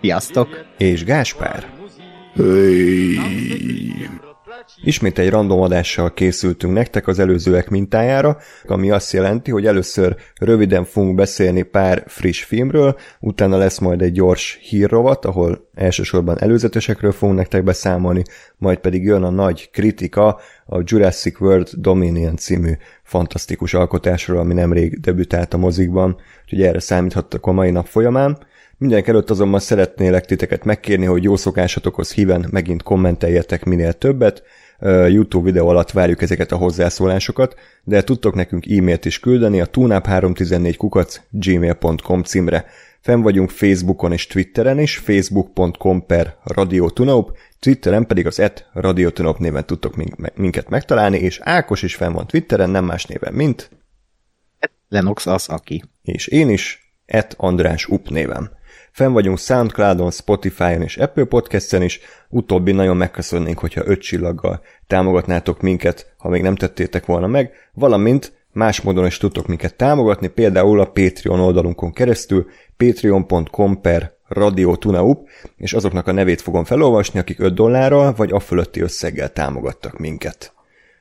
Sziasztok! És Gáspár. Ismét egy random adással készültünk nektek az előzőek mintájára, ami azt jelenti, hogy először röviden fogunk beszélni pár friss filmről, utána lesz majd egy gyors hírrovat, ahol elsősorban előzetesekről fogunk nektek beszámolni, majd pedig jön a nagy kritika a Jurassic World Dominion című fantasztikus alkotásról, ami nemrég debütált a mozikban, úgyhogy erre számíthattak a mai nap folyamán. Mindenek előtt azonban szeretnélek titeket megkérni, hogy jó szokásatokhoz híven megint kommenteljetek minél többet. YouTube videó alatt várjuk ezeket a hozzászólásokat, de tudtok nekünk e-mailt is küldeni a tunap314 kukac gmail.com címre. Fenn vagyunk Facebookon és Twitteren is, facebook.com per Radio Tunaup, Twitteren pedig az et Radio Tunaup néven tudtok minket megtalálni, és Ákos is fenn van Twitteren, nem más néven, mint... Lenox az, aki. És én is, et András Up néven. Fenn vagyunk Soundcloudon, Spotify-on és Apple Podcast-en is, utóbbi nagyon megköszönnénk, hogyha öt csillaggal támogatnátok minket, ha még nem tettétek volna meg, valamint más módon is tudtok minket támogatni, például a Patreon oldalunkon keresztül, patreon.com per Radio Tunaup, és azoknak a nevét fogom felolvasni, akik 5 dollárral vagy a fölötti összeggel támogattak minket.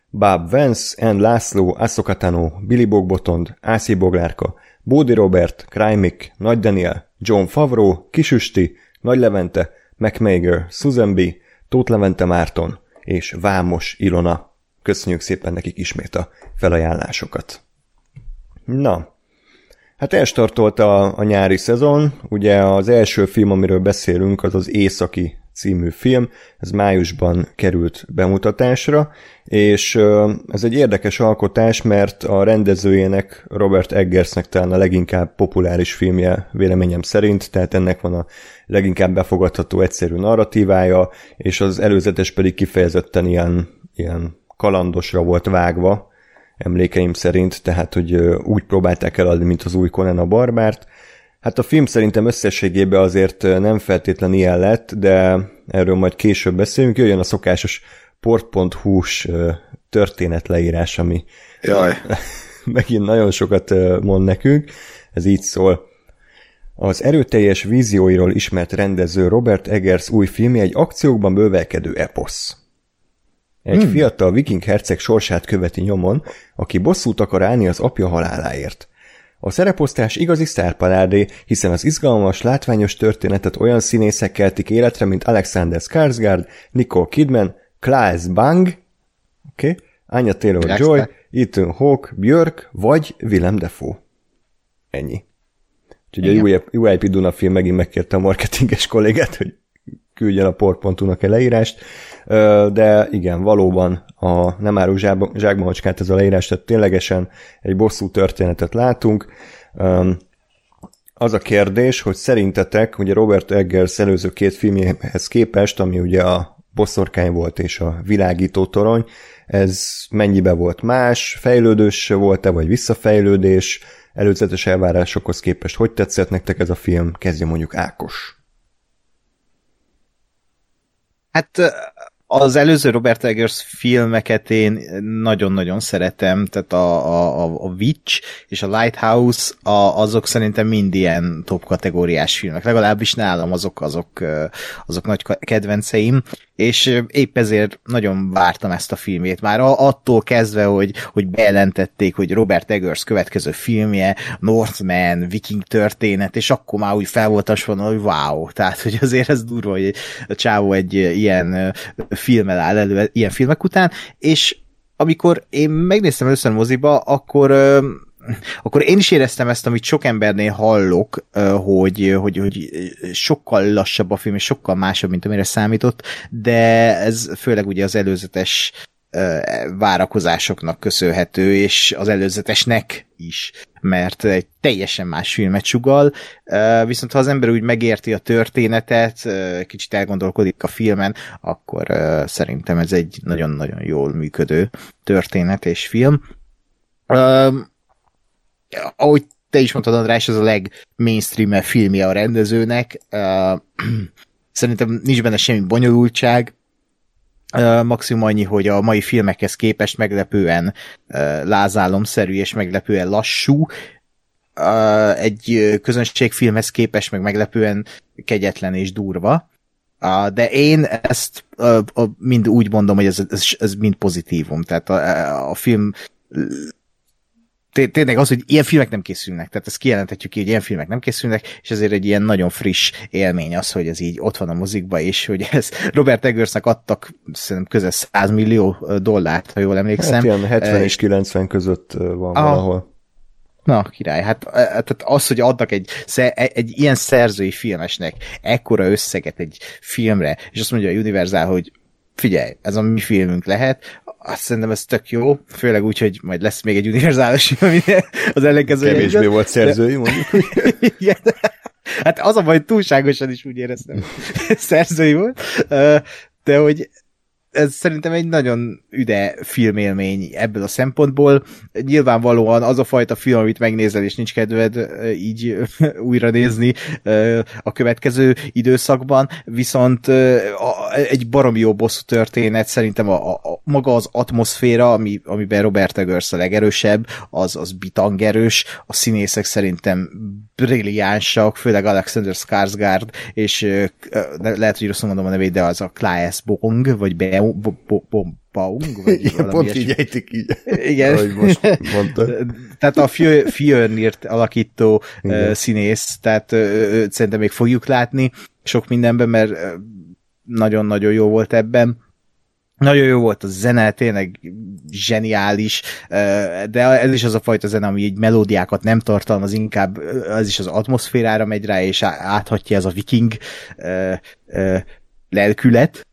Bob Vance, N. László, Asszokatano, Billy Bogbotond, Ászi Boglárka, Bódi Robert, Krajmik, Nagy Daniel, John Favreau, Kisüsti, Nagy Levente, McMager, Susan B., Tóth Levente Márton és Vámos Ilona. Köszönjük szépen nekik ismét a felajánlásokat. Na, hát elstartolt a, a nyári szezon, ugye az első film, amiről beszélünk, az az Északi című film, ez májusban került bemutatásra, és ez egy érdekes alkotás, mert a rendezőjének, Robert Eggersnek talán a leginkább populáris filmje véleményem szerint, tehát ennek van a leginkább befogadható egyszerű narratívája, és az előzetes pedig kifejezetten ilyen, ilyen kalandosra volt vágva, emlékeim szerint, tehát hogy úgy próbálták eladni, mint az új Conan a Barbárt, Hát a film szerintem összességében azért nem feltétlen ilyen lett, de erről majd később beszélünk. Jöjjön a szokásos port.hu-s történetleírás, ami Jaj. megint nagyon sokat mond nekünk. Ez így szól. Az erőteljes vízióiról ismert rendező Robert Eggers új filmje egy akciókban bővelkedő eposz. Egy hmm. fiatal viking herceg sorsát követi nyomon, aki bosszút akar állni az apja haláláért. A szereposztás igazi sztárparádé, hiszen az izgalmas, látványos történetet olyan színészek keltik életre, mint Alexander Skarsgård, Nicole Kidman, Klaas Bang, okay, Anya Taylor-Joy, Ethan Hawke, Björk vagy Willem Dafoe. Ennyi. Úgyhogy a UIP Duna film megint megkérte a marketinges kollégát, hogy küldjen a port.hu-nak egy leírást, de igen, valóban a nem árul zsákmahocskát ez a leírás, tehát ténylegesen egy bosszú történetet látunk. Az a kérdés, hogy szerintetek, ugye Robert Eggers előző két filmjehez képest, ami ugye a bosszorkány volt és a világító torony, ez mennyibe volt más, fejlődős volt-e, vagy visszafejlődés, előzetes elvárásokhoz képest. Hogy tetszett nektek ez a film? Kezdje mondjuk Ákos. Hát az előző Robert Eggers filmeket én nagyon-nagyon szeretem, tehát a, a, a Witch és a Lighthouse, a, azok szerintem mind ilyen top kategóriás filmek, legalábbis nálam azok, azok, azok nagy kedvenceim, és épp ezért nagyon vártam ezt a filmét. Már attól kezdve, hogy, hogy bejelentették, hogy Robert Eggers következő filmje, Northman, Viking történet, és akkor már úgy fel voltam hogy wow, tehát hogy azért ez durva, hogy a csávó egy ilyen filmmel áll elő, ilyen filmek után, és amikor én megnéztem először moziba, akkor akkor én is éreztem ezt, amit sok embernél hallok, hogy, hogy, hogy sokkal lassabb a film, és sokkal másabb, mint amire számított, de ez főleg ugye az előzetes várakozásoknak köszönhető, és az előzetesnek is, mert egy teljesen más filmet sugal, viszont ha az ember úgy megérti a történetet, kicsit elgondolkodik a filmen, akkor szerintem ez egy nagyon-nagyon jól működő történet és film. Ahogy te is mondtad, András, ez a legmainstream filmje a rendezőnek. Szerintem nincs benne semmi bonyolultság, maximum annyi, hogy a mai filmekhez képest meglepően lázálomszerű és meglepően lassú, egy közönségfilmhez képest meg meglepően kegyetlen és durva. De én ezt mind úgy mondom, hogy ez, ez, ez mind pozitívum. Tehát a, a film tényleg az, hogy ilyen filmek nem készülnek, tehát ezt kijelenthetjük ki, hogy ilyen filmek nem készülnek, és ezért egy ilyen nagyon friss élmény az, hogy ez így ott van a mozikba, és hogy ez Robert Eggersnek adtak szerintem közel 100 millió dollárt, ha jól emlékszem. Hát ilyen 70 és 90 között van a, valahol. Na, király, hát tehát az, hogy adnak egy, egy ilyen szerzői filmesnek ekkora összeget egy filmre, és azt mondja a Universal, hogy figyelj, ez a mi filmünk lehet, azt szerintem ez tök jó, főleg úgy, hogy majd lesz még egy univerzális, ami az ellenkező. Kevésbé volt szerzői, mondjuk. Igen. Hát az a baj, túlságosan is úgy éreztem, szerzői volt, de hogy ez szerintem egy nagyon üde filmélmény ebből a szempontból. Nyilvánvalóan az a fajta film, amit megnézel, és nincs kedved így újra nézni a következő időszakban, viszont egy baromi jó bosszú történet, szerintem a, a, maga az atmoszféra, ami, amiben Robert Eggers a legerősebb, az, az bitangerős, a színészek szerintem brilliánsak, főleg Alexander Skarsgård, és lehet, hogy rosszul mondom a nevét, de az a Klaes Bong, vagy Be Baung, vagy Igen, pont így ejtik így. Igen. Ahogy most mondta. tehát a Fjörnirt alakító Igen. színész, tehát őt szerintem még fogjuk látni sok mindenben, mert nagyon-nagyon jó volt ebben. Nagyon jó volt a zene, tényleg zseniális, de ez is az a fajta zene, ami így melódiákat nem tartalmaz, inkább ez is az atmoszférára megy rá, és áthatja ez a viking lelkület,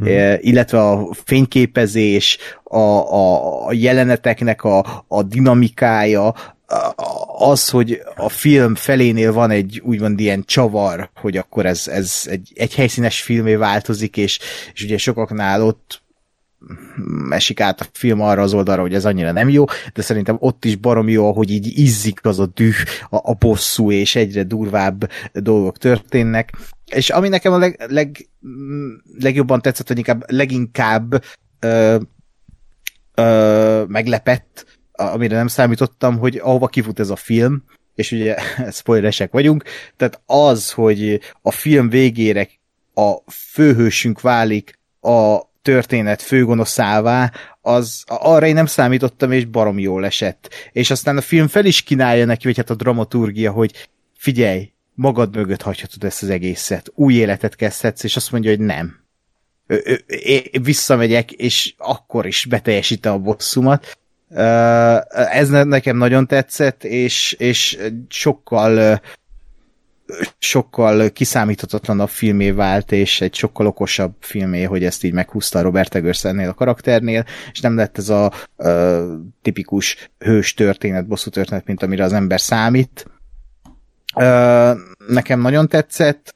mm. illetve a fényképezés, a, a, a jeleneteknek a, a dinamikája, az, hogy a film felénél van egy úgymond ilyen csavar, hogy akkor ez, ez egy, egy helyszínes filmé változik, és, és ugye sokaknál ott esik át a film arra az oldalra, hogy ez annyira nem jó, de szerintem ott is barom jó, hogy így izzik az a düh, a, a bosszú, és egyre durvább dolgok történnek. És ami nekem a leg, leg, legjobban tetszett, hogy inkább leginkább ö, ö, meglepett, amire nem számítottam, hogy ahova kifut ez a film, és ugye spoileresek vagyunk, tehát az, hogy a film végére a főhősünk válik a történet főgonoszává, az arra én nem számítottam, és barom jól esett. És aztán a film fel is kínálja neki, vagy hát a dramaturgia, hogy figyelj, magad mögött hagyhatod ezt az egészet, új életet kezdhetsz, és azt mondja, hogy nem. Én visszamegyek, és akkor is beteljesítem a bosszumat. Ez nekem nagyon tetszett, és, és sokkal sokkal kiszámíthatatlanabb filmé vált, és egy sokkal okosabb filmé, hogy ezt így meghúzta Robert Eggers ennél a karakternél, és nem lett ez a uh, tipikus hős történet, bosszú történet, mint amire az ember számít. Nekem nagyon tetszett,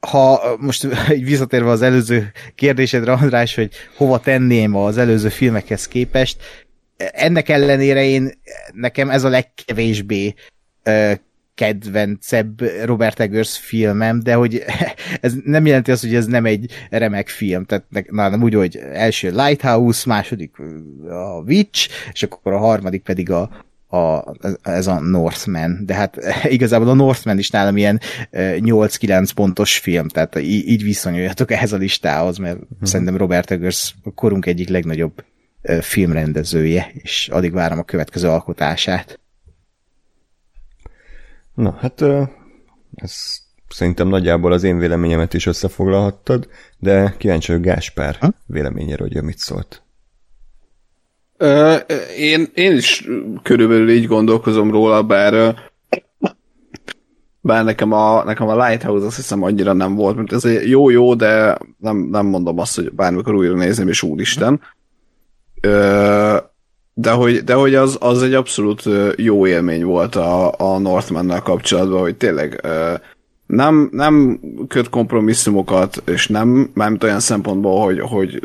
ha most így visszatérve az előző kérdésedre, András, hogy hova tenném az előző filmekhez képest, ennek ellenére én, nekem ez a legkevésbé kedvencebb Robert Eggers filmem, de hogy ez nem jelenti azt, hogy ez nem egy remek film. Tehát nem úgy, hogy első Lighthouse, második a Witch, és akkor a harmadik pedig a, a, ez a Northman, de hát igazából a Northman is nálam ilyen 8-9 pontos film, tehát így, így viszonyuljatok ehhez a listához, mert hmm. szerintem Robert Eggers a korunk egyik legnagyobb filmrendezője, és addig várom a következő alkotását. Na, hát ez szerintem nagyjából az én véleményemet is összefoglalhattad, de kíváncsi vagyok Gáspár ha? véleményére, hogy mit szólt. Én, én is körülbelül így gondolkozom róla, bár bár nekem a, nekem a Lighthouse azt hiszem annyira nem volt, mert ez jó-jó, de nem, nem mondom azt, hogy bármikor újra nézem, és úristen. De hogy, de hogy az, az egy abszolút jó élmény volt a, a Northmannel kapcsolatban, hogy tényleg nem, nem köt kompromisszumokat, és nem, nem olyan szempontból, hogy, hogy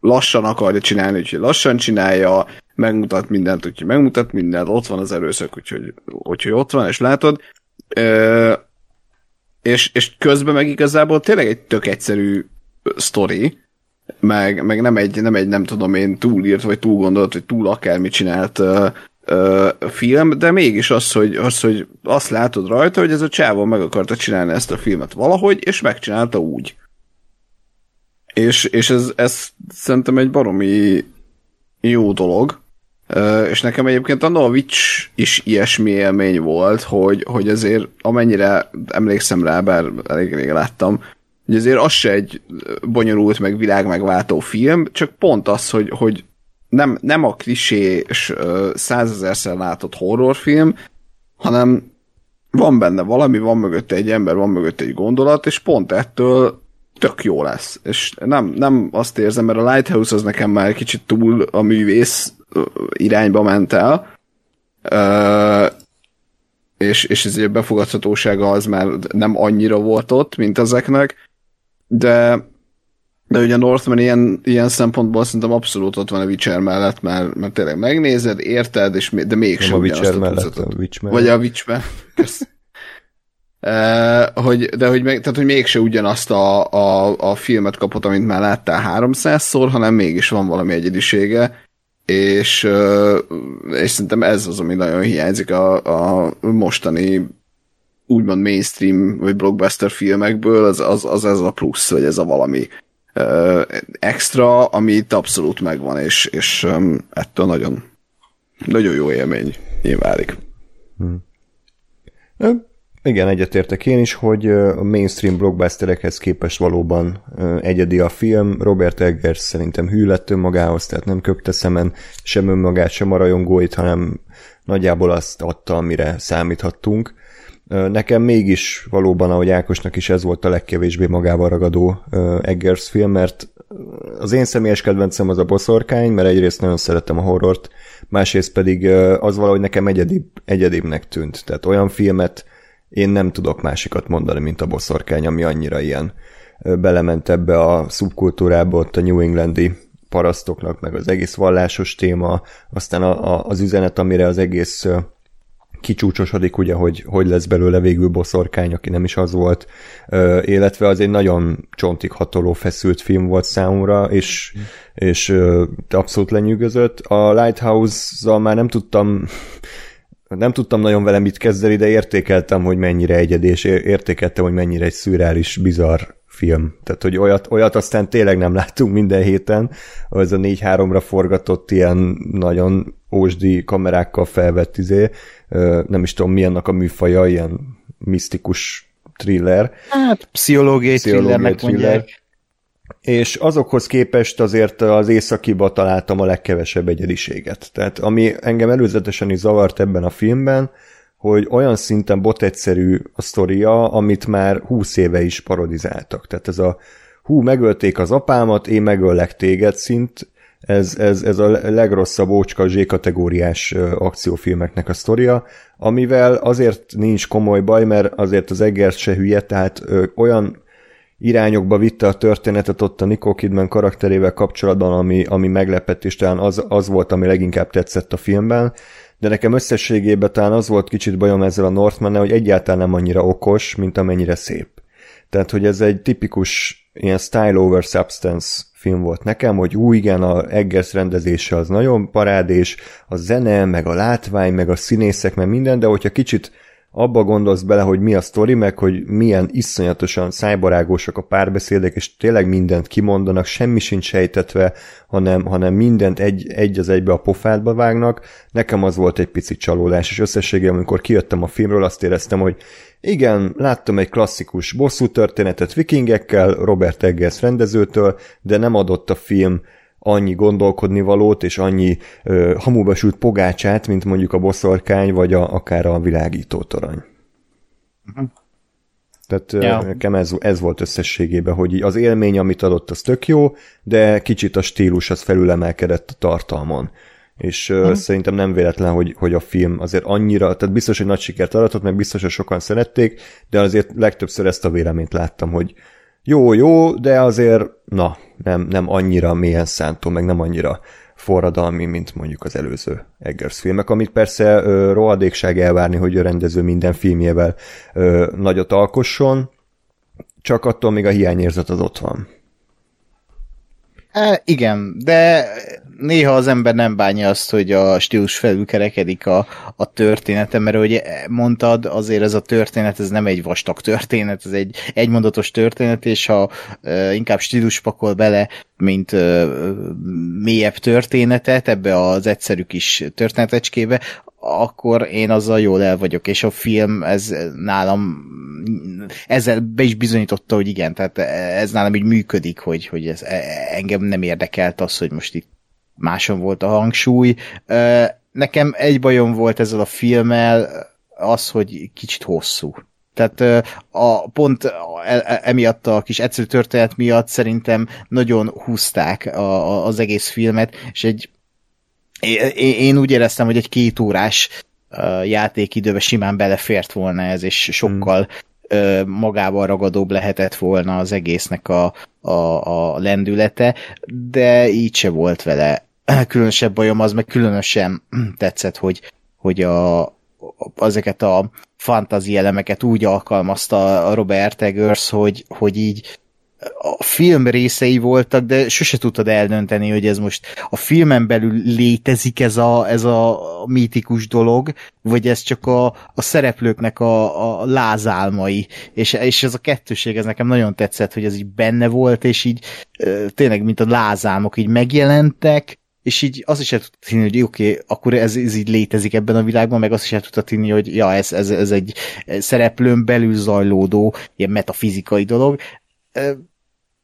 lassan akarja csinálni, úgyhogy lassan csinálja, megmutat mindent, úgyhogy megmutat mindent, ott van az erőszak, úgyhogy, úgyhogy ott van, és látod. Ö, és, és közben meg igazából tényleg egy tök egyszerű sztori, meg, meg nem, egy, nem egy, nem tudom én, túlírt, vagy túl gondolt, vagy túl akármit csinált uh, uh, film, de mégis az hogy, az, hogy azt látod rajta, hogy ez a csávó meg akarta csinálni ezt a filmet valahogy, és megcsinálta úgy. És, és ez, ez szerintem egy baromi jó dolog, és nekem egyébként a Novics is ilyesmi élmény volt, hogy, hogy azért amennyire emlékszem rá, bár elég rég láttam, hogy azért az se egy bonyolult, meg világ megváltó film, csak pont az, hogy, hogy nem, nem a klisés százezerszer látott horrorfilm, hanem van benne valami, van mögötte egy ember, van mögötte egy gondolat, és pont ettől tök jó lesz. És nem, nem azt érzem, mert a Lighthouse az nekem már kicsit túl a művész irányba ment el, és, és ez a befogadhatósága az már nem annyira volt ott, mint ezeknek, de de ugye Northman ilyen, ilyen szempontból szerintem abszolút ott van a Witcher mellett, mert, mert tényleg megnézed, érted, és, de mégsem a Witcher mellett, a Witch mellett. Vagy a Witch mellett. Uh, hogy, de hogy, meg, tehát, hogy mégse ugyanazt a, a, a filmet kapott, amit már láttál 300-szor, hanem mégis van valami egyedisége, és, uh, és szerintem ez az, ami nagyon hiányzik a, a mostani úgymond mainstream vagy blockbuster filmekből, az, az, az ez a plusz, vagy ez a valami uh, extra, ami itt abszolút megvan, és, és um, ettől nagyon, nagyon jó élmény válik. Hmm. Igen, egyetértek én is, hogy a mainstream blockbusterekhez képest valóban egyedi a film. Robert Eggers szerintem hű lett önmagához, tehát nem köpte szemen sem önmagát, sem a rajongóit, hanem nagyjából azt adta, amire számíthattunk. Nekem mégis valóban, ahogy Ákosnak is ez volt a legkevésbé magával ragadó Eggers film, mert az én személyes kedvencem az a boszorkány, mert egyrészt nagyon szeretem a horrort, másrészt pedig az valahogy nekem egyedibb, egyedibbnek tűnt. Tehát olyan filmet én nem tudok másikat mondani, mint a boszorkány, ami annyira ilyen belement ebbe a szubkultúrába, ott a New Englandi parasztoknak, meg az egész vallásos téma, aztán a, a, az üzenet, amire az egész kicsúcsosodik, ugye, hogy hogy lesz belőle végül boszorkány, aki nem is az volt, ö, illetve az egy nagyon csontig hatoló feszült film volt számomra, és, és ö, abszolút lenyűgözött. A Lighthouse-zal már nem tudtam nem tudtam nagyon vele mit kezdeni, de értékeltem, hogy mennyire egyedi, és értékeltem, hogy mennyire egy szürreális, bizarr film. Tehát, hogy olyat, olyat aztán tényleg nem láttunk minden héten, az a 4-3-ra forgatott ilyen nagyon ósdi kamerákkal felvett izé, nem is tudom mi annak a műfaja, ilyen misztikus thriller. Hát, pszichológiai, pszichológiai thrillernek thriller. mondják. És azokhoz képest azért az északiba találtam a legkevesebb egyediséget. Tehát ami engem előzetesen is zavart ebben a filmben, hogy olyan szinten bot egyszerű a sztoria, amit már húsz éve is parodizáltak. Tehát ez a hú, megölték az apámat, én megöllek téged szint, ez, ez, ez a legrosszabb ócska Z kategóriás akciófilmeknek a sztoria, amivel azért nincs komoly baj, mert azért az Eggers se hülye, tehát olyan irányokba vitte a történetet ott a Nicole Kidman karakterével kapcsolatban, ami, ami meglepett, talán az, az volt, ami leginkább tetszett a filmben, de nekem összességében talán az volt kicsit bajom ezzel a northman hogy egyáltalán nem annyira okos, mint amennyire szép. Tehát, hogy ez egy tipikus ilyen style over substance film volt nekem, hogy új, igen, a Eggers rendezése az nagyon parádés, a zene, meg a látvány, meg a színészek, meg minden, de hogyha kicsit abba gondolsz bele, hogy mi a sztori, meg hogy milyen iszonyatosan szájbarágósak a párbeszédek, és tényleg mindent kimondanak, semmi sincs sejtetve, hanem, hanem mindent egy, egy az egybe a pofádba vágnak. Nekem az volt egy pici csalódás, és összességében, amikor kijöttem a filmről, azt éreztem, hogy igen, láttam egy klasszikus bosszú történetet vikingekkel, Robert Eggers rendezőtől, de nem adott a film annyi gondolkodni valót, és annyi ö, hamuba sült pogácsát, mint mondjuk a boszorkány, vagy a, akár a világító torony. Tehát ja. nekem ez, ez volt összességében, hogy az élmény, amit adott, az tök jó, de kicsit a stílus az felülemelkedett a tartalmon. És uh, szerintem nem véletlen, hogy, hogy a film azért annyira, tehát biztos, hogy nagy sikert aratott, meg biztos, hogy sokan szerették, de azért legtöbbször ezt a véleményt láttam, hogy jó, jó, de azért, na, nem, nem annyira mélyen szántó, meg nem annyira forradalmi, mint mondjuk az előző Eggers filmek, amit persze ö, rohadékság elvárni, hogy a rendező minden filmjével ö, nagyot alkosson, csak attól még a hiányérzet az ott van. E, igen, de néha az ember nem bánja azt, hogy a stílus felülkerekedik a, a története, mert ahogy mondtad, azért ez a történet, ez nem egy vastag történet, ez egy egymondatos történet, és ha e, inkább stílus pakol bele, mint e, mélyebb történetet ebbe az egyszerű kis történetecskébe, akkor én azzal jól el vagyok, és a film ez nálam ezzel be is bizonyította, hogy igen, tehát ez nálam így működik, hogy, hogy ez engem nem érdekelt az, hogy most itt máson volt a hangsúly. Nekem egy bajom volt ezzel a filmmel, az, hogy kicsit hosszú. Tehát a, pont e, e, emiatt a kis egyszerű történet miatt szerintem nagyon húzták a, a, az egész filmet, és egy én, én úgy éreztem, hogy egy két órás játékidőbe simán belefért volna ez, és sokkal hmm. magával ragadóbb lehetett volna az egésznek a, a, a lendülete, de így se volt vele különösebb bajom, az meg különösen tetszett, hogy, hogy a, ezeket a fantazi elemeket úgy alkalmazta a Robert Eggers, hogy, hogy így a film részei voltak, de sose tudtad eldönteni, hogy ez most a filmen belül létezik ez a, ez a mítikus dolog, vagy ez csak a, a szereplőknek a, a lázálmai, és, és ez a kettőség, ez nekem nagyon tetszett, hogy ez így benne volt, és így tényleg, mint a lázálmok így megjelentek, és így azt is el tudta tinni, hogy oké, okay, akkor ez, ez így létezik ebben a világban, meg azt is el tudta tinni, hogy ja, ez, ez, ez egy szereplőn belül zajlódó, ilyen metafizikai dolog. E,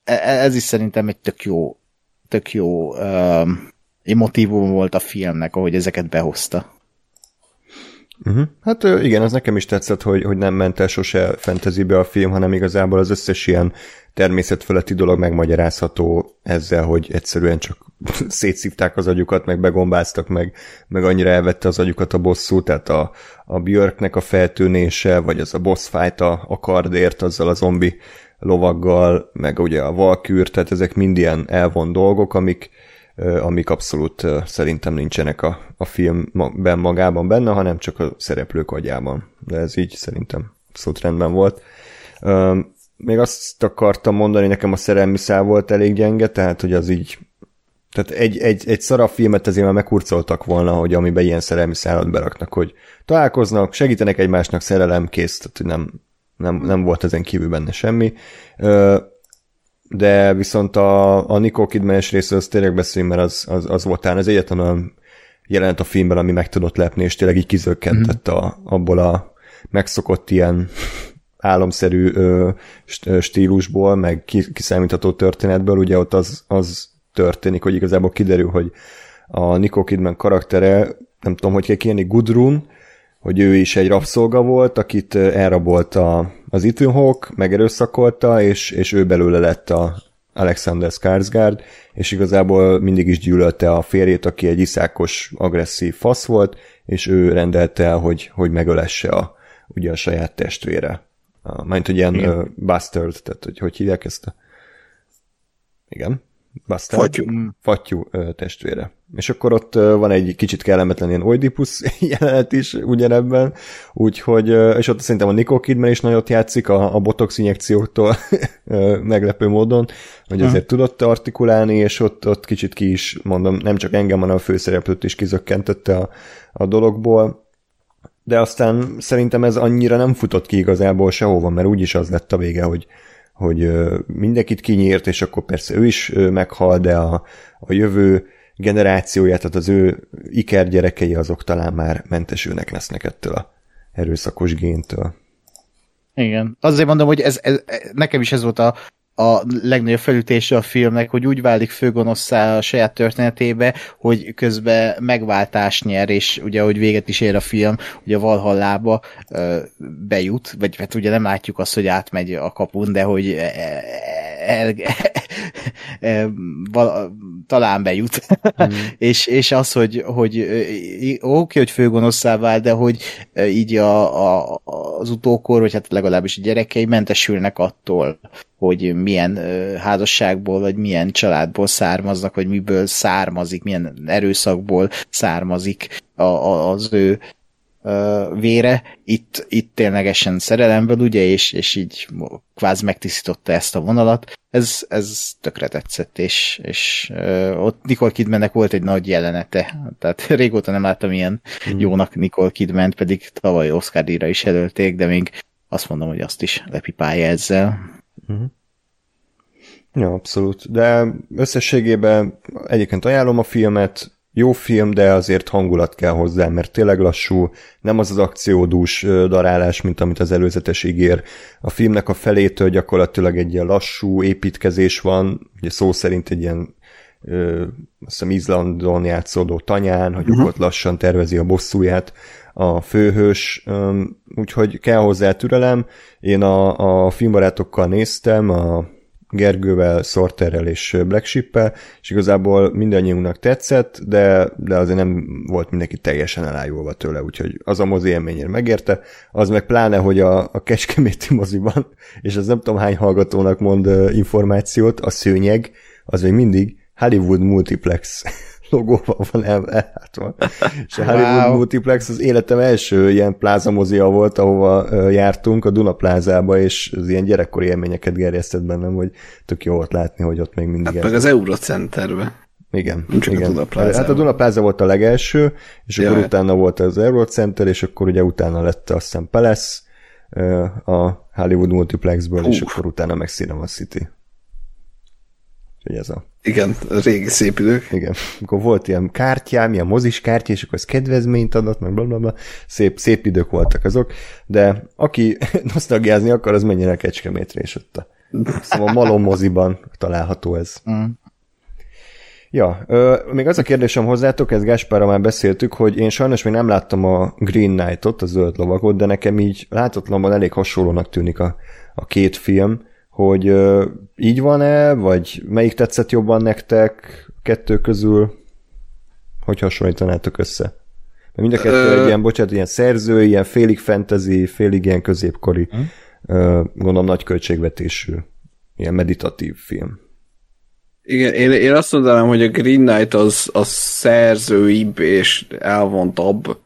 ez is szerintem egy tök jó, tök jó um, motivum volt a filmnek, ahogy ezeket behozta. Uh-huh. Hát igen, az nekem is tetszett, hogy, hogy nem ment el sose fantasybe a film, hanem igazából az összes ilyen természetfeletti dolog megmagyarázható ezzel, hogy egyszerűen csak szétszívták az agyukat, meg begombáztak, meg, meg annyira elvette az agyukat a bosszú, tehát a, a Björknek a feltűnése, vagy az a boss fight a, a kardért, azzal a zombi lovaggal, meg ugye a valkűr, tehát ezek mind ilyen elvon dolgok, amik, amik abszolút szerintem nincsenek a, a filmben magában benne, hanem csak a szereplők agyában. De ez így szerintem abszolút rendben volt. Még azt akartam mondani, nekem a szerelmi szál volt elég gyenge, tehát hogy az így tehát egy, egy, egy szarabb filmet azért már meghurcoltak volna, hogy amiben ilyen szerelmi szállat beraknak, hogy találkoznak, segítenek egymásnak, szerelem, kész, tehát nem, nem, nem volt ezen kívül benne semmi. De viszont a, a Nicole Kidman-es részről az tényleg beszélünk, mert az, az, az volt talán az egyetlen olyan jelent a filmben, ami meg tudott lepni, és tényleg így kizökkentett mm-hmm. a, abból a megszokott ilyen álomszerű ö, stílusból, meg kiszámítható történetből, ugye ott az, az történik, hogy igazából kiderül, hogy a Nicole Kidman karaktere, nem tudom, hogy kell kérni, Gudrun, hogy ő is egy rabszolga volt, akit elrabolta az Ethan Hawke, megerőszakolta, és, és ő belőle lett a Alexander Skarsgård, és igazából mindig is gyűlölte a férjét, aki egy iszákos, agresszív fasz volt, és ő rendelte el, hogy, hogy megölesse a, ugye a saját testvére. Majd, hogy ilyen uh, bastard, tehát hogy hogy hívják ezt a... Igen. Bastard. Fattyú. Fattyú testvére. És akkor ott van egy kicsit kellemetlen ilyen Oedipus jelenet is ugyanebben, úgyhogy, és ott szerintem a Nicole Kidman is nagyot játszik a, a botox injekcióktól meglepő módon, hogy azért uh tudott artikulálni, és ott, ott kicsit ki is, mondom, nem csak engem, hanem a főszereplőt is kizökkentette a, a dologból, de aztán szerintem ez annyira nem futott ki igazából sehova, mert úgyis az lett a vége, hogy, hogy mindenkit kinyírt, és akkor persze ő is meghal, de a, a jövő generációja, tehát az ő ikergyerekei azok talán már mentesülnek lesznek ettől a erőszakos géntől. Igen. Azért mondom, hogy ez, ez, nekem is ez volt a a legnagyobb felütése a filmnek, hogy úgy válik főgonoszszá a saját történetébe, hogy közben megváltás nyer, és ugye, hogy véget is ér a film, ugye a Valhallába bejut, vagy hát ugye nem látjuk azt, hogy átmegy a kapun, de hogy el, val, talán bejut. Mm. és, és az, hogy, hogy oké, okay, hogy főgonoszszá vált, de hogy így a, a, az utókor, vagy hát legalábbis a gyerekei mentesülnek attól, hogy milyen házasságból, vagy milyen családból származnak, vagy miből származik, milyen erőszakból származik a, a, az ő vére, itt, itt ténylegesen szerelemből, ugye, és, és így kvázi megtisztította ezt a vonalat. Ez, ez tökre tetszett, és, és ott Nicole Kidmannek volt egy nagy jelenete, tehát régóta nem láttam ilyen mm. jónak Nicole Kidman, pedig tavaly Oscar díjra is jelölték, de még azt mondom, hogy azt is lepipálja ezzel. Mm. Ja, abszolút. De összességében egyébként ajánlom a filmet, jó film, de azért hangulat kell hozzá, mert tényleg lassú, nem az az akciódús darálás, mint amit az előzetes ígér. A filmnek a felétől gyakorlatilag egy ilyen lassú építkezés van, ugye szó szerint egy ilyen ö, azt hiszem Izlandon játszódó tanyán, hogy uh-huh. ott lassan tervezi a bosszúját a főhős, úgyhogy kell hozzá türelem. Én a, a filmbarátokkal néztem, a Gergővel, Sorterrel és Black Ship-el, és igazából mindannyiunknak tetszett, de, de azért nem volt mindenki teljesen elájulva tőle, úgyhogy az a mozi élményért megérte, az meg pláne, hogy a, a Kecskeméti moziban, és az nem tudom hány hallgatónak mond információt, a szőnyeg, az még mindig Hollywood Multiplex logóval van elhátva. És a Hollywood wow. Multiplex az életem első ilyen plázamozia volt, ahova jártunk a Duna plázába, és az ilyen gyerekkori élményeket gerjesztett bennem, hogy tök jó volt látni, hogy ott még mindig... Hát meg az Eurocenterbe. Igen, Csak igen. A hát a Duna Plaza volt a legelső, és ja, akkor utána volt az Eurocenter, és akkor ugye utána lett azt hiszem Palace, a Hollywood Multiplexből, Hú. és akkor utána meg Cinema City. Úgyhogy ez a... Igen, régi szép idők. Igen. Akkor volt ilyen kártyám, ilyen mozis kártya, és akkor ez kedvezményt adott, meg blablabla. Szép, szép idők voltak azok, de aki nosztalgiázni akar, az menjen el Kecskemétre, és ott a szóval Malom moziban található ez. Mm. Ja, ö, még az a kérdésem hozzátok, ezt Gáspárra már beszéltük, hogy én sajnos még nem láttam a Green Knight-ot, a zöld lovagot, de nekem így látatlanban elég hasonlónak tűnik a, a két film hogy így van-e, vagy melyik tetszett jobban nektek kettő közül, hogy hasonlítanátok össze? Mert mind a kettő egy ilyen, bocsánat, ilyen szerző, ilyen félig fantasy, félig ilyen középkori, uh, gondolom nagy költségvetésű, ilyen meditatív film. Igen, én, én azt mondanám, hogy a Green Knight az, az szerzőibb és elvontabb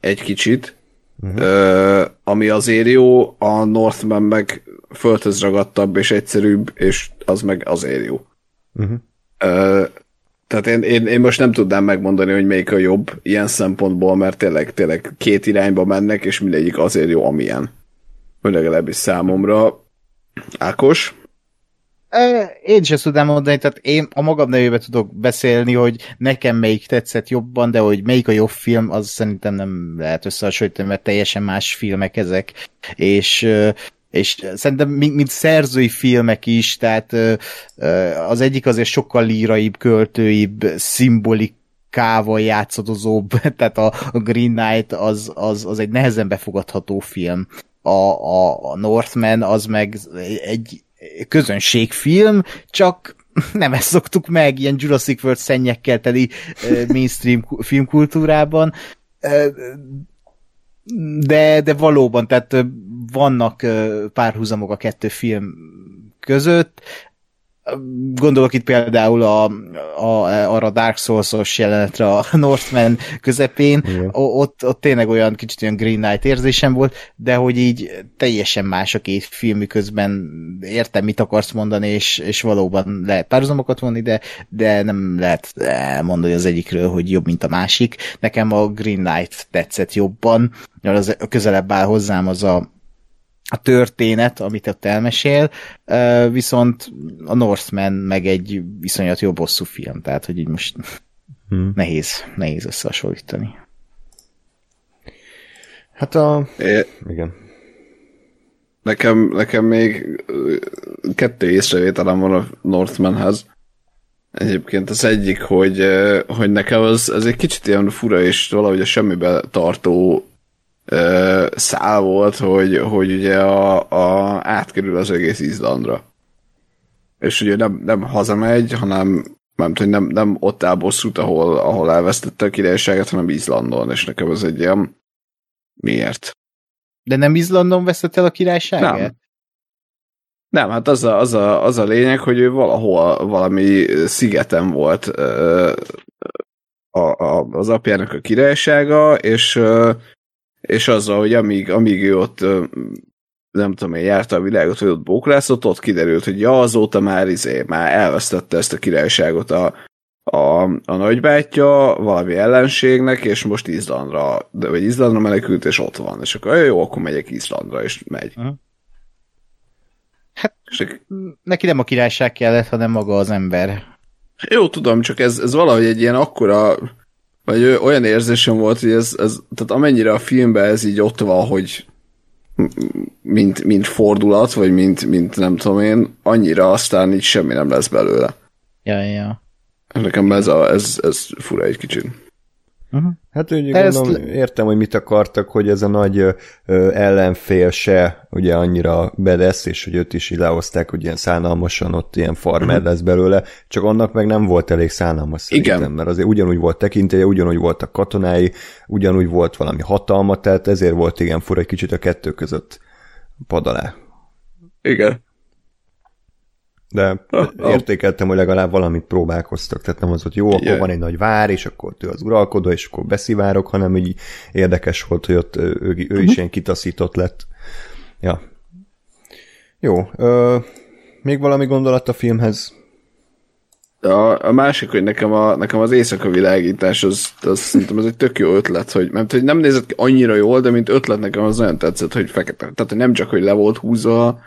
egy kicsit, uh-huh. uh, ami azért jó, a Northman meg földhöz ragadtabb és egyszerűbb, és az meg azért jó. Uh-huh. Uh, tehát én, én, én most nem tudnám megmondani, hogy melyik a jobb ilyen szempontból, mert tényleg, tényleg két irányba mennek, és mindegyik azért jó, amilyen. Vagy legalábbis számomra. Ákos? Én ezt tudnám mondani, tehát én a magam nevében tudok beszélni, hogy nekem melyik tetszett jobban, de hogy melyik a jobb film, az szerintem nem lehet összehasonlítani, mert teljesen más filmek ezek, és és szerintem mint, mint szerzői filmek is, tehát az egyik azért sokkal líraibb, költőibb, szimbolikával játszadozóbb, tehát a, Green Knight az, az, az egy nehezen befogadható film. A, a, a Northman az meg egy közönségfilm, csak nem ezt szoktuk meg, ilyen Jurassic World szennyekkel teli mainstream filmkultúrában, de, de valóban, tehát vannak párhuzamok a kettő film között. Gondolok itt például a, a, arra Dark Souls-os jelenetre a Northman közepén, Igen. ott, ott tényleg olyan kicsit olyan Green Knight érzésem volt, de hogy így teljesen más a két film, közben értem, mit akarsz mondani, és, és valóban lehet párhuzamokat vonni, de, de nem lehet mondani az egyikről, hogy jobb, mint a másik. Nekem a Green Knight tetszett jobban, mert az közelebb áll hozzám az a a történet, amit ott elmesél, viszont a Northman meg egy viszonyat jó bosszú film, tehát hogy így most hmm. nehéz, nehéz összehasonlítani. Hát a... É... Igen. nekem, nekem még kettő észrevételem van a Northmanhez. Egyébként az egyik, hogy, hogy nekem az, az egy kicsit ilyen fura és valahogy a semmibe tartó ö, szál volt, hogy, hogy ugye a, a, átkerül az egész Izlandra. És ugye nem, nem hazamegy, hanem nem, tudom, nem, nem ott áll bosszút, ahol, ahol elvesztette a királyságát, hanem Izlandon, és nekem ez egy ilyen miért? De nem Izlandon veszett el a királyságát? Nem. Nem, hát az a, az, a, az a lényeg, hogy ő valahol valami szigeten volt ö, a, a, az apjának a királysága, és, ö, és azzal, hogy amíg, amíg ő ott nem tudom én, járta a világot, hogy ott bókrászott, ott kiderült, hogy ja, azóta már izé, már elvesztette ezt a királyságot a, a, a nagybátyja valami ellenségnek, és most Izlandra, de, vagy Izlandra menekült, és ott van. És akkor jó, akkor megyek Izlandra, és megy. Aha. Hát És, neki nem a királyság kellett, hanem maga az ember. jó, tudom, csak ez, ez valahogy egy ilyen akkora, vagy olyan érzésem volt, hogy ez, ez tehát amennyire a filmben ez így ott van, hogy mint, mint fordulat, vagy mint, mint nem tudom én, annyira aztán így semmi nem lesz belőle. Ja, ja. Nekem ez, a, ez, ez fura egy kicsit. Uh-huh. Hát úgy Ezt gondolom, értem, hogy mit akartak, hogy ez a nagy ö, ö, ellenfél se ugye annyira bedesz, és hogy őt is így lehozták, hogy ilyen szánalmasan ott ilyen farmer lesz belőle, csak annak meg nem volt elég szánalmas szerintem, Igen. mert azért ugyanúgy volt tekintélye, ugyanúgy voltak katonái, ugyanúgy volt valami hatalma, tehát ezért volt igen fura egy kicsit a kettő között pad alá. Igen. De értékeltem, hogy legalább valamit próbálkoztak, tehát nem az, hogy jó, akkor van egy nagy vár, és akkor ő az uralkodó, és akkor beszivárok, hanem így érdekes volt, hogy ott ő, ő, is ilyen kitaszított lett. Ja. Jó. Ö, még valami gondolat a filmhez? A, a másik, hogy nekem, a, nekem az éjszaka világítás, az, az szerintem ez egy tök jó ötlet, hogy, mert hogy nem nézett ki annyira jól, de mint ötlet nekem az nagyon tetszett, hogy fekete. Tehát hogy nem csak, hogy le volt húzva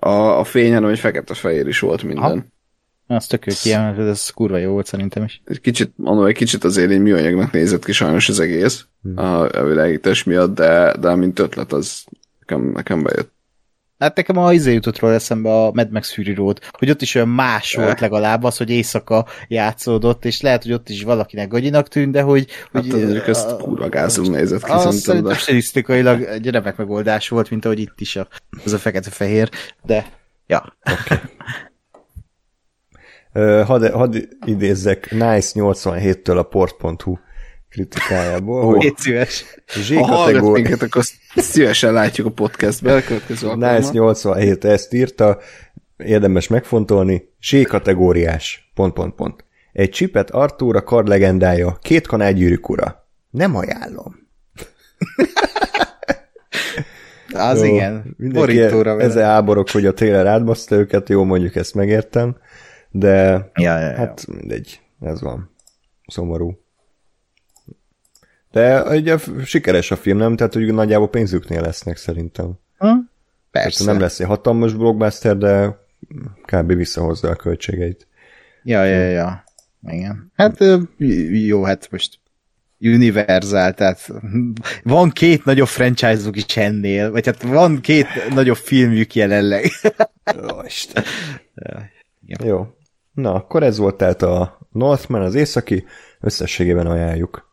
a, a fény, hanem hogy fekete-fehér is volt minden. Aha. Az tök jó kiemelt, ez kurva jó volt szerintem is. Egy kicsit, mondom, egy kicsit azért egy műanyagnak nézett ki sajnos az egész Hmm. a, a világítás miatt, de, de mint ötlet az nekem, nekem bejött. Hát nekem a izé jutott róla eszembe a Mad Max Fury Road, hogy ott is olyan más volt legalább az, hogy éjszaka játszódott, és lehet, hogy ott is valakinek gagyinak tűnt, de hogy... Hát hogy az mondjuk ezt a- kurva gázul nézett ki, Az szerintem, stilisztikailag egy remek megoldás volt, mint ahogy itt is a, az a fekete-fehér, de ja. Ö, hadd, hadd idézzek. Nice 87-től a port.hu kritikájából, Ó. hogy Légy szíves. Z ha hallgat kategóri... minket, akkor szívesen látjuk a podcastbe, a következő Nice alkalommal. 87 ezt írta, érdemes megfontolni, Z kategóriás, pont, pont, pont. Egy csipet Artúr a kard legendája, két kanáll gyűrűk ura. Nem ajánlom. Az Jó, igen. Mindenki Borítóra vele. ezzel áborok, hogy a trailer átbaszta őket, jó, mondjuk ezt megértem, de Ja, ja, ja. hát mindegy, ez van. Szomorú. De ugye sikeres a film, nem? Tehát, hogy nagyjából pénzüknél lesznek szerintem. Hm? Persze. Persze. Nem lesz egy hatalmas blockbuster, de kb. visszahozza a költségeit. Ja, ja, ja. Igen. Hát jó, hát most Universal, tehát van két nagyobb franchise-uk is ennél, vagy hát van két nagyobb filmjük jelenleg. Ó, Isten. Ja. Jó. Na, akkor ez volt tehát a Northman, az északi, összességében ajánljuk.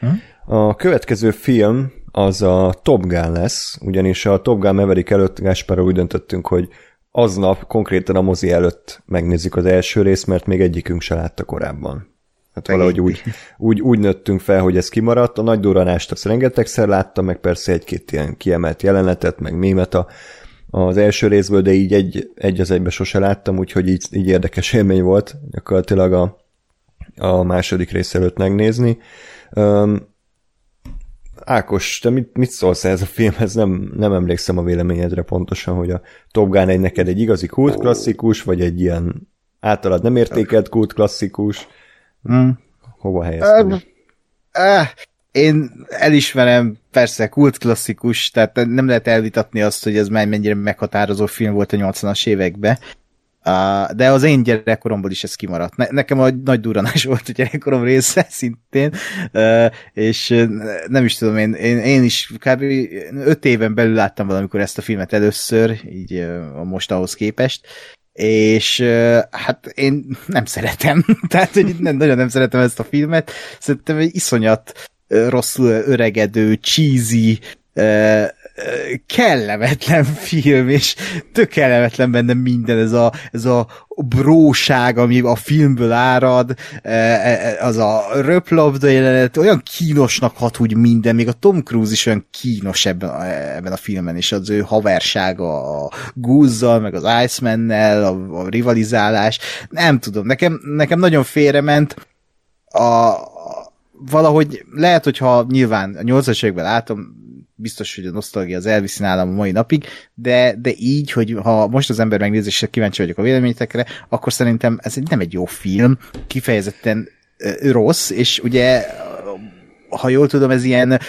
Hm? A következő film az a Top Gun lesz, ugyanis a Top Gun Maverick előtt Gáspárral úgy döntöttünk, hogy aznap konkrétan a mozi előtt megnézzük az első részt, mert még egyikünk se látta korábban. Hát valahogy úgy, úgy, úgy nőttünk fel, hogy ez kimaradt. A nagy durranást azt rengetegszer láttam, meg persze egy-két ilyen kiemelt jelenetet, meg mémet a, az első részből, de így egy, egy az egybe sose láttam, úgyhogy így, így érdekes élmény volt gyakorlatilag a, a második rész előtt megnézni. Um, Ákos, te mit, mit szólsz ez a filmhez? Nem, nem emlékszem a véleményedre pontosan, hogy a Top Gun egy neked egy igazi kult klasszikus, vagy egy ilyen általad nem értékelt kult klasszikus. Hm. Hova helyezted? Ah, én elismerem, persze, kult klasszikus, tehát nem lehet elvitatni azt, hogy ez már mennyire meghatározó film volt a 80-as években. De az én gyerekkoromból is ez kimaradt. Ne, nekem a nagy duranás volt a gyerekkorom része szintén, uh, és nem is tudom, én, én, én is kb. öt éven belül láttam valamikor ezt a filmet először, így uh, most ahhoz képest, és hát én nem szeretem, tehát hogy nem, nagyon nem szeretem ezt a filmet, szerintem egy iszonyat rosszul öregedő, cheesy, kellemetlen film, és tök kellemetlen benne minden, ez a, ez a bróság, ami a filmből árad, e, e, az a röplabda jelenet, olyan kínosnak hat úgy minden, még a Tom Cruise is olyan kínos ebben a, ebben a filmen, és az ő haversága a Gúzzal, meg az Iceman-nel, a, a rivalizálás, nem tudom, nekem, nekem nagyon félrement a, valahogy lehet, hogyha nyilván a 80-as években látom, biztos, hogy a nosztalgia az elviszi nálam a mai napig, de, de így, hogy ha most az ember megnézi, és kíváncsi vagyok a véleményetekre, akkor szerintem ez nem egy jó film, kifejezetten rossz, és ugye, ha jól tudom, ez ilyen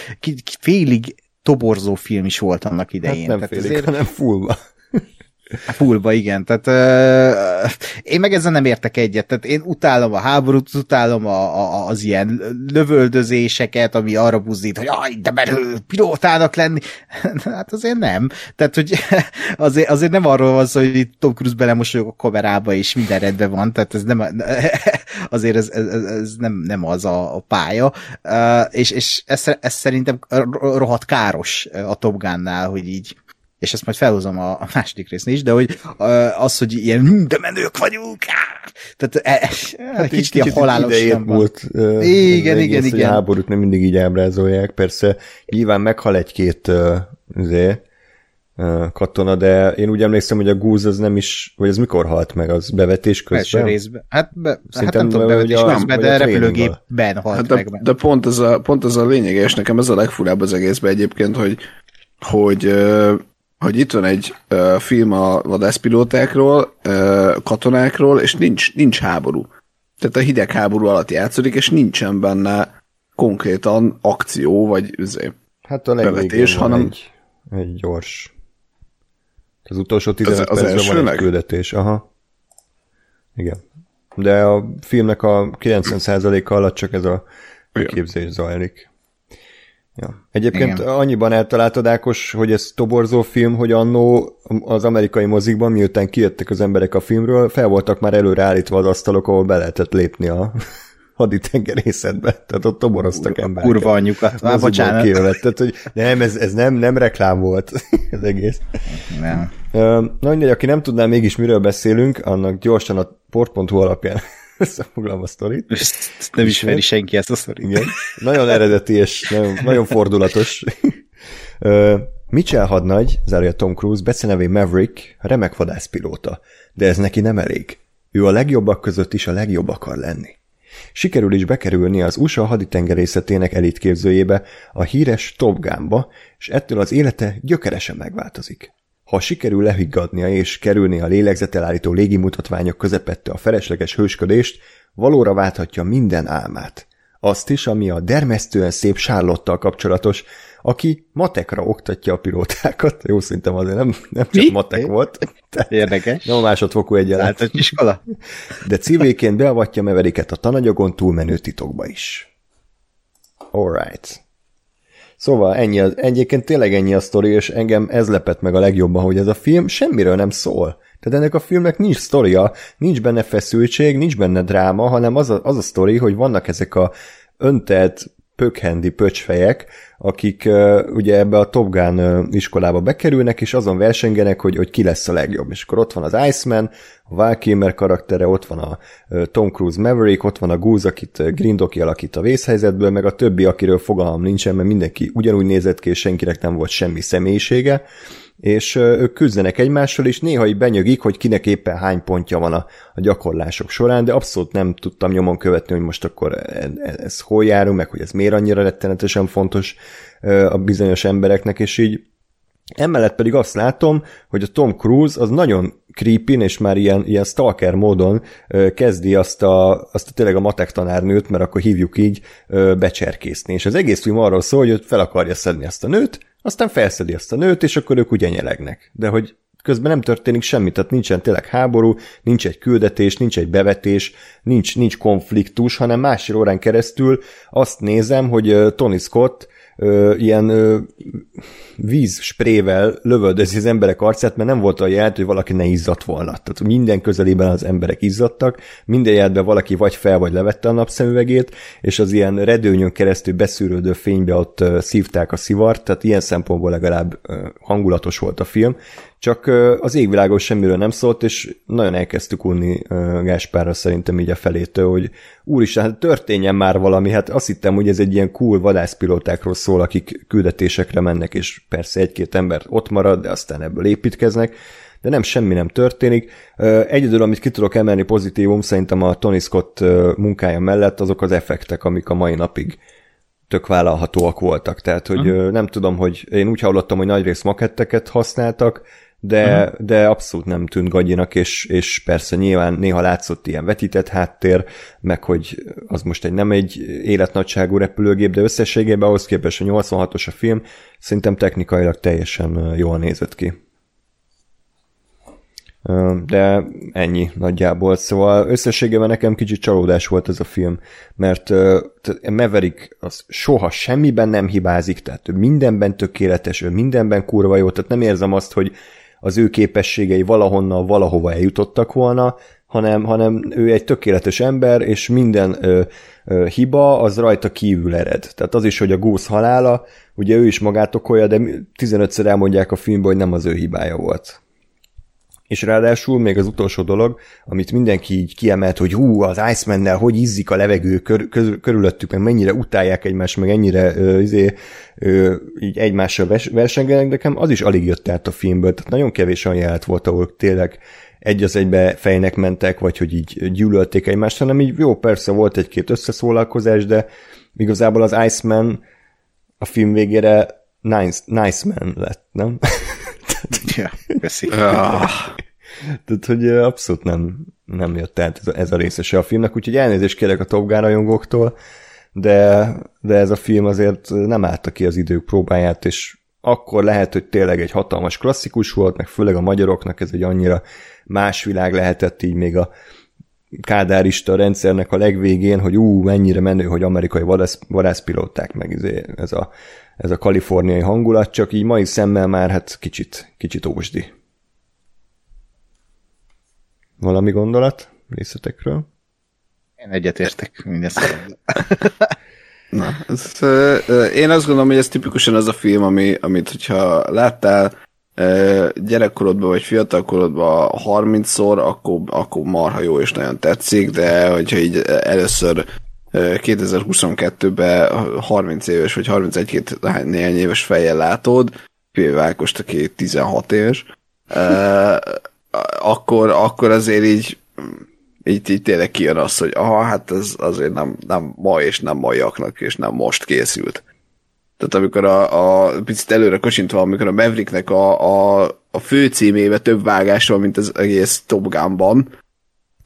félig toborzó film is volt annak idején. Hát nem félig, ezért... hanem fullba. Fullba, igen. Tehát uh, én meg ezzel nem értek egyet. Tehát én utálom a háborút, utálom a, a, az ilyen lövöldözéseket, ami arra buzdít, hogy aj, de merő pilótának lenni. hát azért nem. Tehát, hogy azért, azért nem arról van szó, hogy Tom Cruise belemosolyog a kamerába, és minden rendben van. Tehát ez nem, azért ez, ez, ez nem, nem az a, a pálya. És, és ez, ez szerintem rohadt káros a Top Gun-nál, hogy így és ezt majd felhozom a, a második résznél is, de hogy az, hogy ilyen hm, de menők vagyunk, tehát e, e, hát kicsit ilyen halálos nem múlt, uh, igen, egész, igen, igen. A háborút nem mindig így ábrázolják, persze nyilván meghal egy-két uh, azért, katona, de én úgy emlékszem, hogy a gúz az nem is, vagy az mikor halt meg, az bevetés közben? Első részben. Hát, be, hát nem tudom, bevetés a, közben, de repülőgépben halt hát de, meg. De pont ez, a, pont ez a lényeg, és nekem ez a legfurább az egészben egyébként, hogy, hogy hogy itt van egy uh, film a vadászpilótákról, uh, katonákról, és nincs, nincs háború. Tehát a hidegháború alatt játszódik, és nincsen benne konkrétan akció, vagy üzé, hát a bevetés, hanem... Egy, egy gyors. Az utolsó 15 az, az percben van egy küldetés. Aha. Igen. De a filmnek a 90%-a alatt csak ez a képzés zajlik. Ja. Egyébként Igen. annyiban eltaláltad, Ákos, hogy ez toborzó film, hogy annó az amerikai mozikban, miután kijöttek az emberek a filmről, fel voltak már előre állítva az asztalok, ahol be lehetett lépni a haditengerészetbe. Tehát ott toboroztak emberek. Kurva anyukat. Már bocsánat. Tehát, hogy nem, ez, ez nem, nem reklám volt az egész. Nem. Na mindegy, aki nem tudná mégis miről beszélünk, annak gyorsan a port.hu alapján összefoglalom a sztorit. Ezt nem ismeri senki ezt a sztorit. Igen. Nagyon eredeti és nagyon, nagyon fordulatos. Mitchell hadnagy, zárja Tom Cruise, becenevén Maverick, remek vadászpilóta, de ez neki nem elég. Ő a legjobbak között is a legjobb akar lenni. Sikerül is bekerülni az USA haditengerészetének elitképzőjébe, a híres Top Gunba, és ettől az élete gyökeresen megváltozik. Ha sikerül lehiggadnia és kerülni a lélegzetelállító légimutatványok közepette a felesleges hősködést, valóra válthatja minden álmát. Azt is, ami a dermesztően szép Sárlottal kapcsolatos, aki matekra oktatja a pilótákat. Jó, szerintem azért nem, nem csak Mi? matek volt. Érdekes. Nem a másodfokú egyenlet. iskola. De civilként beavatja meveriket a tanagyagon túlmenő titokba is. Alright. Szóval ennyi az, egyébként tényleg ennyi a sztori, és engem ez lepett meg a legjobban, hogy ez a film semmiről nem szól. Tehát ennek a filmnek nincs sztoria, nincs benne feszültség, nincs benne dráma, hanem az a, az a sztori, hogy vannak ezek a öntelt pökhendi pöcsfejek, akik uh, ugye ebbe a Top Gun iskolába bekerülnek, és azon versengenek, hogy, hogy ki lesz a legjobb. És akkor ott van az Iceman, Val Kilmer karaktere, ott van a Tom Cruise Maverick, ott van a Goose, akit Grindoki alakít a vészhelyzetből, meg a többi, akiről fogalmam nincsen, mert mindenki ugyanúgy nézett ki, és senkinek nem volt semmi személyisége. És ők küzdenek egymással, és néha így benyögik, hogy kinek éppen hány pontja van a, a gyakorlások során, de abszolút nem tudtam nyomon követni, hogy most akkor ez, e, ez hol járunk, meg hogy ez miért annyira rettenetesen fontos a bizonyos embereknek, és így Emellett pedig azt látom, hogy a Tom Cruise az nagyon creepy és már ilyen, ilyen stalker módon kezdi azt a, azt a tényleg a matek tanárnőt, mert akkor hívjuk így, becserkészni. És az egész film arról szól, hogy fel akarja szedni azt a nőt, aztán felszedi azt a nőt, és akkor ők ugye nyelegnek. De hogy közben nem történik semmi, tehát nincsen tényleg háború, nincs egy küldetés, nincs egy bevetés, nincs, nincs konfliktus, hanem másfél órán keresztül azt nézem, hogy Tony Scott ö, ilyen ö, vízsprével lövöldözi az emberek arcát, mert nem volt a jelent, hogy valaki ne izzadt volna. Tehát minden közelében az emberek izzadtak, minden jelentben valaki vagy fel, vagy levette a napszemüvegét, és az ilyen redőnyön keresztül beszűrődő fénybe ott szívták a szivart, tehát ilyen szempontból legalább hangulatos volt a film, csak az égvilágos semmiről nem szólt, és nagyon elkezdtük unni Gáspárra szerintem így a felétől, hogy úristen, hát történjen már valami, hát azt hittem, hogy ez egy ilyen cool vadászpilótákról szól, akik küldetésekre mennek, és persze egy-két ember ott marad, de aztán ebből építkeznek, de nem, semmi nem történik. Egyedül, amit ki tudok emelni pozitívum, szerintem a Tony Scott munkája mellett azok az effektek, amik a mai napig tök vállalhatóak voltak. Tehát, hogy uh-huh. nem tudom, hogy én úgy hallottam, hogy nagyrészt maketteket használtak, de, uh-huh. de abszolút nem tűnt gagyinak, és, és persze nyilván néha látszott ilyen vetített háttér, meg hogy az most egy nem egy életnagyságú repülőgép, de összességében ahhoz képest a 86-os a film, szerintem technikailag teljesen jól nézett ki. De ennyi nagyjából. Szóval összességében nekem kicsit csalódás volt ez a film, mert Maverick az soha semmiben nem hibázik, tehát ő mindenben tökéletes, ő mindenben kurva jó, tehát nem érzem azt, hogy az ő képességei valahonnan valahova eljutottak volna, hanem, hanem ő egy tökéletes ember, és minden ö, ö, hiba az rajta kívül ered. Tehát az is, hogy a gósz halála, ugye ő is magát okolja, de 15-szer elmondják a filmben, hogy nem az ő hibája volt. És ráadásul még az utolsó dolog, amit mindenki így kiemelt, hogy hú, az Iceman-nel hogy izzik a levegő kör, kör, körülöttük, meg mennyire utálják egymást, meg ennyire ö, izé, ö, így egymással versengenek, nekem az is alig jött át a filmből, tehát nagyon kevés olyan jelent volt, ahol tényleg egy az egybe fejnek mentek, vagy hogy így gyűlölték egymást, hanem így jó, persze volt egy-két összeszólalkozás, de igazából az Iceman a film végére Nice, nice Man lett, nem? ja, ah. Tehát, hogy abszolút nem, nem jött át ez a, ez a részese a filmnek, úgyhogy elnézést kérek a Top Gun rajongóktól, de, de ez a film azért nem állta ki az idők próbáját, és akkor lehet, hogy tényleg egy hatalmas klasszikus volt, meg főleg a magyaroknak ez egy annyira más világ lehetett így még a kádárista rendszernek a legvégén, hogy ú, mennyire menő, hogy amerikai vadász, vadászpilóták, meg izé, ez a, ez a kaliforniai hangulat, csak így mai szemmel már hát kicsit, kicsit ósdi. Valami gondolat részletekről? Én egyetértek mindezt. Na, ez, én azt gondolom, hogy ez tipikusan az a film, ami, amit hogyha láttál gyerekkorodban vagy fiatalkorodban 30-szor, akkor, akkor marha jó és nagyon tetszik, de hogyha így először 2022-ben 30 éves vagy 31 néhány éves fejjel látod, Ákost, aki 16 éves, akkor, akkor azért így így, így tényleg kijön az, hogy aha, hát ez azért nem, nem ma és nem maiaknak, és nem most készült. Tehát amikor a, a picit előre kocsintva, amikor a Mavericknek a, a, a fő címébe több vágás van, mint az egész Top Gun-ban,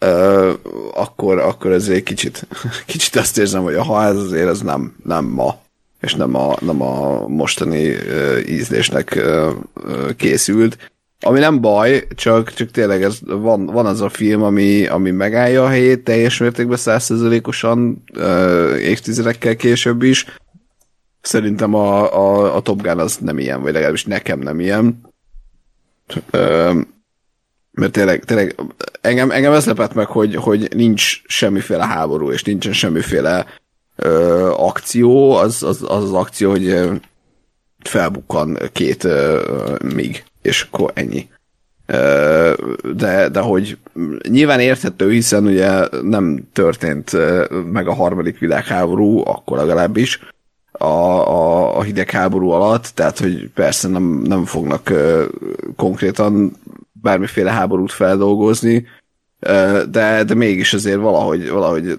uh, akkor, akkor egy kicsit, kicsit azt érzem, hogy ha ez azért ez nem, nem ma, és nem a, nem a mostani uh, ízlésnek készült. Ami nem baj, csak, csak tényleg ez, van, van az a film, ami, ami megállja a helyét teljes mértékben százszerzelékosan évtizedekkel később is. Szerintem a, a, a Top Gun az nem ilyen, vagy legalábbis nekem nem ilyen. Uh, mert tényleg, tényleg engem, engem ez lepett meg, hogy, hogy nincs semmiféle háború, és nincsen semmiféle ö, akció, az, az, az az akció, hogy felbukkan két ö, mig, és akkor ennyi. Ö, de, de hogy nyilván érthető, hiszen ugye nem történt meg a harmadik világháború, akkor legalábbis, a, a, a hidegháború alatt, tehát hogy persze nem, nem fognak ö, konkrétan bármiféle háborút feldolgozni, de, de mégis azért valahogy, valahogy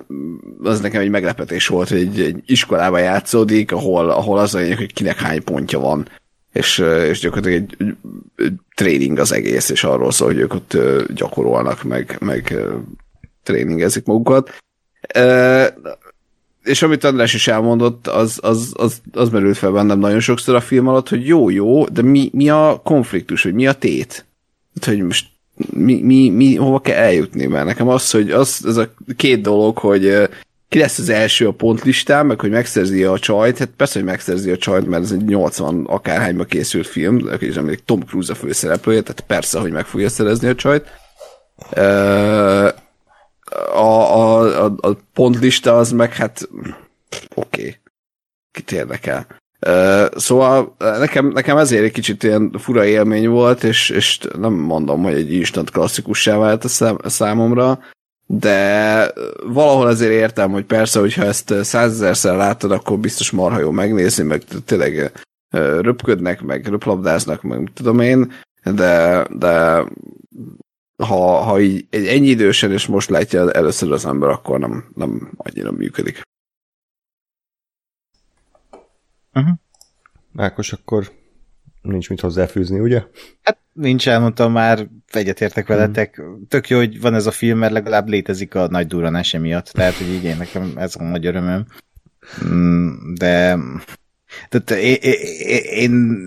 az nekem egy meglepetés volt, hogy egy, egy iskolában játszódik, ahol, ahol az a lényeg, hogy kinek hány pontja van, és, és gyakorlatilag egy, egy, egy tréning az egész, és arról szól, hogy ők ott gyakorolnak, meg, meg tréningezik magukat. És amit András is elmondott, az, az, az, az merült fel bennem nagyon sokszor a film alatt, hogy jó-jó, de mi, mi a konfliktus, hogy mi a tét? Hogy most mi, mi, mi, hova kell eljutni, mert nekem az, hogy az, ez a két dolog, hogy ki lesz az első a pontlistán, meg hogy megszerzi a csajt, hát persze, hogy megszerzi a csajt, mert ez egy 80 akárhányba készült film, és még Tom Cruise a főszereplője, tehát persze, hogy meg fogja szerezni a csajt. A, a, a, a pontlista az meg hát oké, okay. kit érdekel. Szóval nekem, nekem ezért egy kicsit ilyen fura élmény volt, és, és nem mondom, hogy egy instant klasszikussá vált a, szám, a számomra, de valahol azért értem, hogy persze, hogyha ezt százezerszer láttad, akkor biztos marha jó megnézni, meg tényleg röpködnek, meg röplabdáznak, meg tudom én, de, de ha, ha így egy ennyi idősen és most látja először az ember, akkor nem, nem annyira működik. Uh-huh. Ákos, akkor nincs mit hozzáfűzni, ugye? Hát nincs, elmondtam már, egyetértek veletek. Hmm. Tök jó, hogy van ez a film, mert legalább létezik a nagy duranás miatt. Tehát, hogy így én nekem ez a nagy örömöm. Mm, de tehát én, én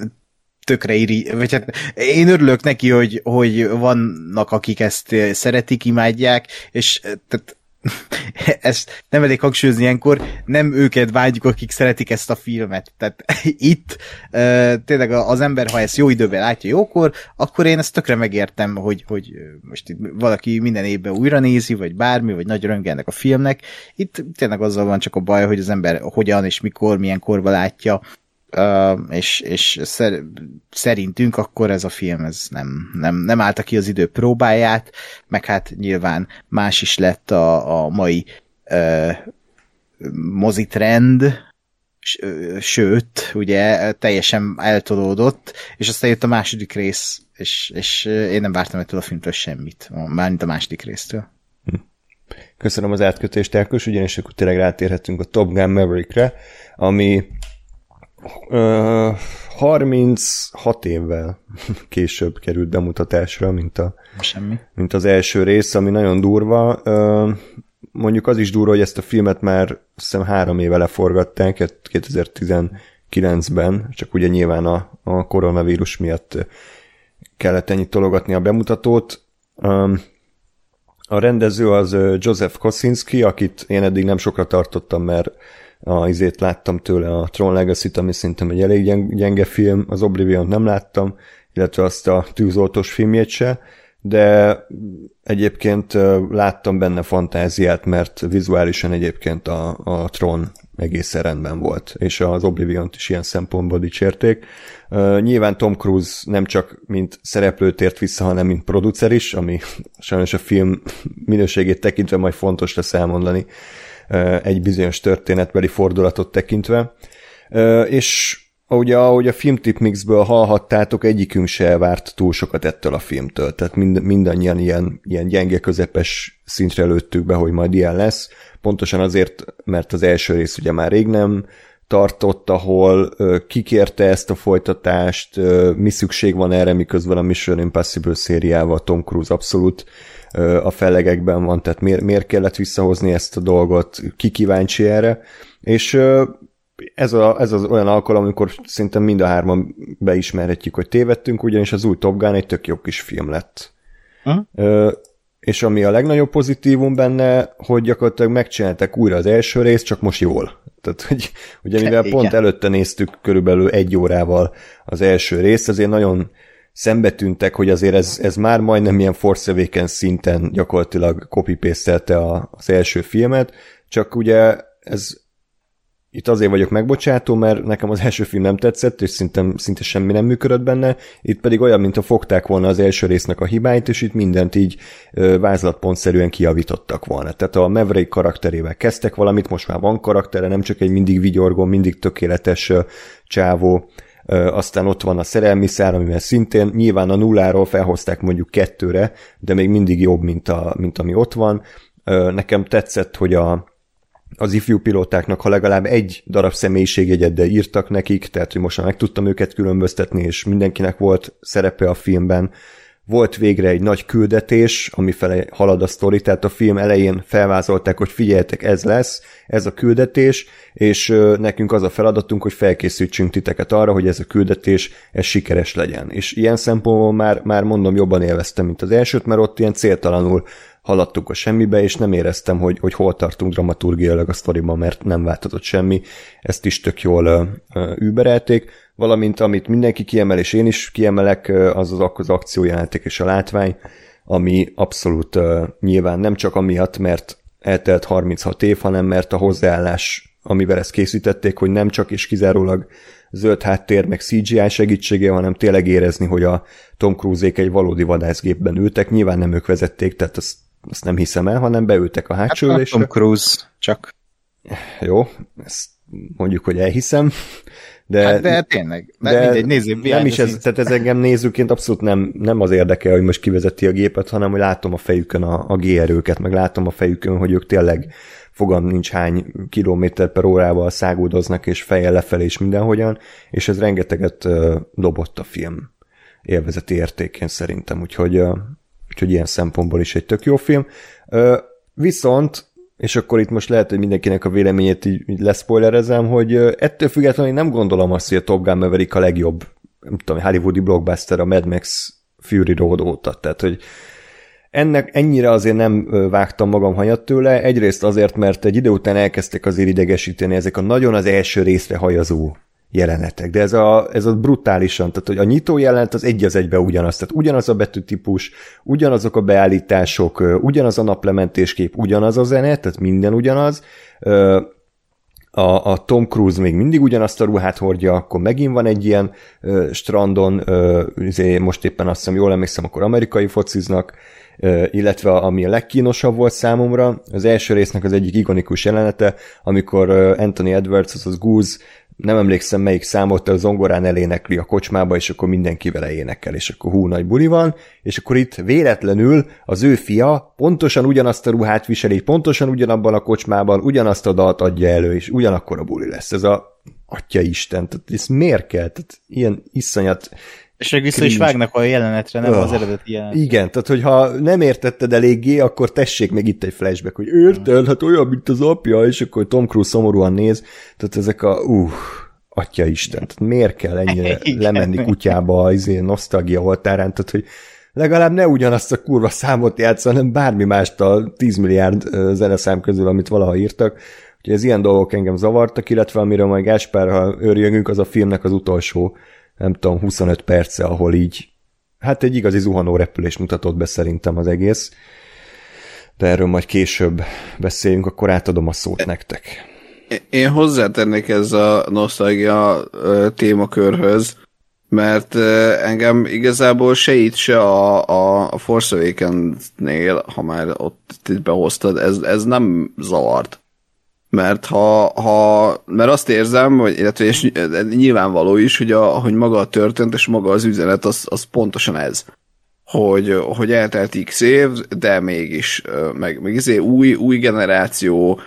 tökre iri, vagy hát én örülök neki, hogy, hogy vannak, akik ezt szeretik, imádják, és tehát ezt nem elég hangsúlyozni ilyenkor, nem őket vágyjuk, akik szeretik ezt a filmet. Tehát itt uh, tényleg az ember, ha ezt jó időben látja jókor, akkor én ezt tökre megértem, hogy, hogy most itt valaki minden évben újra nézi, vagy bármi, vagy nagy röngelnek a filmnek. Itt tényleg azzal van csak a baj, hogy az ember hogyan és mikor, milyen korban látja, és, és szer, szerintünk akkor ez a film ez nem, nem, nem állta ki az idő próbáját, meg hát nyilván más is lett a, a mai uh, mozitrend, sőt, ugye teljesen eltolódott, és aztán jött a második rész, és, és én nem vártam ettől a filmtől semmit, mármint a második résztől. Hm. Köszönöm az átkötést, Elkos, ugyanis akkor tényleg rátérhetünk a Top Gun Maverickre, ami 36 évvel később került bemutatásra, mint, a, Semmi. mint az első rész, ami nagyon durva. mondjuk az is durva, hogy ezt a filmet már azt hiszem három éve leforgatták, 2019-ben, csak ugye nyilván a, a koronavírus miatt kellett ennyit tologatni a bemutatót. a rendező az Joseph Kosinski, akit én eddig nem sokra tartottam, mert a izét láttam tőle a Tron Legacy-t, ami szerintem egy elég gyenge film, az oblivion nem láttam, illetve azt a tűzoltós filmjét se, de egyébként láttam benne fantáziát, mert vizuálisan egyébként a, a Tron egészen rendben volt, és az oblivion is ilyen szempontból dicsérték. Nyilván Tom Cruise nem csak mint szereplő tért vissza, hanem mint producer is, ami sajnos a film minőségét tekintve majd fontos lesz elmondani egy bizonyos történetbeli fordulatot tekintve. És ugye, ahogy a filmtip mixből hallhattátok, egyikünk se várt túl sokat ettől a filmtől, tehát mind, mindannyian ilyen, ilyen gyenge közepes szintre lőttük be, hogy majd ilyen lesz, pontosan azért, mert az első rész ugye már rég nem tartott, ahol kikérte ezt a folytatást, mi szükség van erre, miközben a Mission Impossible szériával Tom Cruise abszolút a fellegekben van, tehát miért, miért kellett visszahozni ezt a dolgot, ki kíváncsi erre, és ez, a, ez az olyan alkalom, amikor szinte mind a hárman beismerhetjük, hogy tévedtünk, ugyanis az új Top Gun egy tök jó kis film lett. Uh-huh. és ami a legnagyobb pozitívum benne, hogy gyakorlatilag megcsinálták újra az első részt, csak most jól. Tehát, hogy ugye mivel Igen. pont előtte néztük körülbelül egy órával az első részt, ezért nagyon szembe tűntek, hogy azért ez, ez már majdnem ilyen Force Awakens szinten gyakorlatilag copy az első filmet, csak ugye ez itt azért vagyok megbocsátó, mert nekem az első film nem tetszett, és szinte, szinte semmi nem működött benne, itt pedig olyan, mint a fogták volna az első résznek a hibáit, és itt mindent így vázlatpontszerűen kiavítottak volna. Tehát a Maverick karakterével kezdtek valamit, most már van karaktere, nem csak egy mindig vigyorgó, mindig tökéletes csávó, aztán ott van a szerelmi szár, amivel szintén nyilván a nulláról felhozták mondjuk kettőre, de még mindig jobb, mint, a, mint ami ott van. Nekem tetszett, hogy a, az ifjú pilótáknak, ha legalább egy darab személyiségjegyet, de írtak nekik, tehát hogy most már meg tudtam őket különböztetni, és mindenkinek volt szerepe a filmben, volt végre egy nagy küldetés, amifele halad a sztori, tehát a film elején felvázolták, hogy figyeljetek, ez lesz, ez a küldetés, és nekünk az a feladatunk, hogy felkészítsünk titeket arra, hogy ez a küldetés, ez sikeres legyen. És ilyen szempontból már, már mondom, jobban élveztem, mint az elsőt, mert ott ilyen céltalanul haladtunk a semmibe, és nem éreztem, hogy, hogy hol tartunk dramaturgiailag a sztoriban, mert nem változott semmi. Ezt is tök jól überelték valamint amit mindenki kiemel, és én is kiemelek, az az, az akciójáték és a látvány, ami abszolút uh, nyilván nem csak amiatt, mert eltelt 36 év, hanem mert a hozzáállás, amivel ezt készítették, hogy nem csak és kizárólag zöld háttér, meg CGI segítsége, hanem tényleg érezni, hogy a Tom Cruise-ék egy valódi vadászgépben ültek, nyilván nem ők vezették, tehát azt, azt nem hiszem el, hanem beültek a hátsó hát Tom Cruise, csak. Jó, ezt mondjuk, hogy elhiszem, de, hát de tényleg, de, de mindegy, nézzük. Nem is ez, tehát ez engem nézőként abszolút nem, nem az érdekel, hogy most kivezeti a gépet, hanem hogy látom a fejükön a, a GR-őket, meg látom a fejükön, hogy ők tényleg fogam nincs hány kilométer per órával szágódoznak, és fejjel lefelé is mindenhogyan, és ez rengeteget dobott a film élvezeti értékén szerintem, úgyhogy, úgyhogy ilyen szempontból is egy tök jó film. Viszont és akkor itt most lehet, hogy mindenkinek a véleményét így, így leszpoilerezem, hogy ettől függetlenül nem gondolom azt, hogy a Top Gun Maverick a legjobb nem tudom, hollywoodi blockbuster a Mad Max Fury Road óta. Tehát, hogy ennek ennyire azért nem vágtam magam hanyat tőle, egyrészt azért, mert egy idő után elkezdtek azért idegesíteni ezek a nagyon az első részre hajazó jelenetek, de ez a, ez a brutálisan, tehát hogy a nyitó jelenet az egy az egybe ugyanaz, tehát ugyanaz a betűtípus, ugyanazok a beállítások, ugyanaz a naplementéskép, ugyanaz a zene, tehát minden ugyanaz, a, a Tom Cruise még mindig ugyanazt a ruhát hordja, akkor megint van egy ilyen ö, strandon, ö, izé, most éppen azt hiszem, jól emlékszem, akkor amerikai fociznak, illetve ami a legkínosabb volt számomra, az első résznek az egyik ikonikus jelenete, amikor Anthony Edwards, az az Goose nem emlékszem melyik számot, a zongorán elénekli a kocsmába, és akkor mindenki vele énekel, és akkor hú, nagy buli van, és akkor itt véletlenül az ő fia pontosan ugyanazt a ruhát viseli, pontosan ugyanabban a kocsmában, ugyanazt a dalt adja elő, és ugyanakkor a buli lesz. Ez a Atya Isten, tehát ez miért kell? Tehát ilyen iszonyat és meg vissza is vágnak a jelenetre, nem oh, az eredeti jelenetre. Igen, tehát hogyha nem értetted eléggé, akkor tessék meg itt egy flashback, hogy érted, hát olyan, mint az apja, és akkor Tom Cruise szomorúan néz, tehát ezek a, uh, atya Isten, tehát miért kell ennyire lemenni kutyába az izé, nosztalgia oltárán, tehát hogy legalább ne ugyanazt a kurva számot játsz, hanem bármi mást a 10 milliárd zeneszám közül, amit valaha írtak. Úgyhogy ez ilyen dolgok engem zavartak, illetve amiről majd Gáspárral őrjöngünk, az a filmnek az utolsó nem tudom, 25 perce, ahol így, hát egy igazi zuhanó repülés mutatott be szerintem az egész, de erről majd később beszéljünk, akkor átadom a szót nektek. Én hozzátennék ez a nosztalgia témakörhöz, mert engem igazából se itt, se a, a, a Force Awakens-nél, ha már ott itt behoztad, ez, ez nem zavart mert ha, ha mert azt érzem, hogy, illetve és nyilvánvaló is, hogy, a, hogy maga a történet és maga az üzenet az, az pontosan ez. Hogy, hogy eltelt x év, de mégis, meg, meg izé új, új generáció,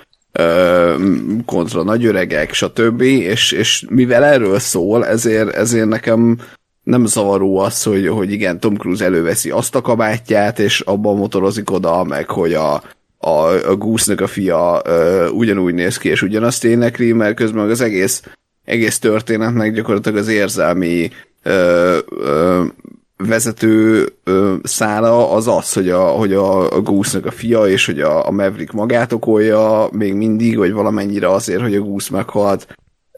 kontra nagyöregek, stb. És, és mivel erről szól, ezért, ezért nekem nem zavaró az, hogy, hogy igen, Tom Cruise előveszi azt a kabátját, és abban motorozik oda, meg hogy a, a, a Goose-nak a fia uh, ugyanúgy néz ki, és ugyanazt énekli, mert közben az egész, egész történetnek gyakorlatilag az érzelmi uh, uh, vezető uh, szála az az, hogy a, hogy a, a Goose-nak a fia, és hogy a, a Maverick magát okolja még mindig, vagy valamennyire azért, hogy a Goose meghalt,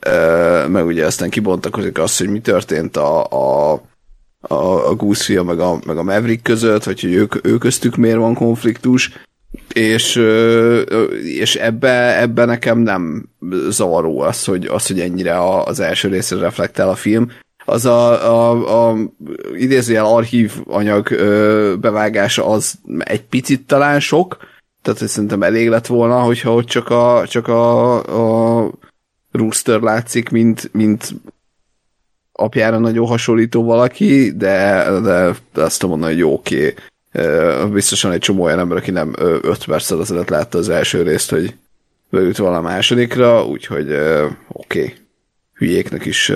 uh, meg ugye aztán kibontakozik az, hogy mi történt a, a a, a Goose fia meg a, meg a Maverick között, vagy hogy ők, ők köztük miért van konfliktus, és, és ebbe, ebbe nekem nem zavaró az, hogy, az, hogy ennyire az első részre reflektál a film. Az a, a, a idézőjel archív anyag bevágása az egy picit talán sok, tehát hogy szerintem elég lett volna, hogyha ott csak a, csak a, a Rooster látszik, mint, mint apjára nagyon hasonlító valaki, de, de azt tudom mondani, hogy jó, oké, okay biztosan egy csomó olyan ember, aki nem 5 perccel azelőtt látta az első részt, hogy beült volna a másodikra, úgyhogy oké, okay. hülyéknek is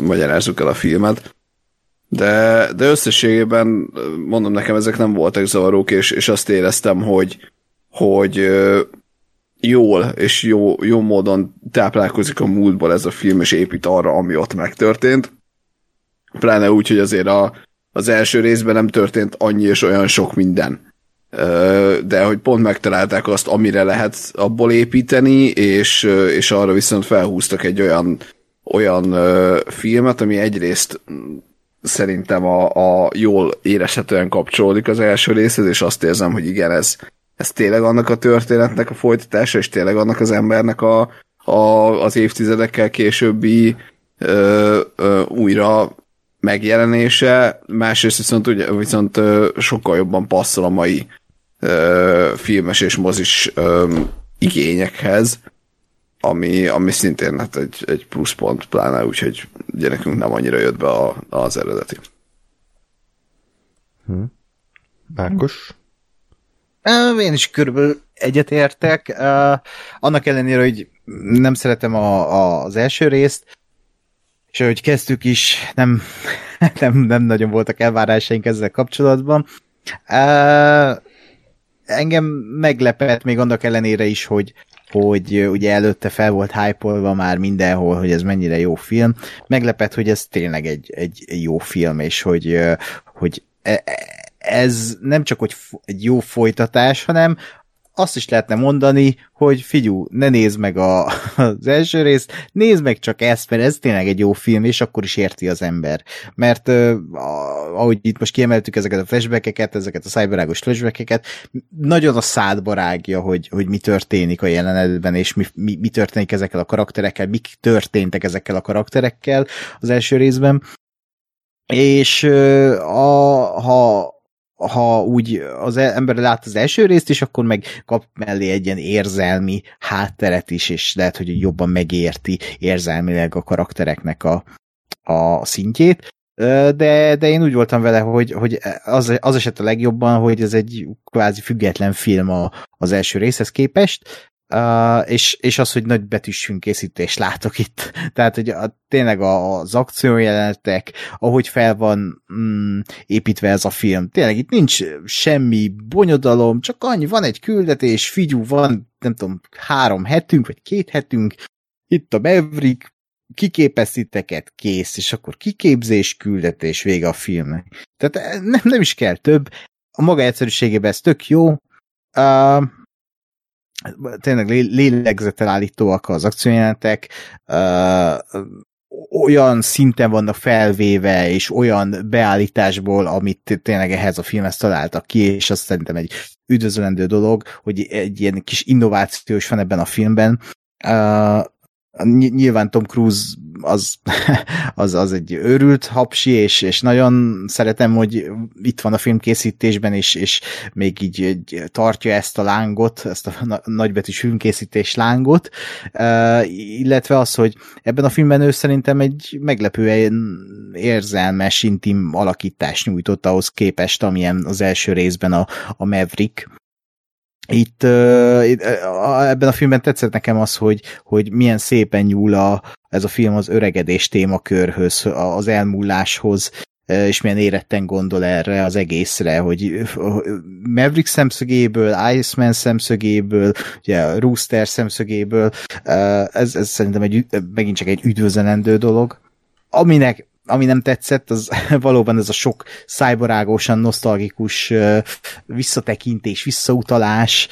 magyarázzuk el a filmet. De, de összességében mondom nekem, ezek nem voltak zavarók, és, és azt éreztem, hogy, hogy jól és jó, jó módon táplálkozik a múltból ez a film, és épít arra, ami ott megtörtént. Pláne úgy, hogy azért a, az első részben nem történt annyi és olyan sok minden. De hogy pont megtalálták azt, amire lehet abból építeni, és, és arra viszont felhúztak egy olyan, olyan filmet, ami egyrészt szerintem a, a jól érezhetően kapcsolódik az első részhez, és azt érzem, hogy igen, ez, ez tényleg annak a történetnek a folytatása, és tényleg annak az embernek a, a, az évtizedekkel későbbi ö, ö, újra megjelenése, másrészt viszont, ugye, viszont sokkal jobban passzol a mai ö, filmes és mozis ö, igényekhez, ami, ami szintén hát egy, egy pluszpont, pláne úgyhogy ugye nekünk nem annyira jött be a, az eredeti. Hm. Márkos? Én is körülbelül egyetértek. Annak ellenére, hogy nem szeretem a, a, az első részt, és ahogy kezdtük is, nem, nem, nem nagyon voltak elvárásaink ezzel kapcsolatban. Engem meglepett még annak ellenére is, hogy, hogy ugye előtte fel volt hype már mindenhol, hogy ez mennyire jó film. Meglepett, hogy ez tényleg egy, egy jó film, és hogy, hogy e, e, ez nem csak hogy egy jó folytatás, hanem azt is lehetne mondani, hogy figyú, ne nézd meg a, az első részt, nézd meg csak ezt, mert ez tényleg egy jó film, és akkor is érti az ember. Mert ahogy itt most kiemeltük ezeket a flashbackeket, ezeket a cyberágos flashbackeket, nagyon a szádba rágja, hogy, hogy mi történik a jelenetben, és mi, mi, mi történik ezekkel a karakterekkel, mik történtek ezekkel a karakterekkel az első részben. És uh, a, ha ha úgy az e- ember lát az első részt is, akkor meg kap mellé egy ilyen érzelmi hátteret is, és lehet, hogy jobban megérti érzelmileg a karaktereknek a, a szintjét. De, de én úgy voltam vele, hogy, hogy az, az eset a legjobban, hogy ez egy kvázi független film a, az első részhez képest, Uh, és, és az, hogy nagy betűs készítés látok itt. Tehát, hogy a, tényleg az akciójelenetek, ahogy fel van mm, építve ez a film, tényleg itt nincs semmi bonyodalom, csak annyi, van egy küldetés, figyú, van, nem tudom, három hetünk, vagy két hetünk, itt a Maverick, kiképeztiteket, kész, és akkor kiképzés, küldetés, vége a filmnek. Tehát eh, nem, nem is kell több, a maga egyszerűségében ez tök jó, uh, tényleg lélegzetelállítóak az akciójelentek, olyan szinten vannak felvéve, és olyan beállításból, amit tényleg ehhez a filmhez találtak ki, és azt szerintem egy üdvözlendő dolog, hogy egy ilyen kis innováció is van ebben a filmben. Nyilván Tom Cruise az, az, az egy őrült hapsi, és, és nagyon szeretem, hogy itt van a filmkészítésben, és, és még így, így tartja ezt a lángot, ezt a nagybetűs filmkészítés lángot, uh, illetve az, hogy ebben a filmben ő szerintem egy meglepően érzelmes, intim alakítást nyújtott ahhoz képest, amilyen az első részben a, a Maverick, itt, ebben a filmben tetszett nekem az, hogy, hogy milyen szépen nyúl a, ez a film az öregedés témakörhöz, az elmúláshoz, és milyen éretten gondol erre az egészre, hogy Maverick szemszögéből, Iceman szemszögéből, ugye Rooster szemszögéből, ez, ez szerintem egy, megint csak egy üdvözlendő dolog, aminek ami nem tetszett, az valóban ez a sok szájbarágosan nosztalgikus visszatekintés, visszautalás,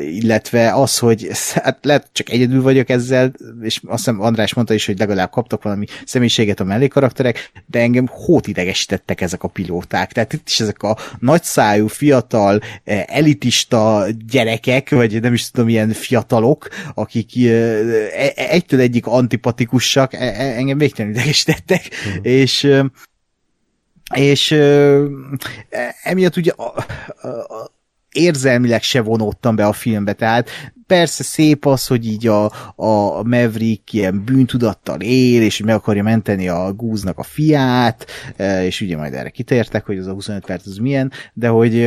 illetve az, hogy hát lehet csak egyedül vagyok ezzel, és azt hiszem András mondta is, hogy legalább kaptak valami személyiséget a mellékarakterek, de engem hótidegesítettek ezek a pilóták. Tehát itt is ezek a nagyszájú, fiatal, elitista gyerekek, vagy nem is tudom, ilyen fiatalok, akik e-, egytől egyik antipatikusak, e-, e-, engem végtelenül idegesített lettek, uh-huh. és és emiatt ugye a, a, a, érzelmileg se vonódtam be a filmbe, tehát persze szép az, hogy így a, a Maverick ilyen bűntudattal él, és meg akarja menteni a gúznak a fiát, és ugye majd erre kitértek, hogy az a 25 perc az milyen, de hogy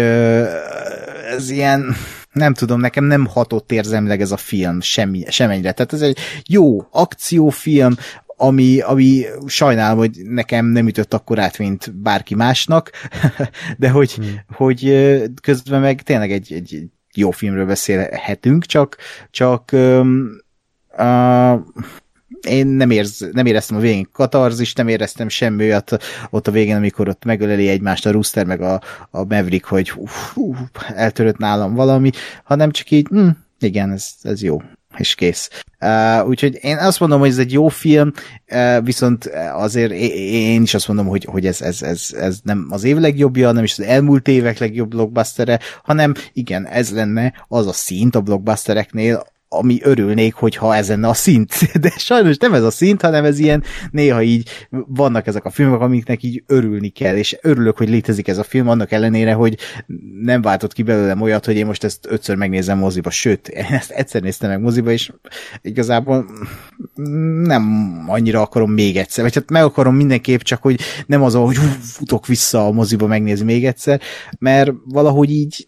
ez ilyen, nem tudom, nekem nem hatott érzelmileg ez a film semmi, semennyire. Tehát ez egy jó akciófilm, ami, ami sajnálom, hogy nekem nem ütött akkor át, mint bárki másnak, de hogy, hmm. hogy közben meg tényleg egy, egy jó filmről beszélhetünk, csak, csak um, uh, én nem, érz, nem éreztem a végén katarzist, nem éreztem semmi olyat ott a végén, amikor ott megöleli egymást a Rooster meg a, a Maverick, hogy uf, uf, eltörött nálam valami, hanem csak így, hm, igen, ez, ez jó és kész. Uh, úgyhogy én azt mondom, hogy ez egy jó film, uh, viszont azért én is azt mondom, hogy, hogy ez, ez, ez, ez nem az év legjobbja, nem is az elmúlt évek legjobb blockbustere, hanem igen, ez lenne az a szint a blockbustereknél, ami örülnék, hogyha ez lenne a szint. De sajnos nem ez a szint, hanem ez ilyen, néha így vannak ezek a filmek, amiknek így örülni kell, és örülök, hogy létezik ez a film, annak ellenére, hogy nem váltott ki belőlem olyat, hogy én most ezt ötször megnézem moziba, sőt, én ezt egyszer néztem meg moziba, és igazából nem annyira akarom még egyszer, vagy hát meg akarom mindenképp, csak hogy nem az, hogy futok vissza a moziba megnézni még egyszer, mert valahogy így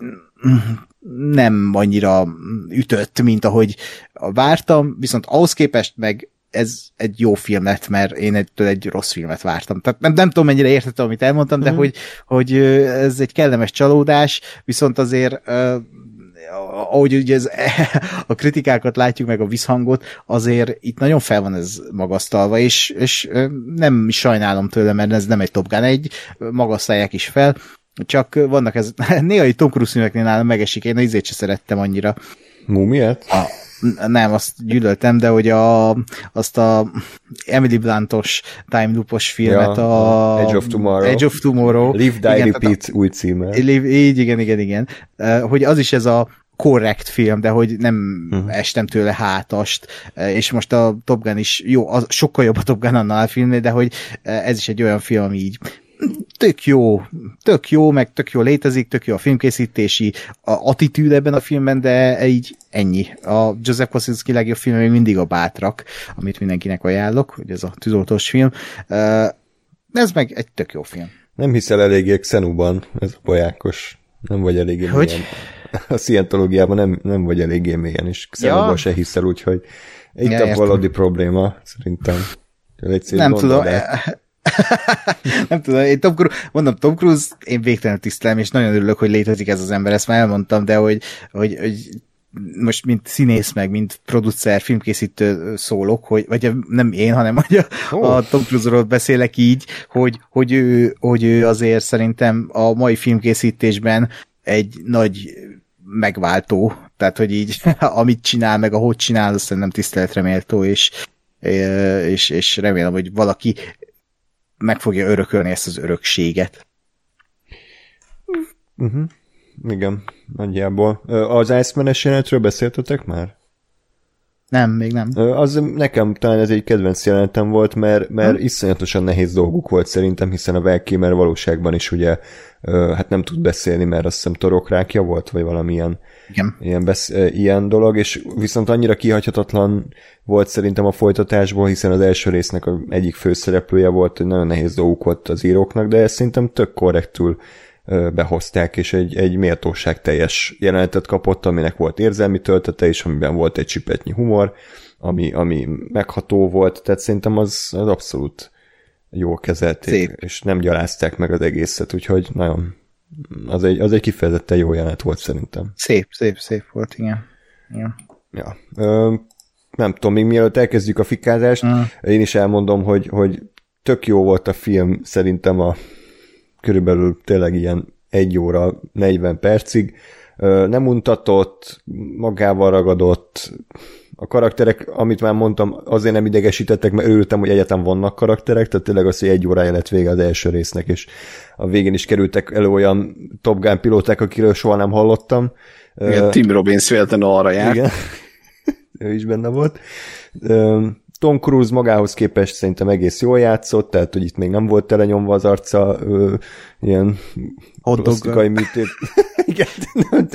nem annyira ütött, mint ahogy vártam, viszont ahhoz képest meg ez egy jó film lett, mert én ettől egy rossz filmet vártam. Tehát nem, nem tudom, mennyire értettem, amit elmondtam, de mm. hogy, hogy ez egy kellemes csalódás, viszont azért ahogy ugye ez, a kritikákat látjuk, meg a visszhangot, azért itt nagyon fel van ez magasztalva, és, és nem sajnálom tőle, mert ez nem egy Top Gun, egy magasztalják is fel, csak vannak ez, néha Tom Cruise filmeknél nálam megesik, én izét sem szerettem annyira. Mumiet? A, nem, azt gyűlöltem, de hogy a, azt a Emily Blantos time loopos filmet, ja, a Edge of Tomorrow. Edge of Tomorrow. Live, Die, igen, Repeat új címe. Live, így, igen, igen, igen. Hogy az is ez a korrekt film, de hogy nem uh-huh. estem tőle hátast, és most a Top Gun is jó, az, sokkal jobb a Top Gun annál a filmnél, de hogy ez is egy olyan film, ami így tök jó, tök jó, meg tök jó létezik, tök jó a filmkészítési a attitűd ebben a filmben, de így ennyi. A Joseph Kosinski legjobb film még mindig a Bátrak, amit mindenkinek ajánlok, hogy ez a tűzoltós film. Ez meg egy tök jó film. Nem hiszel eléggé Xenuban, ez a bolyákos. Nem vagy eléggé hogy? mélyen. A szientológiában nem, nem vagy eléggé mélyen, és Xenuban ja. se hiszel, úgyhogy itt ja, a valódi probléma, szerintem. nem tudom, nem tudom, én Tom Cruise, mondom, Tom Cruise, én végtelenül tisztelem, és nagyon örülök, hogy létezik ez az ember, ezt már elmondtam, de hogy, hogy, hogy most mint színész meg, mint producer, filmkészítő szólok, hogy, vagy nem én, hanem hogy a, oh. a Tom Cruise-ról beszélek így, hogy, hogy, ő, hogy ő azért szerintem a mai filmkészítésben egy nagy megváltó, tehát hogy így amit csinál, meg ahogy csinál, azt nem tiszteletre méltó, és, és, és remélem, hogy valaki meg fogja örökölni ezt az örökséget. Uh-huh. Igen, nagyjából. Az Iceman-es jelenetről beszéltetek már? Nem, még nem. Az nekem talán ez egy kedvenc jelenetem volt, mert, mert hm? iszonyatosan nehéz dolguk volt szerintem, hiszen a Valkymer valóságban is ugye hát nem tud beszélni, mert azt hiszem torokrákja volt, vagy valamilyen Igen. Ilyen, besz, ilyen dolog, és viszont annyira kihagyhatatlan volt szerintem a folytatásból, hiszen az első résznek a egyik főszereplője volt, hogy nagyon nehéz dolguk volt az íróknak, de ezt szerintem tök korrektül behozták, és egy, egy méltóság teljes jelenetet kapott, aminek volt érzelmi töltete, és amiben volt egy csipetnyi humor, ami, ami megható volt, tehát szerintem az, az abszolút jól kezelték, Szép. és nem gyalázták meg az egészet, úgyhogy nagyon az egy, az egy kifejezetten jó jelenet volt szerintem. Szép, szép, szép volt, igen. igen. Ja. Ö, nem tudom, még mielőtt elkezdjük a fikázást, mm. én is elmondom, hogy, hogy tök jó volt a film szerintem a körülbelül tényleg ilyen egy óra 40 percig. Nem mutatott, magával ragadott, a karakterek, amit már mondtam, azért nem idegesítettek, mert örültem, hogy egyetem vannak karakterek, tehát tényleg az, hogy egy órája lett vége az első résznek, és a végén is kerültek elő olyan Top Gun pilóták, akiről soha nem hallottam. Igen, Tim Robbins véletlenül arra járt. Igen, ő is benne volt. Tom Cruise magához képest szerintem egész jól játszott, tehát hogy itt még nem volt telenyomva az arca ö, ilyen plastikai műtét. Igen, nem,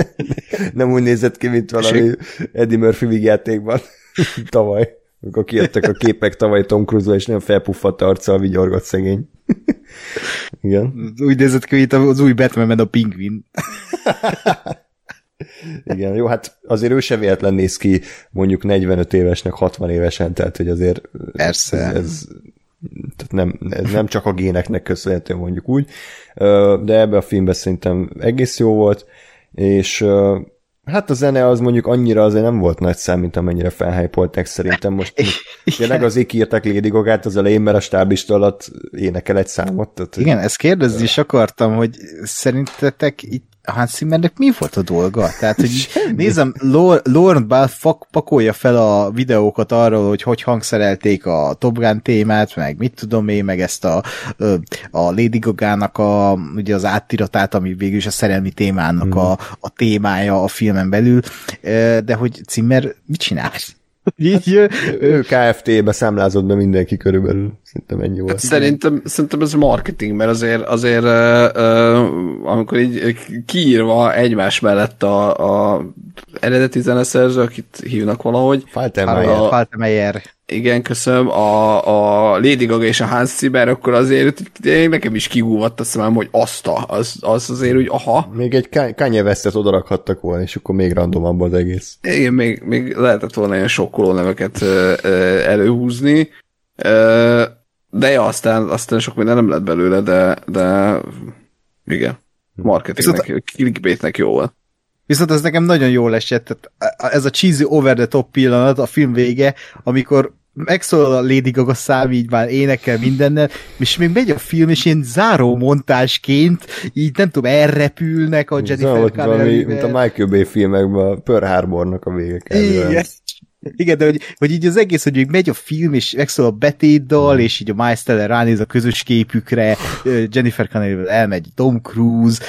nem úgy nézett ki, mint valami Eddie Murphy vígjátékban tavaly, amikor kijöttek a képek tavaly Tom cruise és nem felpuffadt arccal vigyorgott szegény. Igen. Úgy nézett ki, mint az új Batman, a pingvin. Igen, jó, hát azért ő se véletlen néz ki mondjuk 45 évesnek 60 évesen, tehát hogy azért Persze. ez, ez tehát nem, ez nem csak a géneknek köszönhető mondjuk úgy, de ebbe a filmben szerintem egész jó volt, és Hát a zene az mondjuk annyira azért nem volt nagy szám, mint amennyire felhájpolták szerintem. Most tényleg az írták Lady Gaga-t az elején, mert a stáblista alatt énekel egy számot. Tehát, Igen, ezt kérdezni is akartam, hogy szerintetek itt Hans Zimmernek mi volt a dolga? Tehát, hogy nézem, Lorne Bell pakolja fel a videókat arról, hogy hogy hangszerelték a Top Gun témát, meg mit tudom én, meg ezt a, a Lady Gaga-nak a, ugye az áttiratát, ami végül is a szerelmi témának a, a témája a filmen belül, de hogy Zimmer mit csinál? Így, ő KFT-be számlázott be mindenki körülbelül. Szerintem ennyi volt. Hát szerintem, szerintem ez marketing, mert azért, azért uh, uh, amikor így kiírva egymás mellett a, a eredeti zeneszerző, akit hívnak valahogy. Faltermeyer. Faltermeyer. Igen, köszönöm. A, a Lady Gaga és a Hans Zimmer, akkor azért nekem is kigúvatt a szemem, hogy azt a, az, az azért úgy, aha. Még egy Kanye West-et odarakhattak volna, és akkor még randomabb az egész. Igen, még, még lehetett volna ilyen sokkoló neveket ö, ö, előhúzni. Ö, de ja, aztán, aztán sok minden nem lett belőle, de, de igen, marketingnek, Viszont... clickbaitnek jó volt. Viszont ez nekem nagyon jól esett, tehát ez a cheesy over the top pillanat, a film vége, amikor megszólal a Lady Gaga szám, így már énekel mindennel, és még megy a film, és ilyen záró montásként, így nem tudom, elrepülnek a Jennifer Connelly. Mint a Michael Bay filmekben, a Pearl Harbornak a vége Igen. Igen, de hogy, hogy így az egész, hogy megy a film, és megszól a betétdal, és így a Miles Teller ránéz a közös képükre, Jennifer Connelly elmegy Tom Cruise,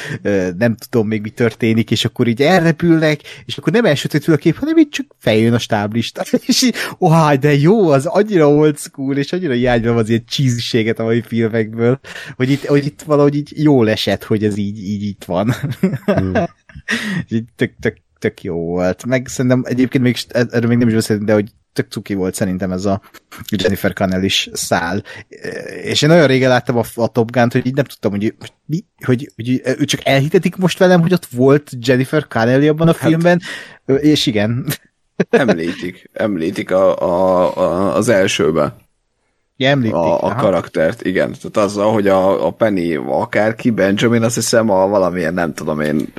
nem tudom még mi történik, és akkor így elrepülnek, és akkor nem elsötétül a kép, hanem így csak feljön a stáblista. És így, oh, de jó, az annyira old school, és annyira hiányban az ilyen cheesységet a mai filmekből, hogy itt, hogy itt valahogy így jól esett, hogy ez így, így itt van. Mm. így tök, tök, tök jó volt. Meg szerintem egyébként még, erről még nem is beszéltünk, de hogy tök cuki volt szerintem ez a Jennifer Connell is szál. És én nagyon régen láttam a, a Top Gun-t, hogy így nem tudtam, hogy, mi, hogy, hogy ő csak elhitetik most velem, hogy ott volt Jennifer Connelly abban a hát, filmben, és igen. Említik, említik a, a, a, az elsőben. Említik. A, a karaktert, igen. Tehát azzal, hogy a, a Penny akárki, Benjamin, azt hiszem a valamilyen, nem tudom én,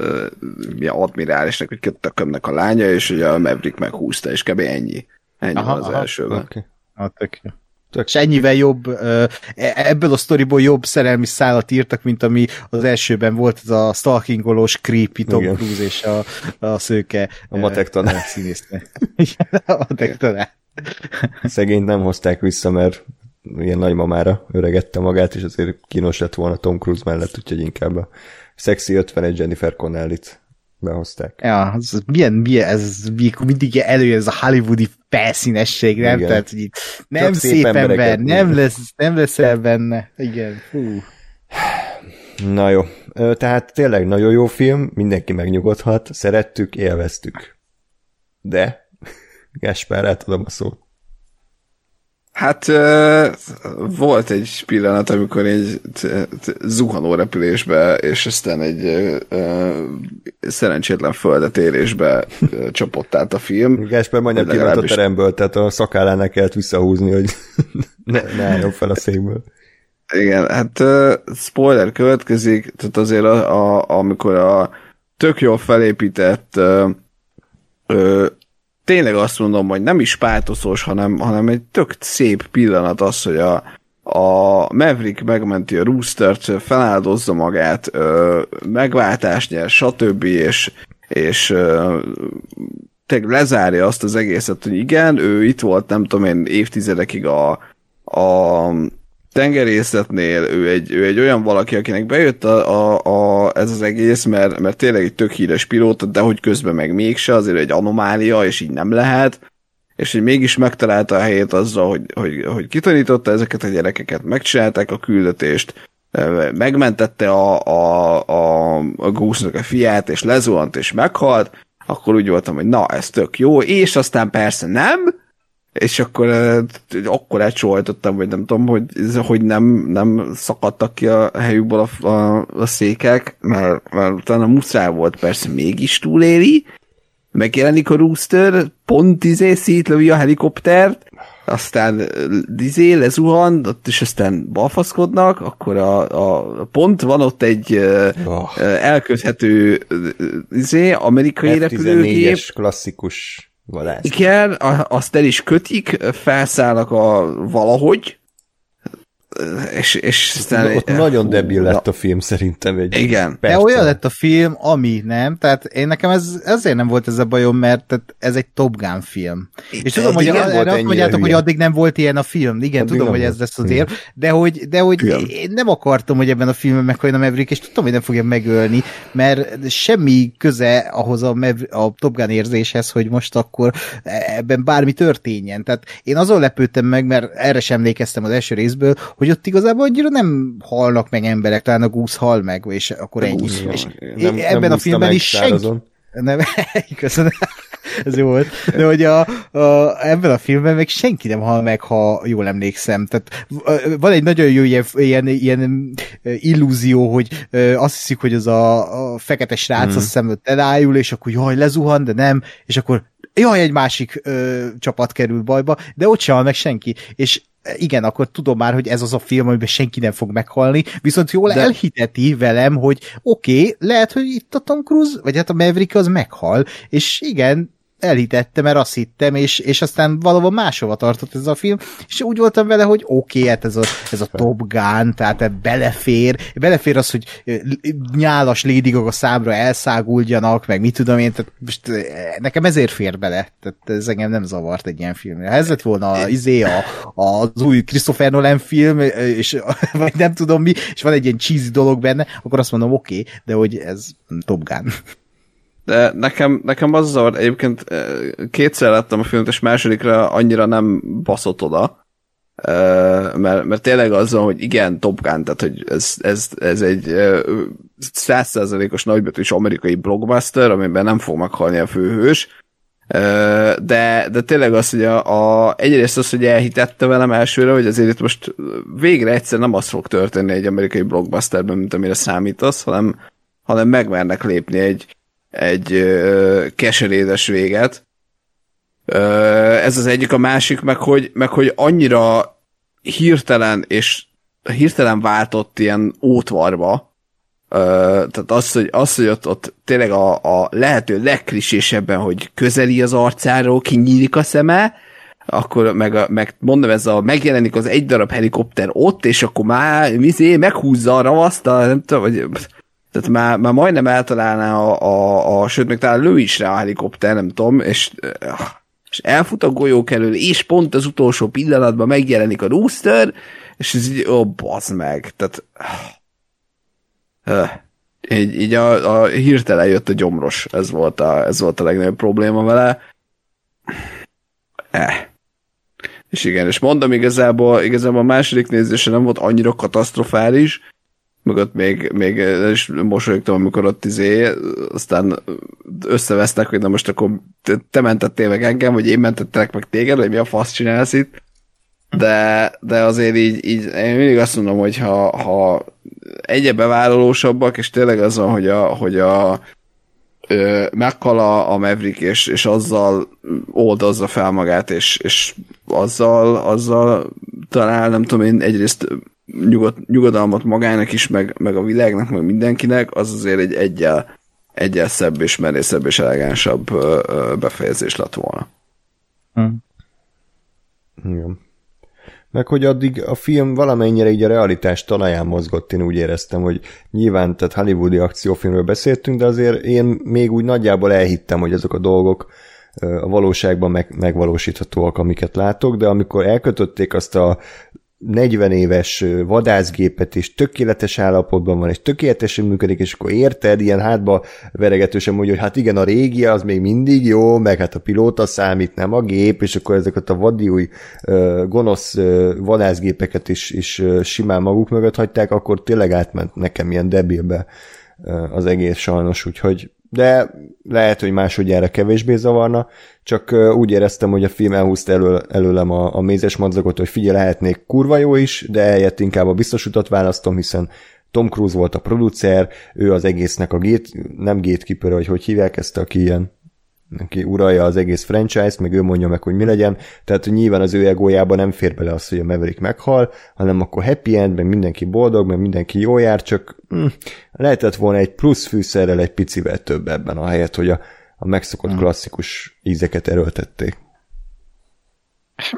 milyen admirálisnak, hogy kötökömnek a lánya, és hogy a Maverick meghúzta, és kb. ennyi. Ennyi aha, az aha, elsőben. Okay. Ah, tök jó. Tök. És ennyivel jobb, e, ebből a sztoriból jobb szerelmi szállat írtak, mint ami az elsőben volt, ez a stalkingolós creepy Tom Igen. Cruise és a, a szőke a matek tanár. a matek tanár. Szegényt nem hozták vissza, mert ilyen nagymamára öregette magát, és azért kínos lett volna Tom Cruise mellett, úgyhogy inkább a Sexy 51 Jennifer Connelly-t behozták. Ja, ez, milyen, milyen, ez mindig előjön ez a hollywoodi felszínesség, nem? Igen. Tehát, hogy itt nem Csak szép ember, nem lesz, nem leszel benne. Igen, fú. Na jó, tehát tényleg nagyon jó film, mindenki megnyugodhat, szerettük, élveztük. De, Gáspár, átadom a szót. Hát volt egy pillanat, amikor egy zuhanó repülésbe, és aztán egy szerencsétlen földetérésbe csapott át a film. Gásper majdnem kiment a teremből, tehát a szakállának kellett visszahúzni, hogy ne, ne álljon fel a székből. Igen, hát uh, spoiler következik, tehát azért a, a, amikor a tök jól felépített uh, uh, tényleg azt mondom, hogy nem is pátoszos, hanem, hanem egy tök szép pillanat az, hogy a, a Maverick megmenti a Roostert, feláldozza magát, ö, megváltást nyer, stb. és, és ö, lezárja azt az egészet, hogy igen, ő itt volt, nem tudom én, évtizedekig a, a tengerészetnél, ő egy, ő egy olyan valaki, akinek bejött a, a, a, ez az egész, mert, mert tényleg egy tök híres pilóta, de hogy közben meg mégse, azért egy anomália, és így nem lehet, és hogy mégis megtalálta a helyét azzal, hogy, hogy, hogy kitanította ezeket a gyerekeket, megcsinálták a küldetést, megmentette a, a, a, a Goose-nak a fiát, és lezuhant, és meghalt, akkor úgy voltam, hogy na, ez tök jó, és aztán persze nem, és akkor akkor elcsóhajtottam, vagy nem tudom, hogy, hogy nem, nem szakadtak ki a helyükből a, a, a székek, mert, mert utána muszáj volt persze mégis túléli, megjelenik a Rooster, pont izé szétlövi a helikoptert, aztán dizé lezuhan, ott is aztán balfaszkodnak, akkor a, a pont van ott egy oh. elköthető izé, amerikai repülőgép. klasszikus vadász. Igen, azt el is kötik, felszállnak a valahogy, és, és aztán... Ott nagyon debil lett a film szerintem egy Igen. Percen. De olyan lett a film, ami nem, tehát én nekem ez, ezért nem volt ez a bajom, mert tehát ez egy Top Gun film. Itt és tudom, hogy erre azt mondjátok, hogy addig nem volt ilyen a film. Igen, addig tudom, hogy ez lesz az érv, de hogy, de hogy én nem akartam, hogy ebben a filmben meghajjon a Maverick, és tudom, hogy nem fogja megölni, mert semmi köze ahhoz a, Maver- a Top Gun érzéshez, hogy most akkor ebben bármi történjen. Tehát én azon lepődtem meg, mert erre sem emlékeztem az első részből, hogy ott igazából annyira nem halnak meg emberek, talán a gúsz hal meg, és akkor ennyi. És nem, ebben nem a filmben is senki... Nem, köszönöm. Ez jó volt. De hogy a, a, ebben a filmben meg senki nem hal meg, ha jól emlékszem. Tehát van egy nagyon jó ilyen, ilyen, ilyen illúzió, hogy azt hiszik, hogy az a, a fekete srác mm. azt hiszem elájul, és akkor jaj, lezuhan, de nem, és akkor jaj, egy másik ö, csapat kerül bajba, de ott sem hal meg senki. És igen, akkor tudom már, hogy ez az a film, amiben senki nem fog meghalni, viszont jól De... elhiteti velem, hogy oké, okay, lehet, hogy itt a Tom Cruise, vagy hát a Maverick az meghal, és igen, elhitettem, mert azt hittem, és, és aztán valahol máshova tartott ez a film, és úgy voltam vele, hogy oké, okay, hát ez a, ez a Top Gun, tehát belefér, belefér az, hogy nyálas Lady Gaga számra elszáguljanak, meg mit tudom én, tehát most nekem ezért fér bele, tehát ez engem nem zavart egy ilyen filmre. Ha ez lett volna az, izé a, az új Christopher Nolan film, és vagy nem tudom mi, és van egy ilyen cheesy dolog benne, akkor azt mondom, oké, okay, de hogy ez Top Gun. De nekem, nekem az zavar, egyébként kétszer láttam a filmet, és másodikra annyira nem baszott oda, mert, mert tényleg az van, hogy igen, Top Gun, tehát hogy ez, ez, ez egy százszerzalékos nagybetűs amerikai blockbuster, amiben nem fog meghalni a főhős, de, de tényleg az, hogy a, a, egyrészt az, hogy elhitette velem elsőre, hogy azért itt most végre egyszer nem az fog történni egy amerikai blockbusterben, mint amire számítasz, hanem, hanem megmernek lépni egy, egy keserédes véget. Ez az egyik, a másik, meg hogy, meg hogy annyira hirtelen és hirtelen váltott ilyen ótvarba, tehát az, hogy, az, hogy ott, ott tényleg a, a lehető legkrisésebben, hogy közeli az arcáról, kinyílik a szeme, akkor meg, meg mondom, ez a megjelenik az egy darab helikopter ott, és akkor már mizé, meghúzza a ravaszt, nem tudom, vagy tehát már, már majdnem eltalálná a, a, a, sőt, még talán lő is rá a helikopter, nem tudom, és, és elfut a golyók elől, és pont az utolsó pillanatban megjelenik a rooster, és ez így, ó, bazd meg, tehát így, így a, a hirtelen jött a gyomros, ez volt a, ez volt a legnagyobb probléma vele. Eh. És igen, és mondom, igazából, igazából a második nézése nem volt annyira katasztrofális, meg ott még, még is mosolyogtam, amikor ott izé, aztán összevesztek, hogy na most akkor te mentettél meg engem, vagy én mentettelek meg téged, vagy mi a fasz csinálsz itt. De, de azért így, így én mindig azt mondom, hogy ha, ha egyre bevállalósabbak, és tényleg az van, hogy a, hogy a ö, a, a Maverick, és, és azzal oldozza fel magát, és, és azzal, azzal talán nem tudom én egyrészt nyugod, nyugodalmat magának is, meg, meg a világnak, meg mindenkinek, az azért egy egyel, egyel szebb és merészebb és elegánsabb befejezés lett volna. Hm. Igen. Meg hogy addig a film valamennyire így a realitás talaján mozgott, én úgy éreztem, hogy nyilván, tehát hollywoodi akciófilmről beszéltünk, de azért én még úgy nagyjából elhittem, hogy azok a dolgok a valóságban meg, megvalósíthatóak, amiket látok, de amikor elkötötték azt a 40 éves vadászgépet is tökéletes állapotban van, és tökéletesen működik, és akkor érted, ilyen hátba veregetősen mondja, hogy hát igen, a régi az még mindig jó, meg hát a pilóta számít, nem a gép, és akkor ezeket a vadi új gonosz vadászgépeket is, is simán maguk mögött hagyták, akkor tényleg átment nekem ilyen debilbe az egész sajnos, úgyhogy de lehet, hogy másodjára kevésbé zavarna, csak úgy éreztem, hogy a film elhúzta elő, előlem a, a mézes madzagot, hogy figyelj, lehetnék kurva jó is, de eljött inkább a biztos utat választom, hiszen Tom Cruise volt a producer, ő az egésznek a gate, nem gatekeeper, hogy hogy hívják ezt, aki ilyen aki uralja az egész franchise-t, meg ő mondja meg, hogy mi legyen, tehát hogy nyilván az ő egójában nem fér bele az, hogy a Maverick meghal, hanem akkor happy end, meg mindenki boldog, meg mindenki jó jár, csak hm, lehetett volna egy plusz fűszerrel egy picivel több ebben a helyet, hogy a, a megszokott hmm. klasszikus ízeket erőltették.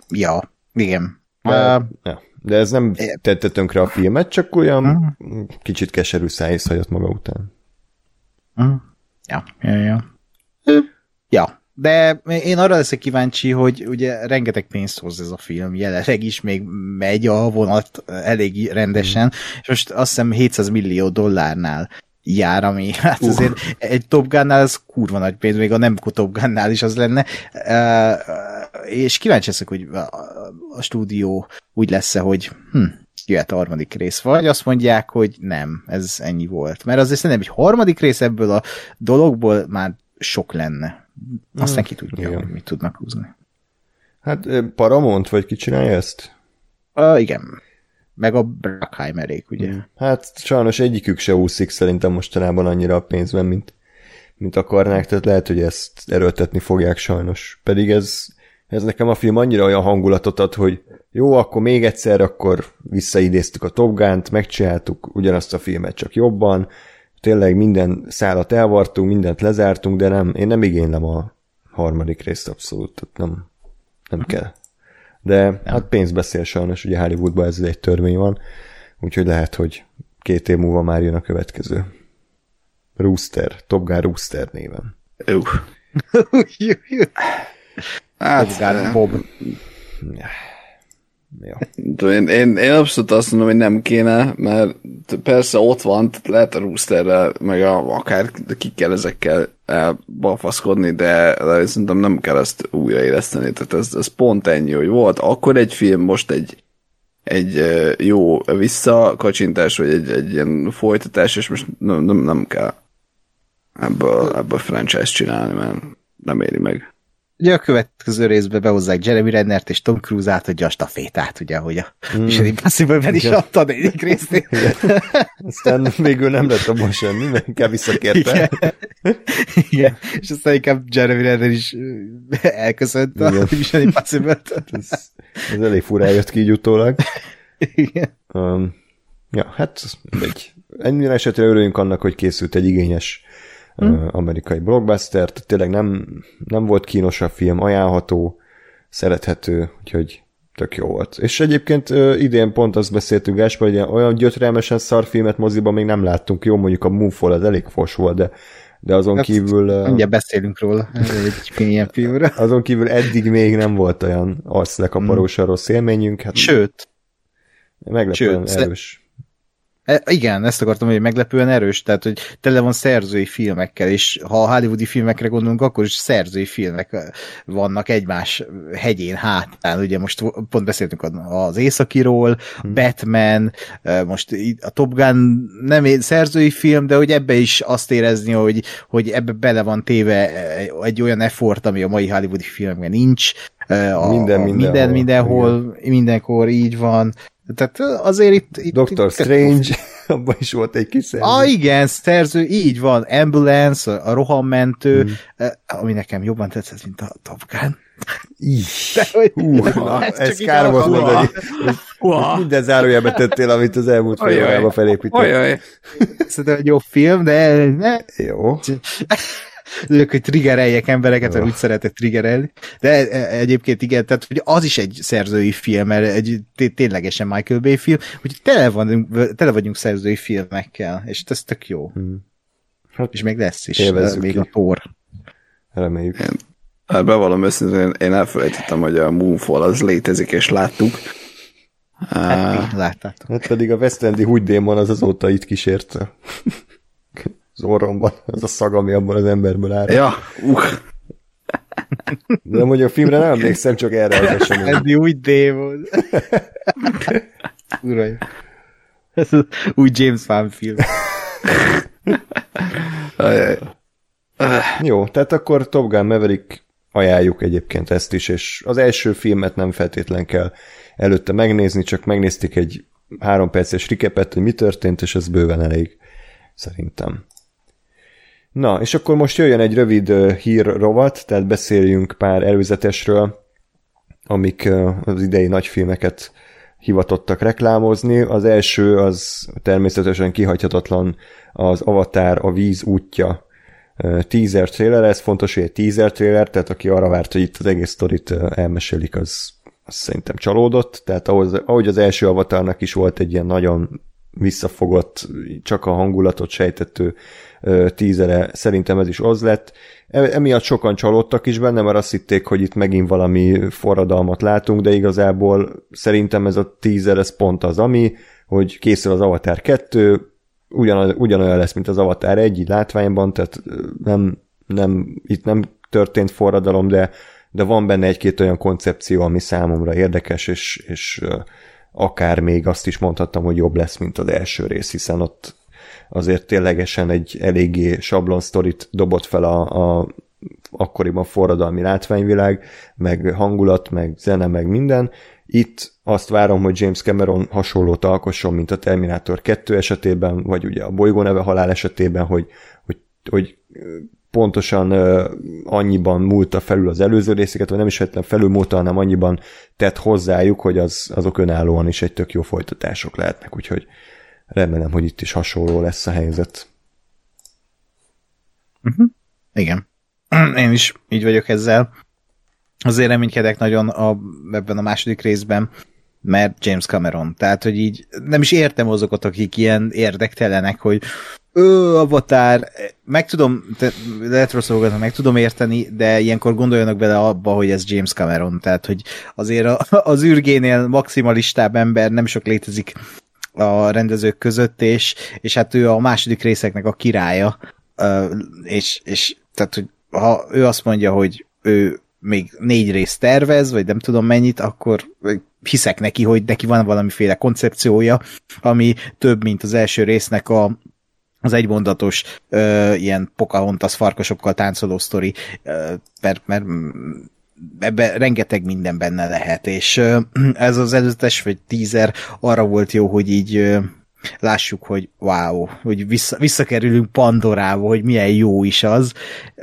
Ja, igen. De, uh, ja. De ez nem tette tönkre a filmet, csak olyan uh, kicsit keserű szájész hajott maga után. Uh, ja, ja, ja. Ja, de én arra leszek kíváncsi, hogy ugye rengeteg pénzt hoz ez a film, jelenleg is még megy a vonat elég rendesen, és most azt hiszem 700 millió dollárnál jár, ami hát uh. azért egy Top Gun-nál az kurva nagy pénz, még a nem Top Gun-nál is az lenne, uh, és kíváncsi leszek, hogy a, a stúdió úgy lesz-e, hogy hm, jöhet a harmadik rész, vagy azt mondják, hogy nem, ez ennyi volt. Mert azért szerintem egy harmadik rész ebből a dologból már sok lenne. Aztán hmm. ki tudja, igen. hogy mit tudnak húzni. Hát Paramount, vagy ki csinálja ezt? Uh, igen. Meg a Brackheimerék, ugye? Hmm. Hát sajnos egyikük se úszik szerintem mostanában annyira a pénzben, mint, mint akarnák, tehát lehet, hogy ezt erőltetni fogják sajnos. Pedig ez, ez nekem a film annyira olyan hangulatot ad, hogy jó, akkor még egyszer, akkor visszaidéztük a Top Gun-t, megcsináltuk ugyanazt a filmet, csak jobban, tényleg minden szállat elvartunk, mindent lezártunk, de nem, én nem igénylem a harmadik részt abszolút, tehát nem, nem kell. De ja. hát pénz beszél sajnos, ugye Hollywoodban ez egy törvény van, úgyhogy lehet, hogy két év múlva már jön a következő. Rooster, Top Gun Rooster néven. Uh. hát, Top Gun Bob. Ja. Én, én, én abszolút azt mondom, hogy nem kéne, mert persze ott van, tehát lehet a roosterrel, meg a, akár kell ezekkel elbafaszkodni, de, de szerintem nem kell ezt újraéleszteni, tehát ez, ez pont ennyi, hogy volt akkor egy film, most egy, egy jó visszakacsintás, vagy egy, egy ilyen folytatás, és most nem, nem, nem kell ebből, ebből franchise csinálni, mert nem éri meg. Ugye a következő részben behozzák Jeremy Rennert és Tom Cruise átadja a stafétát, ugye, hogy a mm. Mission Impossible-ben is adta a negyedik részt. Aztán végül nem lett abban semmi, mert inkább visszakérte. Igen. Igen. És aztán inkább Jeremy Renner is elköszönt a. Mission Impossible-t. ez, ez elég furán jött ki így utólag. Igen. Um, ja, hát egy. Ennyire esetre örüljünk annak, hogy készült egy igényes hmm. amerikai blockbuster, tehát tényleg nem, nem volt kínos a film, ajánlható, szerethető, úgyhogy tök jó volt. És egyébként idén pont azt beszéltünk, Gáspár, hogy olyan gyötrelmesen szar filmet moziban még nem láttunk. Jó, mondjuk a Moonfall az elég fos volt, de, de azon Ezt kívül... Mindjárt beszélünk róla, egy ilyen filmre. Azon kívül eddig még nem volt olyan arclekaparósan rossz élményünk. Hát Sőt. Meglepően Sőt, erős. E, igen, ezt akartam, hogy meglepően erős, tehát hogy tele van szerzői filmekkel, és ha a hollywoodi filmekre gondolunk, akkor is szerzői filmek vannak egymás hegyén, hátán. Ugye most pont beszéltünk az Északiról, hmm. Batman, e, most a Top Gun nem szerzői film, de hogy ebbe is azt érezni, hogy, hogy ebbe bele van téve egy olyan effort, ami a mai hollywoodi filmekben nincs. E, a, minden, a, minden, mindenhol, mindenkor így van tehát azért itt... itt Doctor itt, Strange, abban is volt egy kis szerző. Ah, igen, szerző, így van. Ambulance, a rohammentő, hmm. ami nekem jobban tetszett, mint a Top Gun. De, hogy, Hú, na, ez kár volt mondani. Minden zárójelbe tettél, amit az elmúlt fél órában felépítettél. Szerintem egy jó film, de... Ne. Jó ők, hogy triggereljek embereket, mert úgy szeretek triggerelni. De e, e, egyébként igen, tehát hogy az is egy szerzői film, mert egy ténylegesen Michael Bay film, hogy tele, van, tele vagyunk szerzői filmekkel, és ez tök jó. Hmm. Hát, és még lesz is, még ki. a Thor. Reméljük. Én, hát bevallom őszintén, én elfelejtettem, hogy a Moonfall az létezik, és láttuk. Hát, uh, láttátok. Hát pedig a West Endi húgydémon az azóta itt kísérte az orromban, az a szag, ami abban az emberből áll. Ja, uh. De mondjuk a filmre nem emlékszem, csak erre az esemény. Ez új démon. Uram. Ez az új James Wan film. Ajaj. Jó, tehát akkor Top Gun Maverick ajánljuk egyébként ezt is, és az első filmet nem feltétlen kell előtte megnézni, csak megnézték egy három perces rikepet, hogy mi történt, és ez bőven elég, szerintem. Na, és akkor most jöjjön egy rövid hír rovat, tehát beszéljünk pár előzetesről, amik az idei nagyfilmeket hivatottak reklámozni. Az első az természetesen kihagyhatatlan az Avatar a víz útja teaser trailer, ez fontos, hogy egy teaser trailer, tehát aki arra várt, hogy itt az egész sztorit elmesélik, az, az szerintem csalódott, tehát ahhoz, ahogy az első avatarnak is volt egy ilyen nagyon visszafogott, csak a hangulatot sejtető tízere, szerintem ez is az lett. E, emiatt sokan csalódtak is benne, mert azt hitték, hogy itt megint valami forradalmat látunk, de igazából szerintem ez a tízer, ez pont az, ami, hogy készül az Avatar 2, ugyan, ugyanolyan lesz, mint az Avatar 1 látványban, tehát nem, nem, itt nem történt forradalom, de, de van benne egy-két olyan koncepció, ami számomra érdekes, és, és akár még azt is mondhattam, hogy jobb lesz, mint az első rész, hiszen ott azért ténylegesen egy eléggé sablon sztorit dobott fel a, a akkoriban forradalmi látványvilág, meg hangulat, meg zene, meg minden. Itt azt várom, hogy James Cameron hasonlót alkosson, mint a Terminator 2 esetében, vagy ugye a bolygó neve halál esetében, hogy, hogy, hogy pontosan uh, annyiban múlta felül az előző részeket, vagy nem is felül felülmúlta, hanem annyiban tett hozzájuk, hogy az, azok önállóan is egy tök jó folytatások lehetnek, úgyhogy remélem, hogy itt is hasonló lesz a helyzet. Uh-huh. Igen. Én is így vagyok ezzel. Azért reménykedek nagyon a, ebben a második részben, mert James Cameron. Tehát, hogy így nem is értem azokat, akik ilyen érdektelenek, hogy ő, Avatar, meg tudom, retroszolgatnak, meg tudom érteni, de ilyenkor gondoljanak bele abba, hogy ez James Cameron, tehát, hogy azért a, az űrgénél maximalistább ember nem sok létezik a rendezők között, és, és hát ő a második részeknek a királya, és, és tehát, hogy ha ő azt mondja, hogy ő még négy részt tervez, vagy nem tudom mennyit, akkor hiszek neki, hogy neki van valamiféle koncepciója, ami több, mint az első résznek a az egymondatos ö, ilyen Pocahontas farkasokkal táncoló sztori, ö, mert, mert ebben rengeteg minden benne lehet, és ez az előzetes vagy tízer arra volt jó, hogy így lássuk, hogy wow, hogy vissza, visszakerülünk Pandorába, hogy milyen jó is az.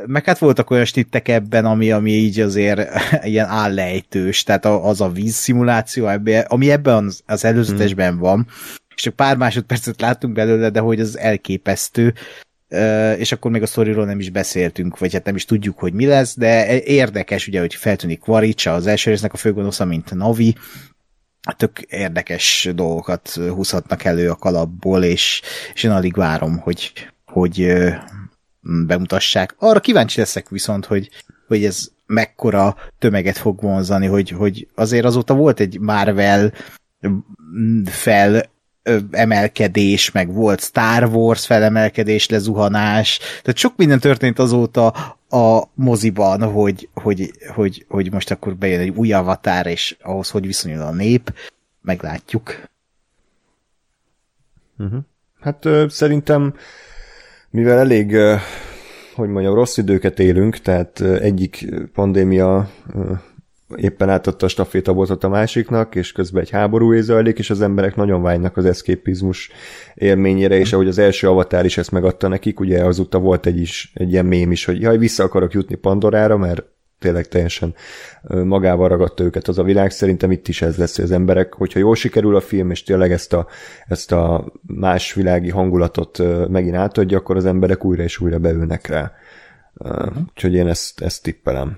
Meg hát voltak olyan stittek ebben, ami, ami így azért ilyen állejtős, tehát az a vízszimuláció, ami ebben az előzetesben van, és csak pár másodpercet láttunk belőle, de hogy az elképesztő, és akkor még a sztoriról nem is beszéltünk, vagy hát nem is tudjuk, hogy mi lesz, de érdekes ugye, hogy feltűnik Kvaricsa, az első résznek a főgonosza, mint Navi, tök érdekes dolgokat húzhatnak elő a kalapból, és, és én alig várom, hogy, hogy bemutassák. Arra kíváncsi leszek viszont, hogy, hogy ez mekkora tömeget fog vonzani, hogy, hogy azért azóta volt egy Marvel fel emelkedés, meg volt Star Wars felemelkedés, lezuhanás, tehát sok minden történt azóta a moziban, hogy, hogy, hogy, hogy most akkor bejön egy új avatár, és ahhoz hogy viszonyul a nép, meglátjuk. Uh-huh. Hát szerintem, mivel elég, hogy mondjam, rossz időket élünk, tehát egyik pandémia éppen átadta a stafétabotot a másiknak, és közben egy háború zajlik, és az emberek nagyon vágynak az eszképizmus élményére, és ahogy az első avatár is ezt megadta nekik, ugye azóta volt egy, is, egy ilyen mém is, hogy jaj, vissza akarok jutni Pandorára, mert tényleg teljesen magával ragadta őket az a világ. Szerintem itt is ez lesz, hogy az emberek, hogyha jól sikerül a film, és tényleg ezt a, ezt a más világi hangulatot megint átadja, akkor az emberek újra és újra beülnek rá. Úgyhogy én ezt, ezt tippelem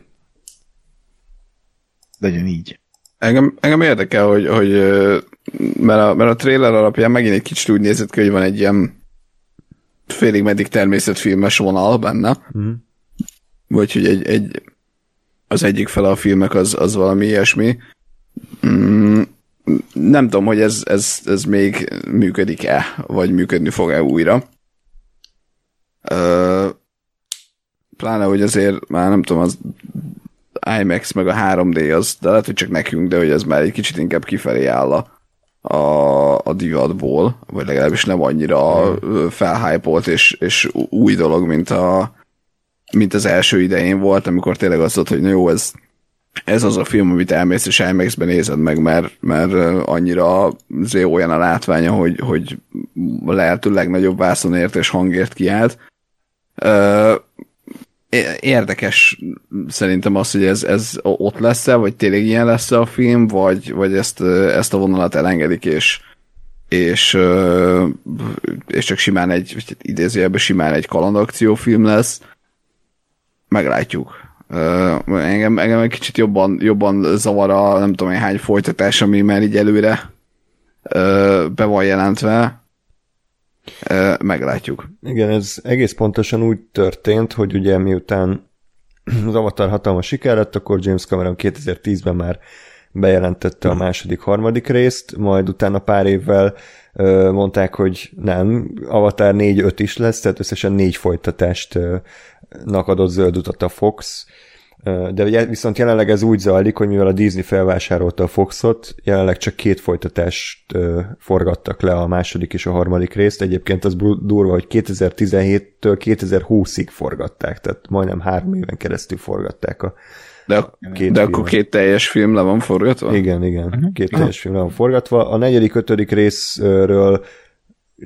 legyen így. Engem, engem érdekel, hogy, hogy mert, a, mert a trailer alapján megint egy kicsit úgy nézett ki, hogy van egy ilyen félig meddig természetfilmes vonal benne. Mm. Vagy hogy egy, egy, az egyik fele a filmek az, az valami ilyesmi. Mm, nem tudom, hogy ez, ez, ez még működik-e, vagy működni fog-e újra. Ö, pláne, hogy azért már nem tudom, az IMAX meg a 3D az, de lehet, hogy csak nekünk, de hogy ez már egy kicsit inkább kifelé áll a, a, a divatból, vagy legalábbis nem annyira mm. felhypolt és, és új dolog, mint a mint az első idején volt, amikor tényleg az volt, hogy na jó, ez, ez az a film, amit elmész és IMAX-ben nézed meg, mert, mert annyira azért olyan a látványa, hogy, hogy lehető legnagyobb vászonért és hangért kiállt. Érdekes szerintem az, hogy ez, ez ott lesz-e, vagy tényleg ilyen lesz a film, vagy, vagy ezt, ezt a vonalat elengedik, és, és, és csak simán egy, idézőjelben simán egy kalandakciófilm lesz. Meglátjuk. Engem, engem egy kicsit jobban, jobban zavar a nem tudom én hány folytatás, ami már így előre be van jelentve. Meglátjuk. Igen, ez egész pontosan úgy történt, hogy ugye miután az Avatar hatalmas siker lett, akkor James Cameron 2010-ben már bejelentette a második, harmadik részt, majd utána pár évvel mondták, hogy nem, Avatar 4-5 is lesz, tehát összesen négy folytatást ö, adott zöld utat a Fox, de viszont jelenleg ez úgy zajlik, hogy mivel a Disney felvásárolta a Foxot, jelenleg csak két folytatást forgattak le a második és a harmadik részt. Egyébként az durva, hogy 2017-től 2020-ig forgatták, tehát majdnem három éven keresztül forgatták a de, a, két de akkor két teljes film le van forgatva? Igen, igen, uh-huh. két teljes film le van forgatva. A negyedik, ötödik részről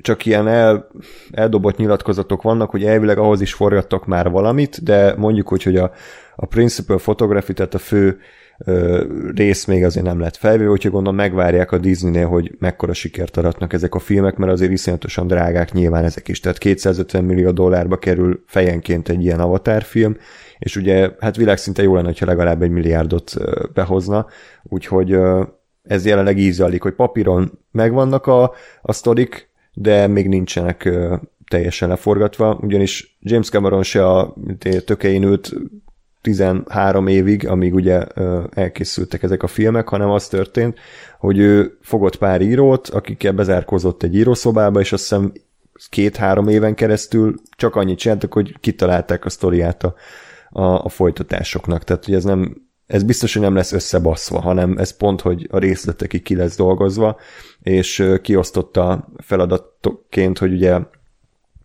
csak ilyen el, eldobott nyilatkozatok vannak, hogy elvileg ahhoz is forgattak már valamit, de mondjuk úgy, hogy a, a principal photography, tehát a fő ö, rész még azért nem lett felvéve, úgyhogy gondolom megvárják a Disney-nél, hogy mekkora sikert aratnak ezek a filmek, mert azért iszonyatosan drágák nyilván ezek is. Tehát 250 millió dollárba kerül fejenként egy ilyen avatarfilm, és ugye hát világszinte jó lenne, ha legalább egy milliárdot behozna, úgyhogy ez jelenleg így zajlik, hogy papíron megvannak a, a sztorik, de még nincsenek teljesen leforgatva, ugyanis James Cameron se a tökein ült 13 évig, amíg ugye elkészültek ezek a filmek, hanem az történt, hogy ő fogott pár írót, akikkel bezárkozott egy írószobába, és azt hiszem két-három éven keresztül csak annyit csináltak, hogy kitalálták a sztoriát a, a, a folytatásoknak. Tehát, hogy ez nem, ez biztos, hogy nem lesz összebaszva, hanem ez pont, hogy a részletekig ki lesz dolgozva, és kiosztotta feladatként, hogy ugye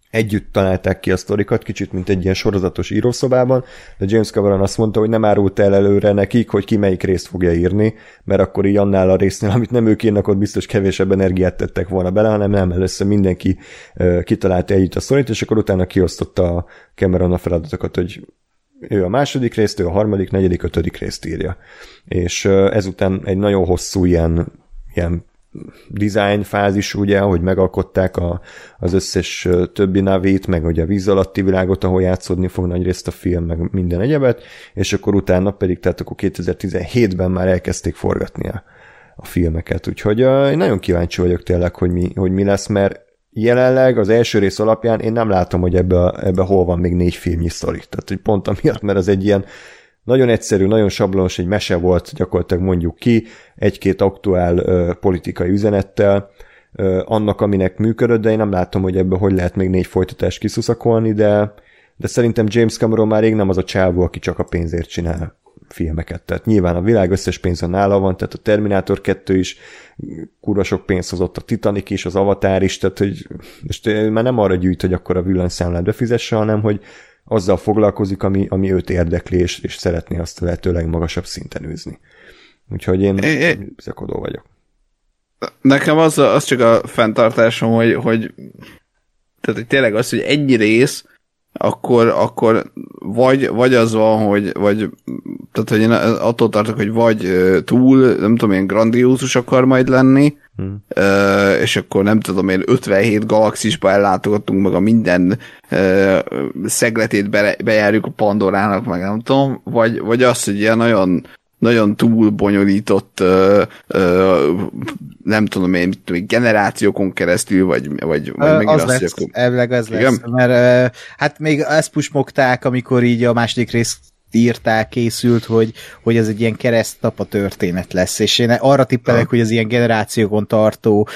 együtt találták ki a sztorikat, kicsit mint egy ilyen sorozatos írószobában, de James Cameron azt mondta, hogy nem árult el előre nekik, hogy ki melyik részt fogja írni, mert akkor így annál a résznél, amit nem ők írnak, ott biztos kevésebb energiát tettek volna bele, hanem nem, először mindenki kitalálta együtt a sztorit, és akkor utána kiosztotta a Cameron a feladatokat, hogy ő a második részt, ő a harmadik, negyedik, ötödik részt írja. És ezután egy nagyon hosszú ilyen, ilyen design fázis, ugye, hogy megalkották a, az összes többi navét, meg ugye a víz alatti világot, ahol játszódni fog nagy részt a film, meg minden egyebet, és akkor utána pedig, tehát akkor 2017-ben már elkezdték forgatni a, a filmeket, úgyhogy uh, én nagyon kíváncsi vagyok tényleg, hogy mi, hogy mi lesz, mert jelenleg az első rész alapján én nem látom, hogy ebbe, ebbe hol van még négy filmnyi sztori. Tehát, hogy pont amiatt, mert az egy ilyen nagyon egyszerű, nagyon sablonos, egy mese volt gyakorlatilag mondjuk ki, egy-két aktuál ö, politikai üzenettel, ö, annak, aminek működött, de én nem látom, hogy ebből hogy lehet még négy folytatást kiszuszakolni, de, de szerintem James Cameron már rég nem az a csávó, aki csak a pénzért csinál filmeket. Tehát nyilván a világ összes pénze nála van, tehát a Terminator 2 is kurva sok pénzt hozott, a Titanic is, az Avatar is, tehát hogy most már nem arra gyűjt, hogy akkor a villanyszámlát befizesse, hanem hogy azzal foglalkozik, ami, ami őt érdekli, és, és szeretné azt a lehetőleg magasabb szinten űzni. Úgyhogy én é, bizakodó vagyok. Nekem az, az csak a fenntartásom, hogy, hogy tehát hogy tényleg az, hogy egy rész, akkor, akkor vagy, vagy az van, hogy vagy, tehát hogy én attól tartok, hogy vagy túl, nem tudom, én grandiózus akar majd lenni, Hmm. Uh, és akkor nem tudom én 57 galaxisba ellátogatunk, meg a minden uh, szegletét be, bejárjuk a Pandorának, meg nem tudom, vagy, vagy az, hogy ilyen nagyon nagyon túl bonyolított, uh, uh, nem tudom én, tudom, generációkon keresztül, vagy, vagy, vagy az lesz, akkor... elvileg az Igen? lesz, mert uh, hát még ezt pusmogták, amikor így a második rész írták, készült, hogy, hogy ez egy ilyen keresztapa történet lesz, és én arra tippelek, hogy az ilyen generációkon tartó,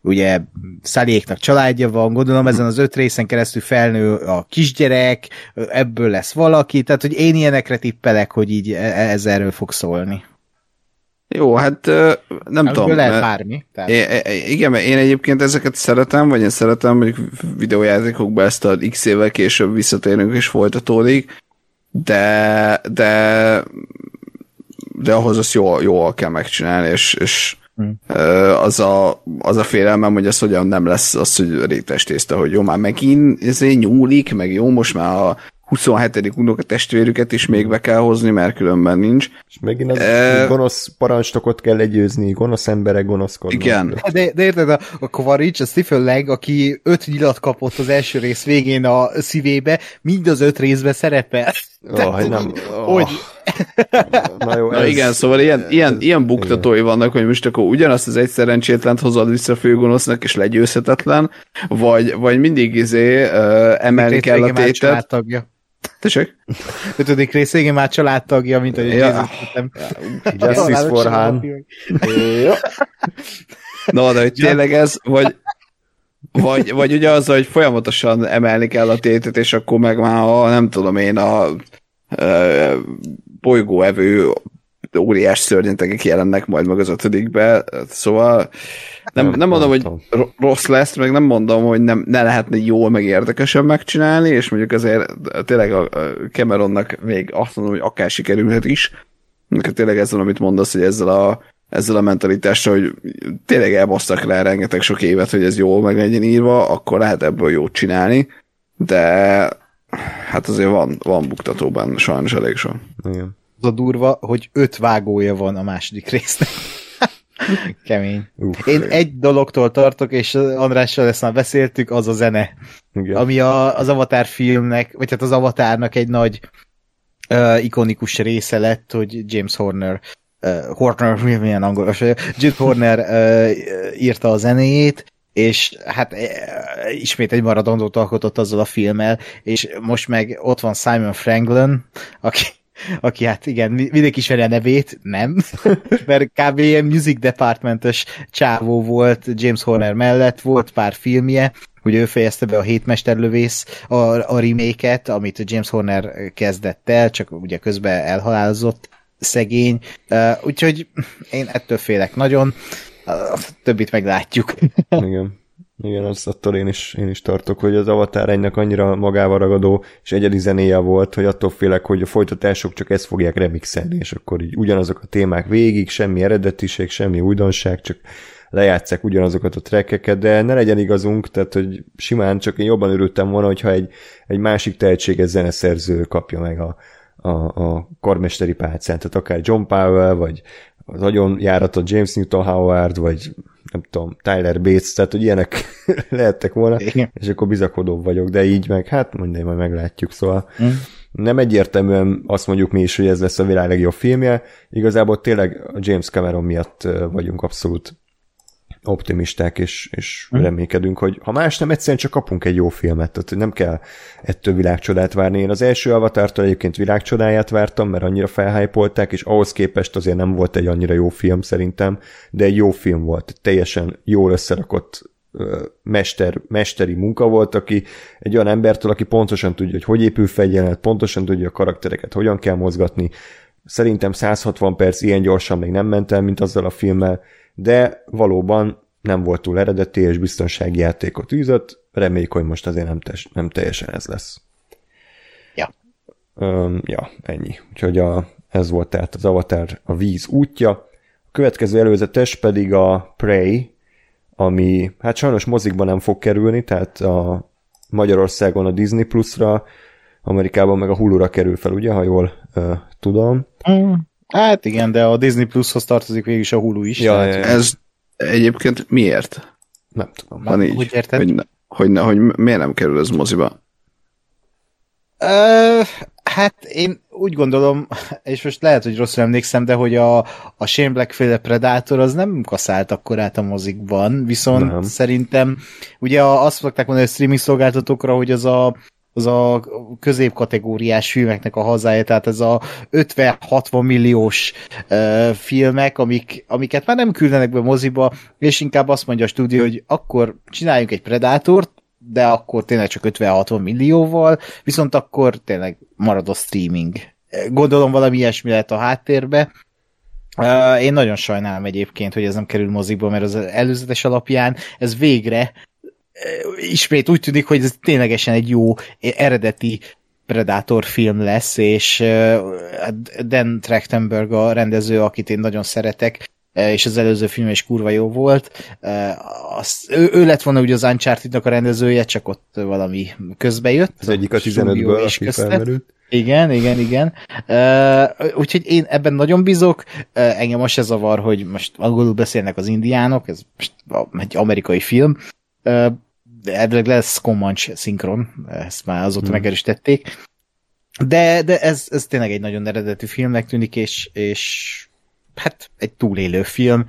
ugye Szaléknak családja van, gondolom ezen az öt részen keresztül felnő a kisgyerek, ebből lesz valaki, tehát hogy én ilyenekre tippelek, hogy így e, e, ez erről fog szólni. Jó, hát nem Ebből tudom. lehet bármi. Tehát, é, igen, mert én egyébként ezeket szeretem, vagy én szeretem, mondjuk videójátékokban ezt a x évvel később visszatérünk és folytatódik, de, de, de ahhoz azt jól, jól kell megcsinálni, és, és Hmm. az, a, az a félelmem, hogy ez hogyan nem lesz az, hogy rétes tészta, hogy jó, már megint ezért nyúlik, meg jó, most már a 27. unoka testvérüket is még be kell hozni, mert különben nincs. És megint az Ö, gonosz parancsnokot kell legyőzni, gonosz emberek gonoszkodnak. Igen. de, de érted, a, a Kvarics, a Stephen Lang, aki öt nyilat kapott az első rész végén a szívébe, mind az öt részben szerepel. Oh, nem, oh. Hogy? Na jó, Na igen, szóval ilyen, ilyen, ilyen buktatói vannak, hogy most akkor ugyanazt az egy szerencsétlent hozod vissza főgonosznak, és legyőzhetetlen, vagy, vagy mindig izé uh, emelni kell a tétet. családtagja. Tessék? Ötödik rész végén már családtagja, mint ahogy Ja. Jézus. Justice for Han. Na, de hogy tényleg ez, vagy, vagy, vagy ugye az, hogy folyamatosan emelni kell a tétet, és akkor meg már a, nem tudom én, a ö, bolygóevő óriás szörnyetegek jelennek majd meg az ötödikbe, szóval nem, Nem mondom, hogy rossz lesz, meg nem mondom, hogy nem, ne lehetne jól, meg érdekesen megcsinálni, és mondjuk azért tényleg a a Cameronnak még azt mondom, hogy akár sikerülhet is. Neked tényleg ezzel, amit mondasz, hogy ezzel a, ezzel a mentalitással, hogy tényleg elbasztak rá rengeteg sok évet, hogy ez jól meg legyen írva, akkor lehet ebből jót csinálni, de hát azért van, van buktatóban sajnos elég sok. Igen. Az a durva, hogy öt vágója van a második résznek. Kemény. Uff, Én egy dologtól tartok, és Andrással ezt már beszéltük, az a zene. igen. Ami a, az Avatar filmnek, vagy hát az Avatarnak egy nagy uh, ikonikus része lett, hogy James Horner uh, Horner, mi- milyen angolos James Horner uh, írta a zenéjét, és hát ismét egy maradondót alkotott azzal a filmmel, és most meg ott van Simon Franklin, aki aki hát igen, mi- mindenki ismeri a nevét, nem, mert kb. ilyen music departmentes csávó volt James Horner mellett, volt pár filmje, ugye ő fejezte be a hétmesterlövész, a, a remake-et, amit James Horner kezdett el, csak ugye közben elhalálozott szegény, úgyhogy én ettől félek nagyon, a többit meglátjuk. Igen. Igen, az attól én is, én is tartok, hogy az Avatar egynek annyira magával ragadó és egyedi zenéje volt, hogy attól félek, hogy a folytatások csak ezt fogják remixelni, és akkor így ugyanazok a témák végig, semmi eredetiség, semmi újdonság, csak lejátszák ugyanazokat a trekkeket, de ne legyen igazunk, tehát hogy simán csak én jobban örültem volna, hogyha egy, egy másik tehetséges zeneszerző kapja meg a, a, a karmesteri pálcát, tehát akár John Powell, vagy az agyon járatott James Newton Howard, vagy nem tudom, Tyler Bates, tehát hogy ilyenek lehettek volna, Igen. és akkor bizakodóbb vagyok, de így meg, hát mindegy, majd meglátjuk, szóval Mm. nem egyértelműen azt mondjuk mi is, hogy ez lesz a világ legjobb filmje, igazából tényleg a James Cameron miatt vagyunk abszolút optimisták, és, és Mhm. reménykedünk, hogy ha más nem, egyszerűen csak kapunk egy jó filmet, tehát nem kell ettől világcsodát várni. Én az első Avatártól egyébként világcsodáját vártam, mert annyira felhájpolták, és ahhoz képest azért nem volt egy annyira jó film szerintem, de egy jó film volt, teljesen jól összerakott mester, mesteri munka volt, aki egy olyan embertől, aki pontosan tudja, hogy hogy épül fel egy jelenet, pontosan tudja a karaktereket, hogyan kell mozgatni. Szerintem 160 perc ilyen gyorsan még nem ment el, mint azzal a filmmel, de valóban nem volt túl eredeti, és biztonsági játékot űzött. Reméljük, hogy most azért nem, tes, nem teljesen ez lesz. Ja. Öm, ja, ennyi. Úgyhogy a, ez volt tehát az Avatar a víz útja. A következő előzetes pedig a Prey, ami hát sajnos mozikban nem fog kerülni, tehát a Magyarországon a Disney Plus-ra, Amerikában meg a Hulu-ra kerül fel, ugye, ha jól ö, tudom. Mm. Hát igen, de a Disney Plushoz tartozik végig is a Hulu is. Ja, tehát-. Ez egyébként miért? Nem tudom. Van így, Hogy érted? hogy, ne, hogy, ne, hogy miért nem kerül ez moziba? Ö, hát én úgy gondolom, és most lehet, hogy rosszul emlékszem, de hogy a, a Shane Black féle Predator az nem kaszált akkorát a mozikban, viszont Nem. szerintem ugye a, azt szokták mondani a streaming szolgáltatókra, hogy az a az a középkategóriás filmeknek a hazája, tehát ez a 50-60 milliós uh, filmek, amik, amiket már nem küldenek be moziba, és inkább azt mondja a stúdió, hogy akkor csináljunk egy Predátort, de akkor tényleg csak 50-60 millióval, viszont akkor tényleg marad a streaming. Gondolom valami ilyesmi lehet a háttérbe. Én nagyon sajnálom egyébként, hogy ez nem kerül mozikba, mert az előzetes alapján ez végre ismét úgy tűnik, hogy ez ténylegesen egy jó eredeti Predator film lesz, és uh, Dan Trachtenberg a rendező, akit én nagyon szeretek, és az előző film is kurva jó volt. Az, ő, ő lett volna ugye az uncharted a rendezője, csak ott valami közbe jött. Az egyik a 15-ből, aki felmerült. Igen, igen, igen. Uh, úgyhogy én ebben nagyon bízok. Uh, engem most se zavar, hogy most angolul beszélnek az indiánok, ez most egy amerikai film. Uh, elvileg lesz Comanche szinkron, ezt már azóta hmm. megerősítették. De, de ez, ez tényleg egy nagyon eredetű filmnek tűnik, és, és hát egy túlélő film.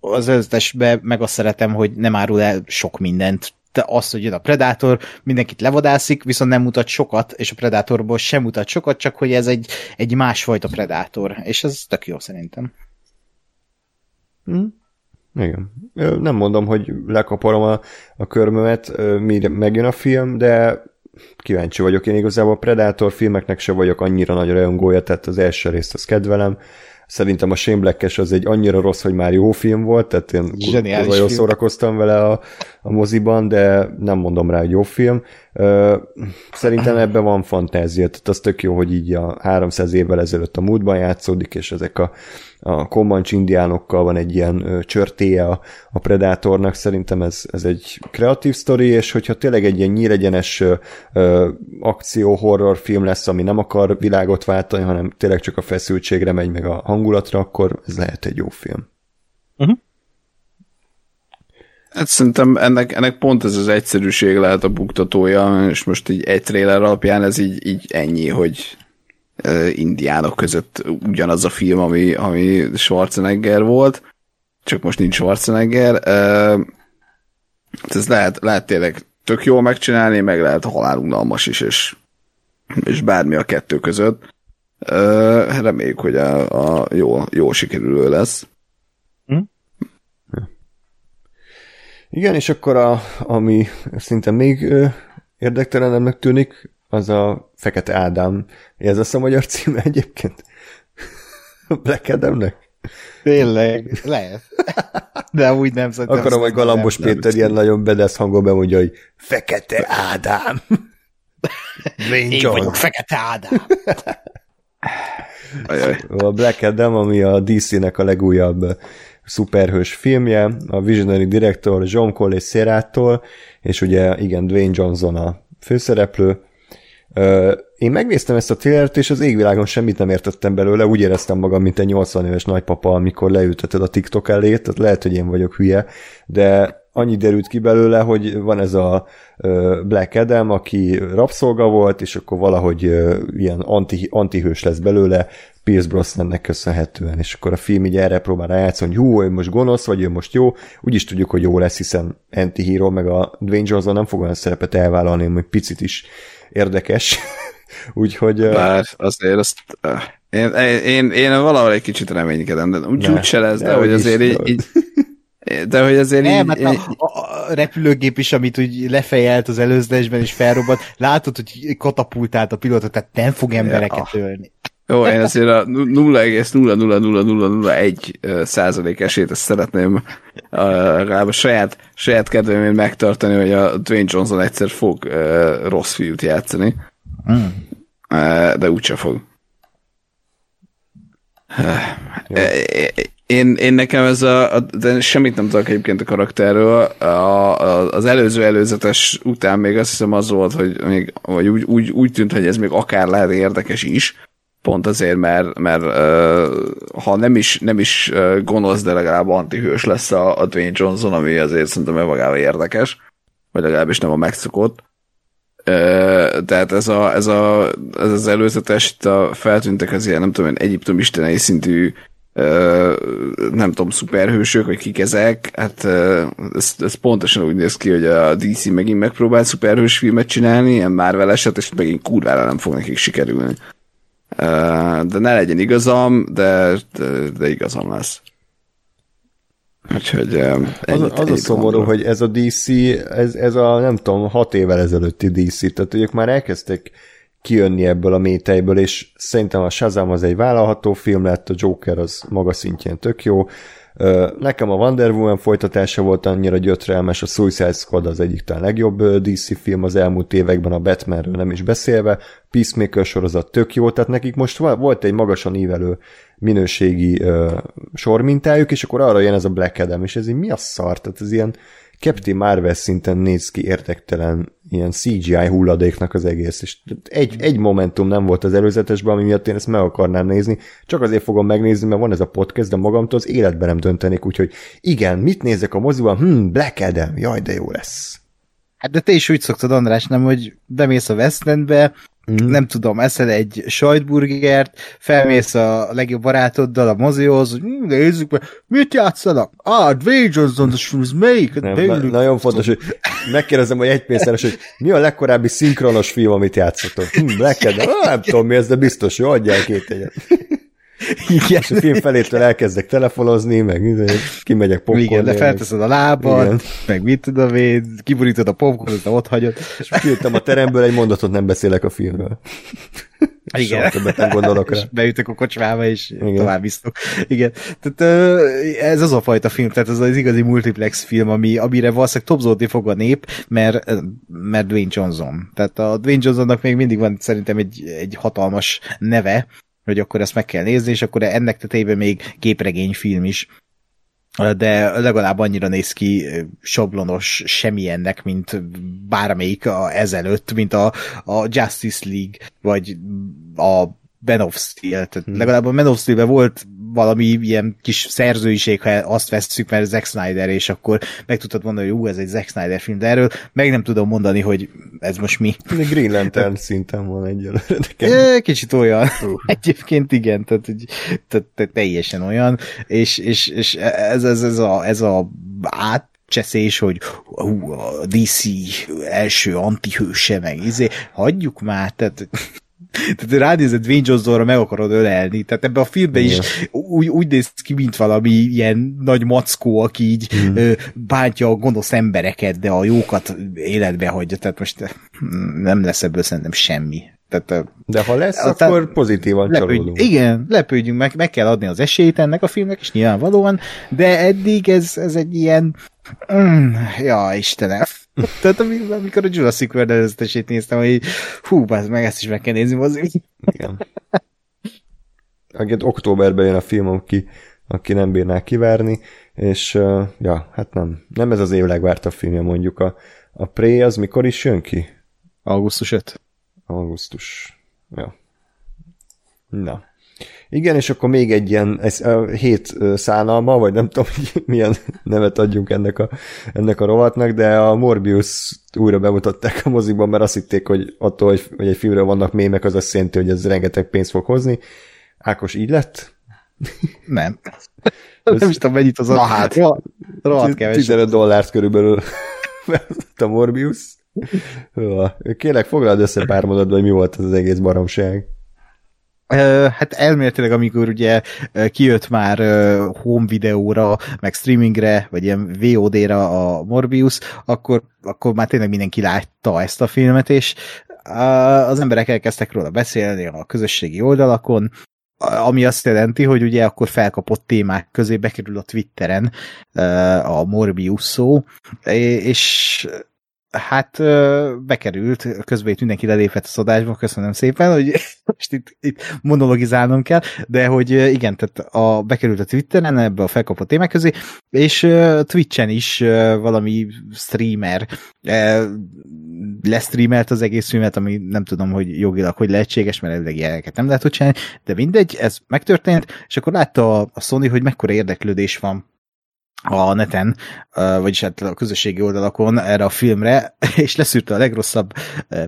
Az összesbe meg azt szeretem, hogy nem árul el sok mindent. De azt, hogy jön a Predator, mindenkit levadászik, viszont nem mutat sokat, és a Predatorból sem mutat sokat, csak hogy ez egy, egy másfajta Predator, és ez tök jó szerintem. Hm? Igen. Nem mondom, hogy lekaparom a, a körmömet, mire megjön a film, de kíváncsi vagyok. Én igazából a Predator filmeknek se vagyok annyira nagy rajongója, tehát az első részt azt kedvelem, Szerintem a Shane black az egy annyira rossz, hogy már jó film volt, tehát én kurva jól szórakoztam vele a, a moziban, de nem mondom rá, hogy jó film. Szerintem ebben van fantázia, tehát az tök jó, hogy így a 300 évvel ezelőtt a múltban játszódik, és ezek a, a Comanche indiánokkal van egy ilyen csörtéje a, a Predatornak, szerintem ez, ez egy kreatív sztori, és hogyha tényleg egy ilyen nyíregyenes akció-horror film lesz, ami nem akar világot váltani, hanem tényleg csak a feszültségre megy, meg a hangulatra, akkor ez lehet egy jó film. Uh-huh. Hát szerintem ennek, ennek pont ez az egyszerűség lehet a buktatója, és most így egy trailer alapján ez így, így ennyi, hogy indiánok között ugyanaz a film, ami, ami Schwarzenegger volt, csak most nincs Schwarzenegger. Ez lehet, lehet tényleg tök jól megcsinálni, meg lehet halálunalmas is, és, és bármi a kettő között. Reméljük, hogy a, a jó, jó sikerülő lesz. Igen, és akkor a, ami szinte még érdektelennek tűnik, az a Fekete Ádám. Ez lesz a magyar címe egyébként? Black Adamnek? Tényleg, lehet. De úgy nem szerintem. Akarom, hogy Galambos nem, Péter nem ilyen nagyon bedesz hangon bemondja, hogy Fekete Ádám. Én vagyok Fekete Ádám. A Black Adam, ami a DC-nek a legújabb szuperhős filmje, a Visionary Director John Cole és Szerától, és ugye igen, Dwayne Johnson a főszereplő. Én megnéztem ezt a trailert, és az égvilágon semmit nem értettem belőle, úgy éreztem magam, mint egy 80 éves nagypapa, amikor leülteted a TikTok elé, tehát lehet, hogy én vagyok hülye, de annyi derült ki belőle, hogy van ez a Black Adam, aki rabszolga volt, és akkor valahogy ilyen anti, antihős lesz belőle, Pierce Brosnannek köszönhetően, és akkor a film így erre próbál rájátszani, hogy hú, ő most gonosz, vagy ő most jó, úgyis tudjuk, hogy jó lesz, hiszen anti-hero, meg a Dwayne Johnson nem fog olyan szerepet elvállalni, hogy picit is érdekes. Úgyhogy... Bár azért azt... Én, én, én valahol egy kicsit reménykedem, de úgy, ne, úgy se lesz, de, hogy azért így, így de hogy azért Nem, így, hát a, a, repülőgép is, amit úgy lefejelt az előzésben és felrobbant, látod, hogy katapultált a pilóta, tehát nem fog embereket ja. ölni. Jó, én azért a 0,00001 százalék esélyt ezt szeretném legalább a saját, saját kedvemén megtartani, hogy a Dwayne Johnson egyszer fog uh, rossz fiút játszani. Mm. Uh, de úgyse fog. Én, én nekem ez a, a, de semmit nem tudok egyébként a karakterről, a, a, az előző előzetes után még azt hiszem az volt, hogy még, vagy úgy, úgy, úgy tűnt, hogy ez még akár lehet érdekes is, pont azért, mert, mert ha nem is, nem is gonosz, de legalább antihős lesz a, a Dwayne Johnson, ami azért szerintem magával érdekes, vagy legalábbis nem a megszokott. Tehát ez, a, ez, a, ez az előzetes, itt a, feltűntek az ilyen, nem tudom, Egyiptom istenei szintű nem tudom, szuperhősök, vagy kik ezek, hát ez, ez pontosan úgy néz ki, hogy a DC megint megpróbál szuperhős filmet csinálni, ilyen Marvel eset, és megint kurvára nem fog nekik sikerülni. De ne legyen igazam, de, de, de igazam lesz. Úgyhogy az, az a szomorú, hogy ez a DC, ez, ez a nem tudom, hat évvel ezelőtti DC, tehát ők már elkezdtek kijönni ebből a méteiből, és szerintem a Shazam az egy vállalható film lett, a Joker az maga szintjén tök jó, Nekem a Wonder Woman folytatása volt annyira gyötrelmes, a Suicide Squad az egyik talán legjobb DC film az elmúlt években, a Batmanről nem is beszélve, Peacemaker sorozat tök jó, tehát nekik most volt egy magasan ívelő minőségi uh, sormintájuk, és akkor arra jön ez a Black Adam, és ez így mi a szar? Tehát ez ilyen Captain Marvel szinten néz ki érdektelen ilyen CGI hulladéknak az egész, és egy, egy momentum nem volt az előzetesben, ami miatt én ezt meg akarnám nézni, csak azért fogom megnézni, mert van ez a podcast, de magamtól az életben nem döntenék, úgyhogy igen, mit nézek a moziban? Hm, Black Adam, jaj, de jó lesz. Hát de te is úgy szoktad, András, nem, hogy bemész a West Mm. Nem tudom, eszel egy sajtburgert, felmész a legjobb barátoddal a mozihoz, hogy hm, nézzük meg, mit játszanak? Ah, Dwayne Johnson, the shoes melyik? Nem, na, nagyon fontos, hogy megkérdezem a jegypénzeres, hogy mi a legkorábbi szinkronos film, amit játszatok? Hm, ah, nem tudom mi ez, de biztos, jó, adjál két egyet. Igen. És a film felétől elkezdek telefonozni, meg kimegyek popcorn Igen, de felteszed a lábad, Igen. meg mit tudom én, kiborítod a popcorn, de ott hagyod. És kijöttem a teremből, egy mondatot nem beszélek a filmről. Igen. Soha többet nem gondolok rá. És beütök a kocsmába, és Igen. tovább biztok. Igen. Tehát ez az a fajta film, tehát ez az igazi multiplex film, ami, amire valószínűleg topzódni fog a nép, mert, mert Dwayne Johnson. Tehát a Dwayne Johnsonnak még mindig van szerintem egy, egy hatalmas neve, hogy akkor ezt meg kell nézni, és akkor ennek tetejében még képregényfilm is, de legalább annyira néz ki sablonos semmilyennek, mint bármelyik a, ezelőtt, mint a, a Justice League, vagy a Ben of Steel. Tehát hmm. legalább a Ben of Steel-ben volt valami ilyen kis szerzőiség, ha azt veszük, mert Zack Snyder, és akkor meg tudtad mondani, hogy ú, ez egy Zack Snyder film, de erről meg nem tudom mondani, hogy ez most mi. Green Lantern szinten van egyelőre. Kicsit olyan. Uh. Egyébként igen, tehát, tehát, tehát teljesen olyan, és, és, és ez, ez, ez, a, ez a át cseszés, hogy hú, a DC első antihőse, meg izé, hagyjuk már, tehát tehát ránézed Dwayne Johnsonra, meg akarod ölelni. Tehát ebben a filmben Igen. is úgy, úgy néz ki, mint valami ilyen nagy mackó, aki így mm. ö, bántja a gonosz embereket, de a jókat életbe hagyja. Tehát most nem lesz ebből szerintem semmi. Tehát, de ha lesz, tehát, akkor pozitívan lepődj, csalódunk. Igen, lepődjünk meg, meg kell adni az esélyt ennek a filmnek, és nyilvánvalóan, de eddig ez, ez egy ilyen mm, ja, Istenem. Tehát amikor a Jurassic World előzetesét néztem, hogy hú, bázz meg, ezt is meg kell nézni, mozi. Igen. Egyébként októberben jön a film, aki, aki nem bírná kivárni, és uh, ja, hát nem. Nem ez az év legvártabb filmje mondjuk. A, a Prey az mikor is jön ki? Augusztus 5. Augusztus. Ja. Na. Igen, és akkor még egy ilyen ez, a hét szánalma, vagy nem tudom, hogy milyen nevet adjunk ennek a, ennek a rovatnak, de a Morbius újra bemutatták a mozikban, mert azt hitték, hogy attól, hogy, hogy egy filmről vannak mémek, az azt jelenti, hogy ez rengeteg pénzt fog hozni. Ákos, így lett? Nem. Ez nem is tudom, mennyit az a... Na hát, rohadt kevés. 15 dollárt körülbelül a Morbius. Kérlek, foglald össze pár mondatban, hogy mi volt ez az egész baromság. Hát elméletileg, amikor ugye kijött már home videóra, meg streamingre, vagy ilyen VOD-ra a Morbius, akkor, akkor már tényleg mindenki látta ezt a filmet, és az emberek elkezdtek róla beszélni a közösségi oldalakon, ami azt jelenti, hogy ugye akkor felkapott témák közé bekerül a Twitteren a Morbius szó, és hát bekerült, közben itt mindenki lelépett a szodásba, köszönöm szépen, hogy most itt, itt monologizálnom kell, de hogy igen, tehát a, bekerült a Twitteren ebbe a felkapott témák közé, és Twitchen is valami streamer lesztreamelt az egész filmet, ami nem tudom, hogy jogilag hogy lehetséges, mert elvileg ilyeneket nem lehet hogy csinálni, de mindegy, ez megtörtént, és akkor látta a Sony, hogy mekkora érdeklődés van a neten, vagyis hát a közösségi oldalakon erre a filmre, és leszűrte a legrosszabb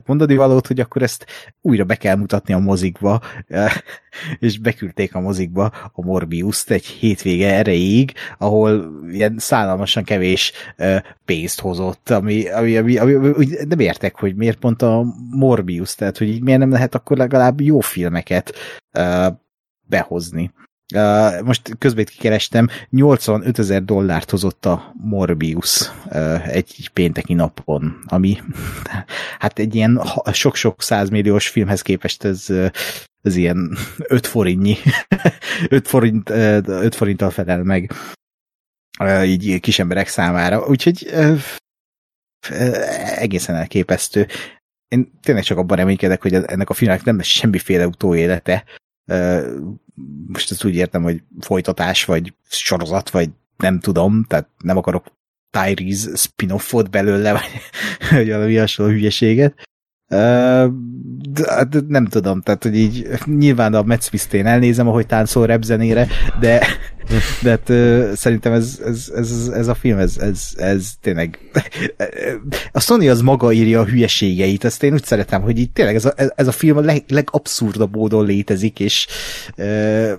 mondani valót, hogy akkor ezt újra be kell mutatni a mozikba, és beküldték a mozikba a Morbius-t egy hétvége erejéig, ahol ilyen szállalmasan kevés pénzt hozott, ami, ami, ami, ami, ami nem értek, hogy miért pont a Morbius, tehát hogy így miért nem lehet akkor legalább jó filmeket behozni. Uh, most közben itt kikerestem, 85 ezer dollárt hozott a Morbius uh, egy pénteki napon, ami hát egy ilyen sok-sok százmilliós filmhez képest ez, ez ilyen 5 forintnyi, 5, forint, 5 forinttal felel meg így kis emberek számára. Úgyhogy egészen elképesztő. Én tényleg csak abban reménykedek, hogy ennek a filmnek nem lesz semmiféle utóélete, most ezt úgy értem, hogy folytatás, vagy sorozat, vagy nem tudom, tehát nem akarok Tyrese spin-offot belőle, vagy, vagy valami hasonló hülyeséget. Uh, nem tudom, tehát hogy így nyilván a Smith-t elnézem, ahogy táncol rap zenére, de, de hát, uh, szerintem ez, ez, ez, ez, a film, ez, ez, ez tényleg a Sony az maga írja a hülyeségeit, ezt én úgy szeretem, hogy így tényleg ez a, ez a film a leg, legabszurdabb módon létezik, és uh,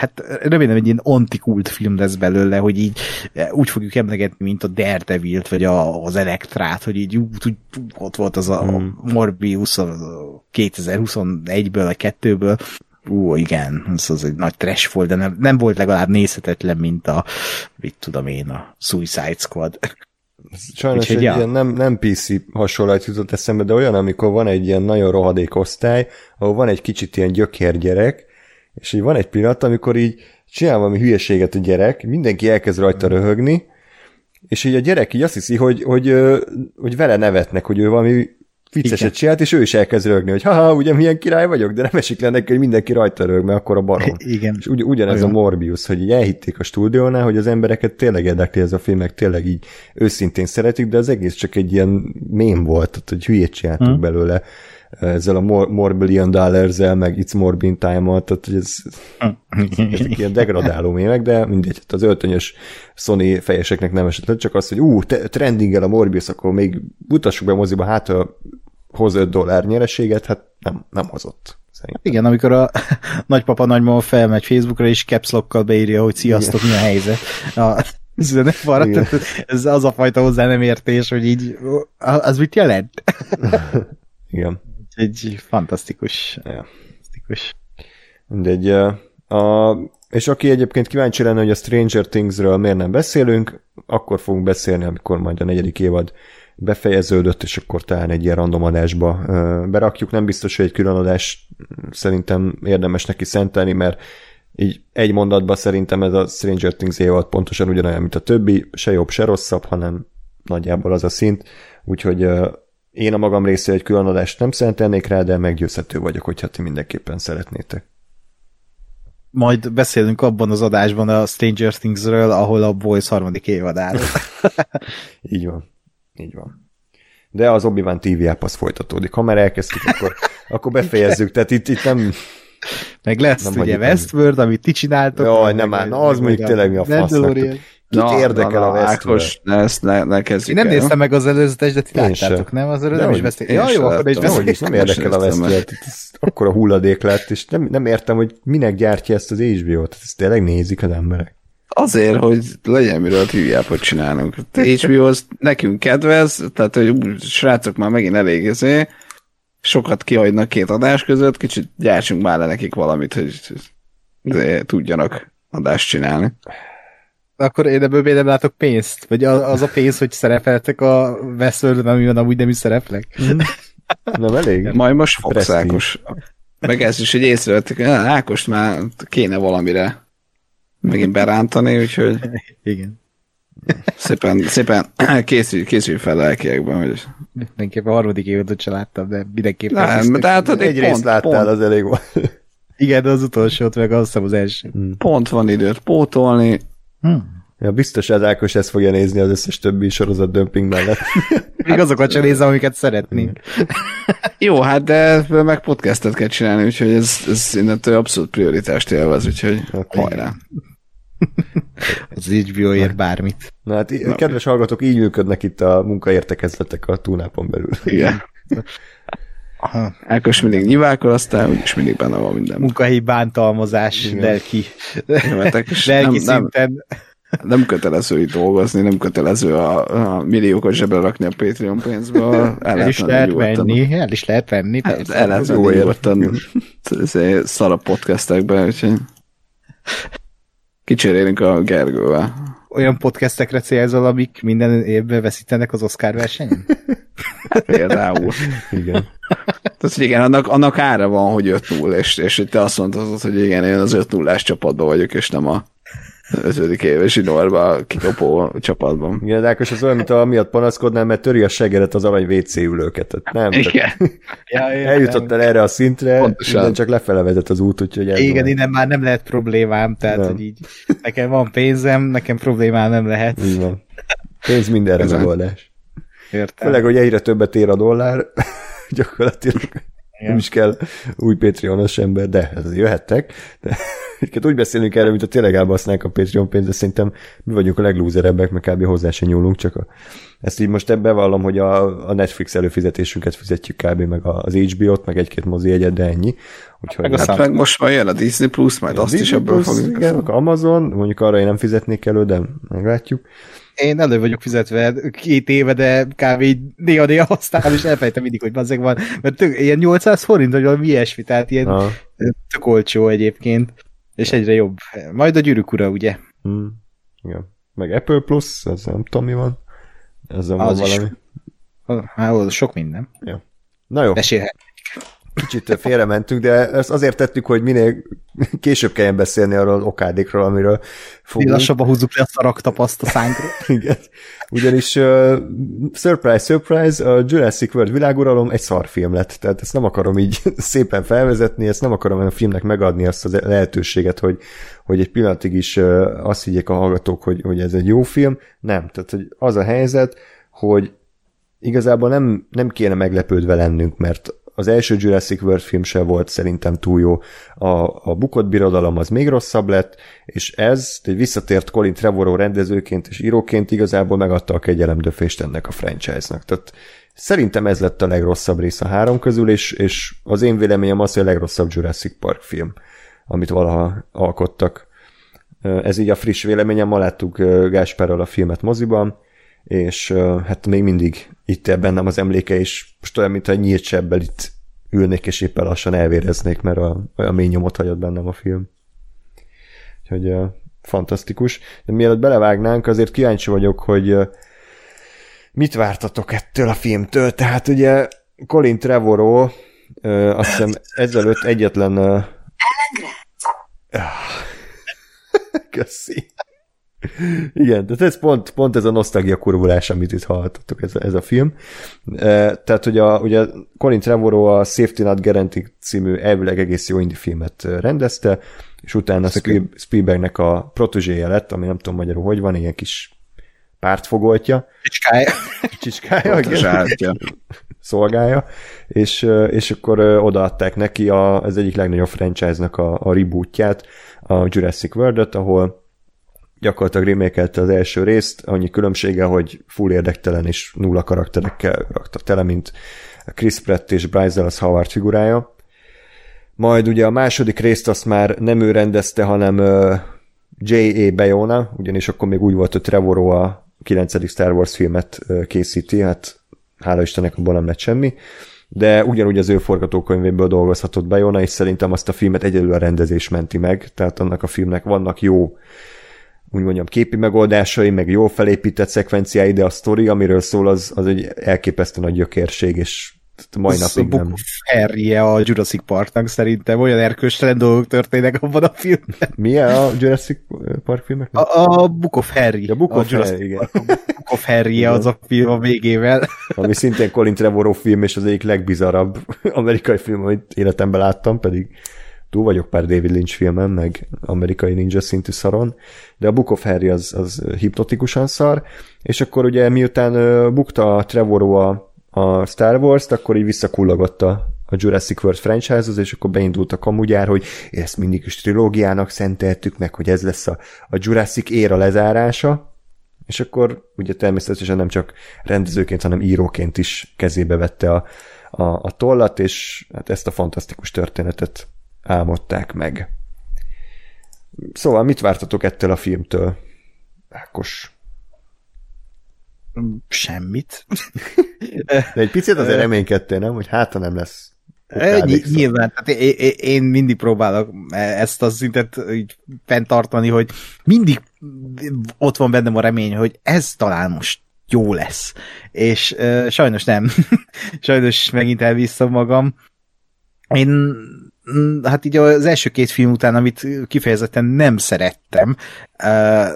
hát remélem egy ilyen antikult film lesz belőle, hogy így eh, úgy fogjuk emlegetni, mint a Daredevil-t, vagy a, az Elektrát, hogy így úgy, ott volt az a hmm. Morbius a 2021-ből, a kettőből, ú, igen, ez az egy nagy trash volt, de nem, nem volt legalább nézhetetlen, mint a, mit tudom én, a Suicide Squad. Sajnos Úgyhogy, egy ja. ilyen nem, nem PC hasonlót jutott eszembe, de olyan, amikor van egy ilyen nagyon rohadék osztály, ahol van egy kicsit ilyen gyökérgyerek, és így van egy pillanat, amikor így csinál valami hülyeséget a gyerek, mindenki elkezd rajta röhögni, és így a gyerek így azt hiszi, hogy, hogy, hogy vele nevetnek, hogy ő valami vicceset csinált, és ő is elkezd rögni, hogy haha, ugye milyen király vagyok, de nem esik le neki, hogy mindenki rajta rög, mert akkor a barom. Igen. És ugy, ugyanez Olyan. a Morbius, hogy így elhitték a stúdiónál, hogy az embereket tényleg érdekli ez a film, meg tényleg így őszintén szeretik, de az egész csak egy ilyen mém volt, tehát hogy hülyét csináltuk hmm. belőle ezzel a More, more Billion Dollars-el, meg It's More Bean Time-mal, tehát hogy ez, ezek ilyen degradáló mémek, de mindegy, hát az öltönyös Sony fejeseknek nem esett csak az, hogy ú, trendingel a Morbius, akkor még mutassuk be a moziba, hát hoz 5 dollár nyereséget, hát nem, nem hozott. Szerintem. Igen, amikor a nagypapa nagymama felmegy Facebookra, és caps beírja, hogy sziasztok, mi a helyzet. A, zenefara, ez az a fajta hozzá nem értés, hogy így, az mit jelent? Igen egy fantasztikus. Ja. fantasztikus. Mindegy. A, és aki egyébként kíváncsi lenne, hogy a Stranger Things-ről miért nem beszélünk, akkor fogunk beszélni, amikor majd a negyedik évad befejeződött, és akkor talán egy ilyen random adásba berakjuk. Nem biztos, hogy egy külön adás szerintem érdemes neki szentelni, mert így egy mondatban szerintem ez a Stranger Things évad pontosan ugyanolyan, mint a többi, se jobb, se rosszabb, hanem nagyjából az a szint, úgyhogy én a magam részé egy külön adást nem szentelnék rá, de meggyőzhető vagyok, hogyha ti mindenképpen szeretnétek. Majd beszélünk abban az adásban a Stranger Things-ről, ahol a Boys harmadik évadáról. Így van. Így van. De az Obi-Wan TV app az folytatódik. Ha már elkezdtük, akkor, akkor befejezzük. Tehát itt, itt nem... Meg lesz nem ugye Westworld, amit ti csináltok. Jaj, nem már, az mondjuk tényleg mi a fasznak. Kit na, érdekel na, na, a Ákos, ne, ezt ne, ne kezdjük Én nem el. néztem meg az előzetes, de ti Én láttátok, nem? Az előzetes nem is beszélni. Ja, jó, akkor is beszélni. Nem érdekel a Westworld. Akkor a hulladék lett, és nem, nem értem, hogy minek gyártja ezt az HBO-t. Ezt tényleg nézik az emberek. Azért, hogy legyen miről TV-ápot csinálunk. HBO az nekünk kedvez, tehát hogy srácok már megint elég ezé, sokat kihagynak két adás között, kicsit gyártsunk már le nekik valamit, hogy tudjanak adást csinálni akkor én ebből miért nem látok pénzt? Vagy az a pénz, hogy szerepeltek a Westworld, amiben amúgy nem is szereplek? Hmm. Nem elég? Majd most fogsz Ákos. Meg ez is, hogy észrevettek, Ákost már kéne valamire megint berántani, úgyhogy igen. Szépen, szépen készülj, készülj fel lelkiekben, hogy... Mindenképpen a harmadik évet sem láttam, de mindenképpen... Nem, de hát egy részt láttál, pont. az elég volt. Igen, de az utolsót meg azt hiszem az első. Pont van időt pótolni, Hmm. Ja, biztos az Ákos ezt fogja nézni az összes többi sorozat dömping mellett. Még azokat sem nézem, amiket szeretnénk. Jó, hát de meg podcastet kell csinálni, úgyhogy ez, ez innentől abszolút prioritást élvez, úgyhogy hát, hajrá. az HBO ér bármit. Na hát, Na, kedves hallgatók, így működnek itt a munkaértekezletek a túnápon belül. Igen. Aha. Ákos mindig nyilvákol, aztán úgyis mindig benne van minden. Munkahelyi bántalmazás, Igen. lelki, lelki nem, szinten. Nem, nem kötelező itt dolgozni, nem kötelező a, a milliókat zsebre rakni a Patreon pénzből. El, el is lehet venni, el is lehet venni. Hát, el lehet venni nyugodtan szar a podcastekben, úgyhogy Kicserélünk a Gergővel. Olyan podcastekre célzol, amik minden évben veszítenek az Oscar versenyen? Például. Igen. Tehát, hogy igen, annak, annak ára van, hogy 5-0, és, és hogy te azt mondtad, hogy igen, én az 5 0 csapatban vagyok, és nem a ötödik éves Norba kidobó csapatban. Igen, Ákos, az olyan, mint amiatt panaszkodnál, mert töri a segeret az arany WC ülőket. Tehát nem, Igen. Ja, eljutottál erre a szintre, Pontosan. minden csak lefele vezet az út, úgyhogy ez Igen, van. innen már nem lehet problémám, tehát Nem. hogy így nekem van pénzem, nekem problémám nem lehet. Így van. Pénz mindenre megoldás. Értem. Főleg, hogy egyre többet ér a dollár, gyakorlatilag nem is kell új Patreonos ember, de ez jöhettek. De egyébként úgy beszélünk erről, mint a tényleg elbasznák a Patreon pénzt, de szerintem mi vagyunk a leglúzerebbek, meg kb. hozzá se nyúlunk, csak a, ezt így most ebbe vallom, hogy a, a Netflix előfizetésünket fizetjük kb. meg az HBO-t, meg egy-két mozi egyet, de ennyi. Úgyhogy Meg a Hát meg most már jön a Disney Plus, majd azt is Disney ebből Plus, fogjuk. Igen, akkor Amazon, mondjuk arra én nem fizetnék elő, de meglátjuk. Én elő vagyok fizetve két éve, de kb. így néha-néha használom, és elfejtem mindig, hogy bazzeg van. Mert tök, ilyen 800 forint, vagy valami ilyesmi, tehát ilyen Ah, tök olcsó egyébként. És egyre jobb. Majd a gyűrűk ura, ugye? hmm, igen. Meg Apple Plus, ez nem tudom mi van. Ezzel van Az is. valami. Hát az sok minden. Na jó, Mesélhet. Kicsit félrementünk, de ezt azért tettük, hogy minél később kelljen beszélni arról az okádékról, amiről Mi fogunk. lassabban húzzuk le a szaraktapaszt a szánkról. Igen. Ugyanis uh, surprise, surprise, a Jurassic World világuralom egy szarfilm lett, tehát ezt nem akarom így szépen felvezetni, ezt nem akarom a filmnek megadni azt a lehetőséget, hogy, hogy egy pillanatig is uh, azt higgyék a hallgatók, hogy, hogy ez egy jó film. Nem, tehát hogy az a helyzet, hogy igazából nem, nem kéne meglepődve lennünk, mert az első Jurassic World film se volt szerintem túl jó. A, a bukott birodalom az még rosszabb lett, és ez egy visszatért Colin Trevorrow rendezőként és íróként igazából megadta a kegyelemdöfést ennek a franchise-nak. Tehát szerintem ez lett a legrosszabb rész a három közül, és, és az én véleményem az, hogy a legrosszabb Jurassic Park film, amit valaha alkottak. Ez így a friss véleményem, ma láttuk Gáspárral a filmet moziban, és hát még mindig itt él bennem az emléke, és most olyan, mintha egy nyílt sebbel itt ülnék, és éppen lassan elvéreznék, mert a, olyan mély nyomot hagyott bennem a film. Úgyhogy fantasztikus. De mielőtt belevágnánk, azért kíváncsi vagyok, hogy mit vártatok ettől a filmtől. Tehát ugye Colin Trevorrow azt hiszem ezelőtt egyetlen uh, Köszi. Igen, tehát ez pont, pont ez a nosztalgia kurvulás, amit itt hallhattatok, ez, a- ez a film. E, tehát, hogy a, ugye Colin Trevorrow a Safety Not Guaranteed című elvileg egész jó indie filmet rendezte, és utána Spiel- Spielbergnek a protozséje lett, ami nem tudom magyarul, hogy van, ilyen kis pártfogoltja, Csiskája. csicskája, igen Zsártja. szolgálja, és, és akkor odaadták neki a, az egyik legnagyobb franchise-nak a, a rebootját, a Jurassic World-ot, ahol gyakorlatilag remékelte az első részt, annyi különbsége, hogy full érdektelen és nulla karakterekkel rakta tele, mint Chris Pratt és Bryce Dallas Howard figurája. Majd ugye a második részt azt már nem ő rendezte, hanem uh, J.A. Bayona, ugyanis akkor még úgy volt, hogy Trevorrow a 9. Star Wars filmet uh, készíti, hát hála Istennek abból nem lett semmi, de ugyanúgy az ő forgatókönyvéből dolgozhatott Bayona, és szerintem azt a filmet egyedül a rendezés menti meg, tehát annak a filmnek vannak jó úgy mondjam, képi megoldásai, meg jól felépített szekvenciái, de a sztori, amiről szól, az, az egy elképesztő nagy gyökérség, és mai a napig nem. Harry-je a Jurassic Parknak szerintem olyan erköstelen dolgok történnek abban a filmben. Milyen a Jurassic Park filmek? A, a Book of Harry. A Book of Jurassic Harry, igen. Park, a Book of harry az a film a végével. Ami szintén Colin Trevorrow film, és az egyik legbizarabb amerikai film, amit életemben láttam, pedig túl vagyok pár David Lynch filmen, meg amerikai ninja szintű szaron, de a Book of Harry az, az hipnotikusan szar, és akkor ugye miután bukta a Trevorrow a, a Star Wars-t, akkor így visszakullogott a, a Jurassic World franchise-hoz, és akkor beindult a kamugyár, hogy ezt mindig is trilógiának szenteltük meg, hogy ez lesz a, a Jurassic éra lezárása, és akkor ugye természetesen nem csak rendezőként, hanem íróként is kezébe vette a, a, a tollat, és hát ezt a fantasztikus történetet álmodták meg. Szóval mit vártatok ettől a filmtől? Ákos. Semmit. De egy picit azért reménykedtél, nem? Hogy hát, ha nem lesz Ny- nyilván, tehát én, én mindig próbálok ezt a szintet így fenntartani, hogy mindig ott van bennem a remény, hogy ez talán most jó lesz. És uh, sajnos nem. sajnos megint elviszem magam. Én hát így az első két film után, amit kifejezetten nem szerettem,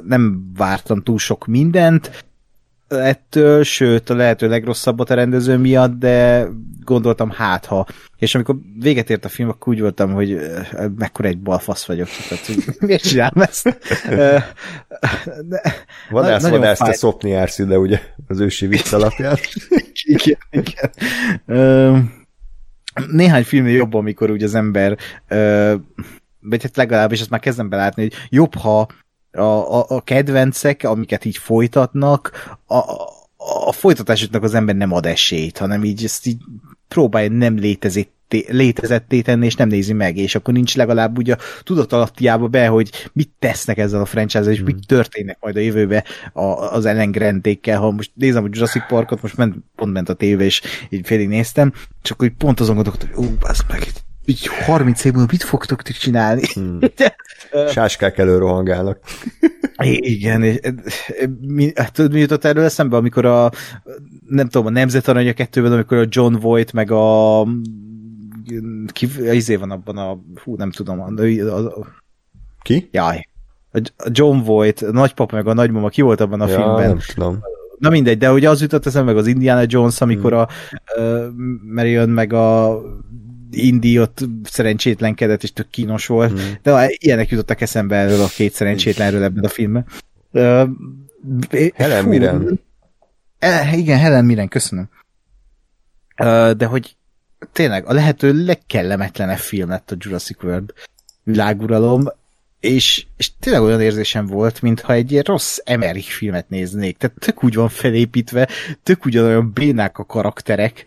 nem vártam túl sok mindent, ettől, sőt a lehető legrosszabbat a rendező miatt, de gondoltam hát ha. És amikor véget ért a film, akkor úgy voltam, hogy mekkora egy balfasz vagyok. Tehát, miért csinálom ezt? Vadász, Na, vadász, te szopni jársz ide, ugye, az ősi vicc alapján. igen, igen. Néhány film jobb, amikor úgy az ember vagy hát legalábbis ezt már kezdem belátni, hogy jobb, ha a, a, a kedvencek, amiket így folytatnak, a, a folytatásoknak az ember nem ad esélyt, hanem így ezt így próbálja nem létezett létezetté tenni, és nem nézi meg, és akkor nincs legalább úgy a tudatalattiába be, hogy mit tesznek ezzel a franchise és mm. mit történnek majd a jövőbe az ellengrendékkel. Ha most nézem a Jurassic Parkot, most ment, pont ment a tévé, és így félig néztem, csak hogy pont azon gondolkodtam, hogy ó, az meg, így 30 év múlva mit fogtok ti csinálni? Hmm. Sáskák elő rohangálnak. Igen, és, mi, hát tudod, mi jutott erről eszembe, amikor a nem tudom, a Nemzet Aranya kettőben, amikor a John Voight meg a ki, izé van abban a, hú, nem tudom, a, a, a ki? Jaj. A John Voight, a nagypapa meg a nagymama, ki volt abban a ja, filmben? nem tudom. Na mindegy, de ugye az jutott eszembe meg az Indiana Jones, amikor hmm. a uh, Marion meg a Indi ott szerencsétlenkedett, és tök kínos volt, mm. de ilyenek jutottak eszembe erről a két szerencsétlenről ebben a filmben. Uh, Helen Mirren. Uh, igen, Helen Mirren, köszönöm. Uh, de hogy tényleg a lehető legkellemetlenebb film lett a Jurassic World világuralom, és, és tényleg olyan érzésem volt, mintha egy ilyen rossz Emmerich filmet néznék. Tehát tök úgy van felépítve, tök ugyanolyan bénák a karakterek,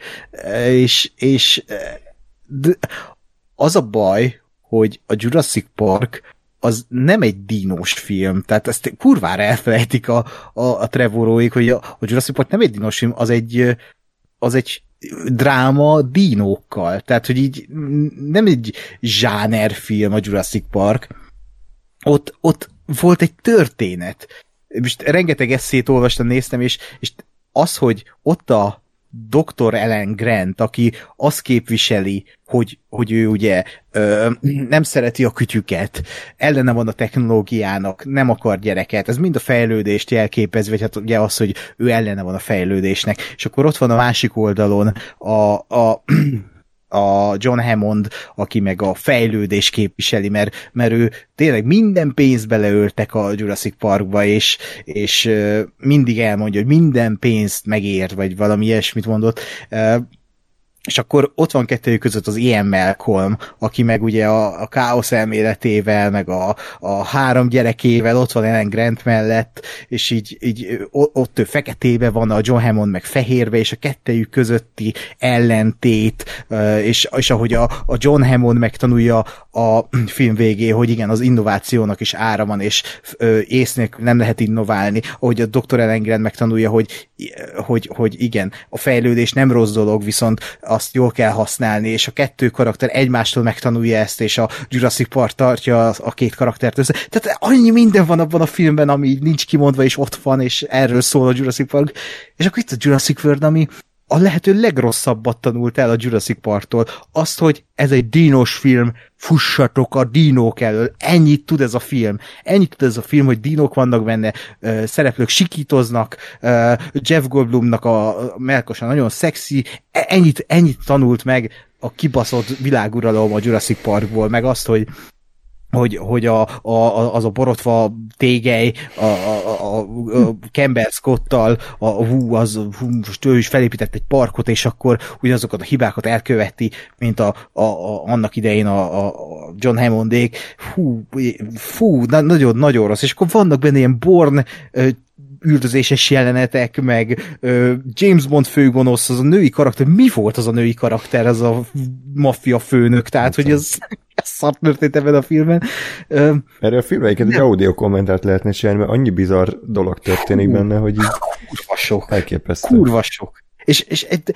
és, és de az a baj, hogy a Jurassic Park az nem egy dínos film, tehát ezt kurvára elfelejtik a, a, a Trevoróik, hogy a, a Jurassic Park nem egy dínos film, az egy, az egy dráma dínókkal, tehát hogy így nem egy film a Jurassic Park, ott, ott volt egy történet. Most rengeteg eszét olvastam, néztem, és, és az, hogy ott a Dr. Ellen Grant, aki azt képviseli, hogy, hogy ő ugye ö, nem szereti a kütyüket, ellene van a technológiának, nem akar gyereket, ez mind a fejlődést jelképez, vagy hát ugye az, hogy ő ellene van a fejlődésnek. És akkor ott van a másik oldalon a, a a John Hammond, aki meg a fejlődés képviseli, mert, mert ő tényleg minden pénzt beleöltek a Jurassic Parkba, és, és mindig elmondja, hogy minden pénzt megér, vagy valami ilyesmit mondott és akkor ott van kettőjük között az Ian Malcolm, aki meg ugye a, a káosz elméletével, meg a, a három gyerekével ott van Ellen Grant mellett, és így, így ott ő feketébe van, a John Hammond meg fehérbe, és a kettőjük közötti ellentét, és, és ahogy a, a John Hammond megtanulja a film végé, hogy igen, az innovációnak is ára van, és észnél nem lehet innoválni, ahogy a Dr. Ellen Grant megtanulja, hogy, hogy, hogy igen, a fejlődés nem rossz dolog, viszont a azt jól kell használni, és a kettő karakter egymástól megtanulja ezt, és a Jurassic Park tartja a két karaktert össze. Tehát annyi minden van abban a filmben, ami nincs kimondva, és ott van, és erről szól a Jurassic Park. És akkor itt a Jurassic World, ami a lehető legrosszabbat tanult el a Jurassic Parktól. Azt, hogy ez egy dínos film, fussatok a dínók elől. Ennyit tud ez a film. Ennyit tud ez a film, hogy dínók vannak benne, uh, szereplők sikítoznak, uh, Jeff Goldblumnak a, a melkosa nagyon szexi. E, ennyit, ennyit tanult meg a kibaszott világuralom a Jurassic Parkból, meg azt, hogy hogy, hogy a, a, az a borotva tégely a, a, a, a Campbell Scott-tal, a, hú, az, hú, most ő is felépített egy parkot, és akkor ugyanazokat a hibákat elköveti, mint a, a, a annak idején a, a John Hammondék. Hú, fú, nagyon, nagyon rossz. És akkor vannak benne ilyen Born üldözéses jelenetek, meg ö, James Bond főgonosz, az a női karakter, mi volt az a női karakter, az a maffia főnök, tehát, hogy ez szart történt ebben a filmben. Ö, Erre a filmre egy audio kommentárt lehetne csinálni, mert annyi bizarr dolog történik benne, hogy így kurva sok. Elképesztő. Kurva sok. És, és egy,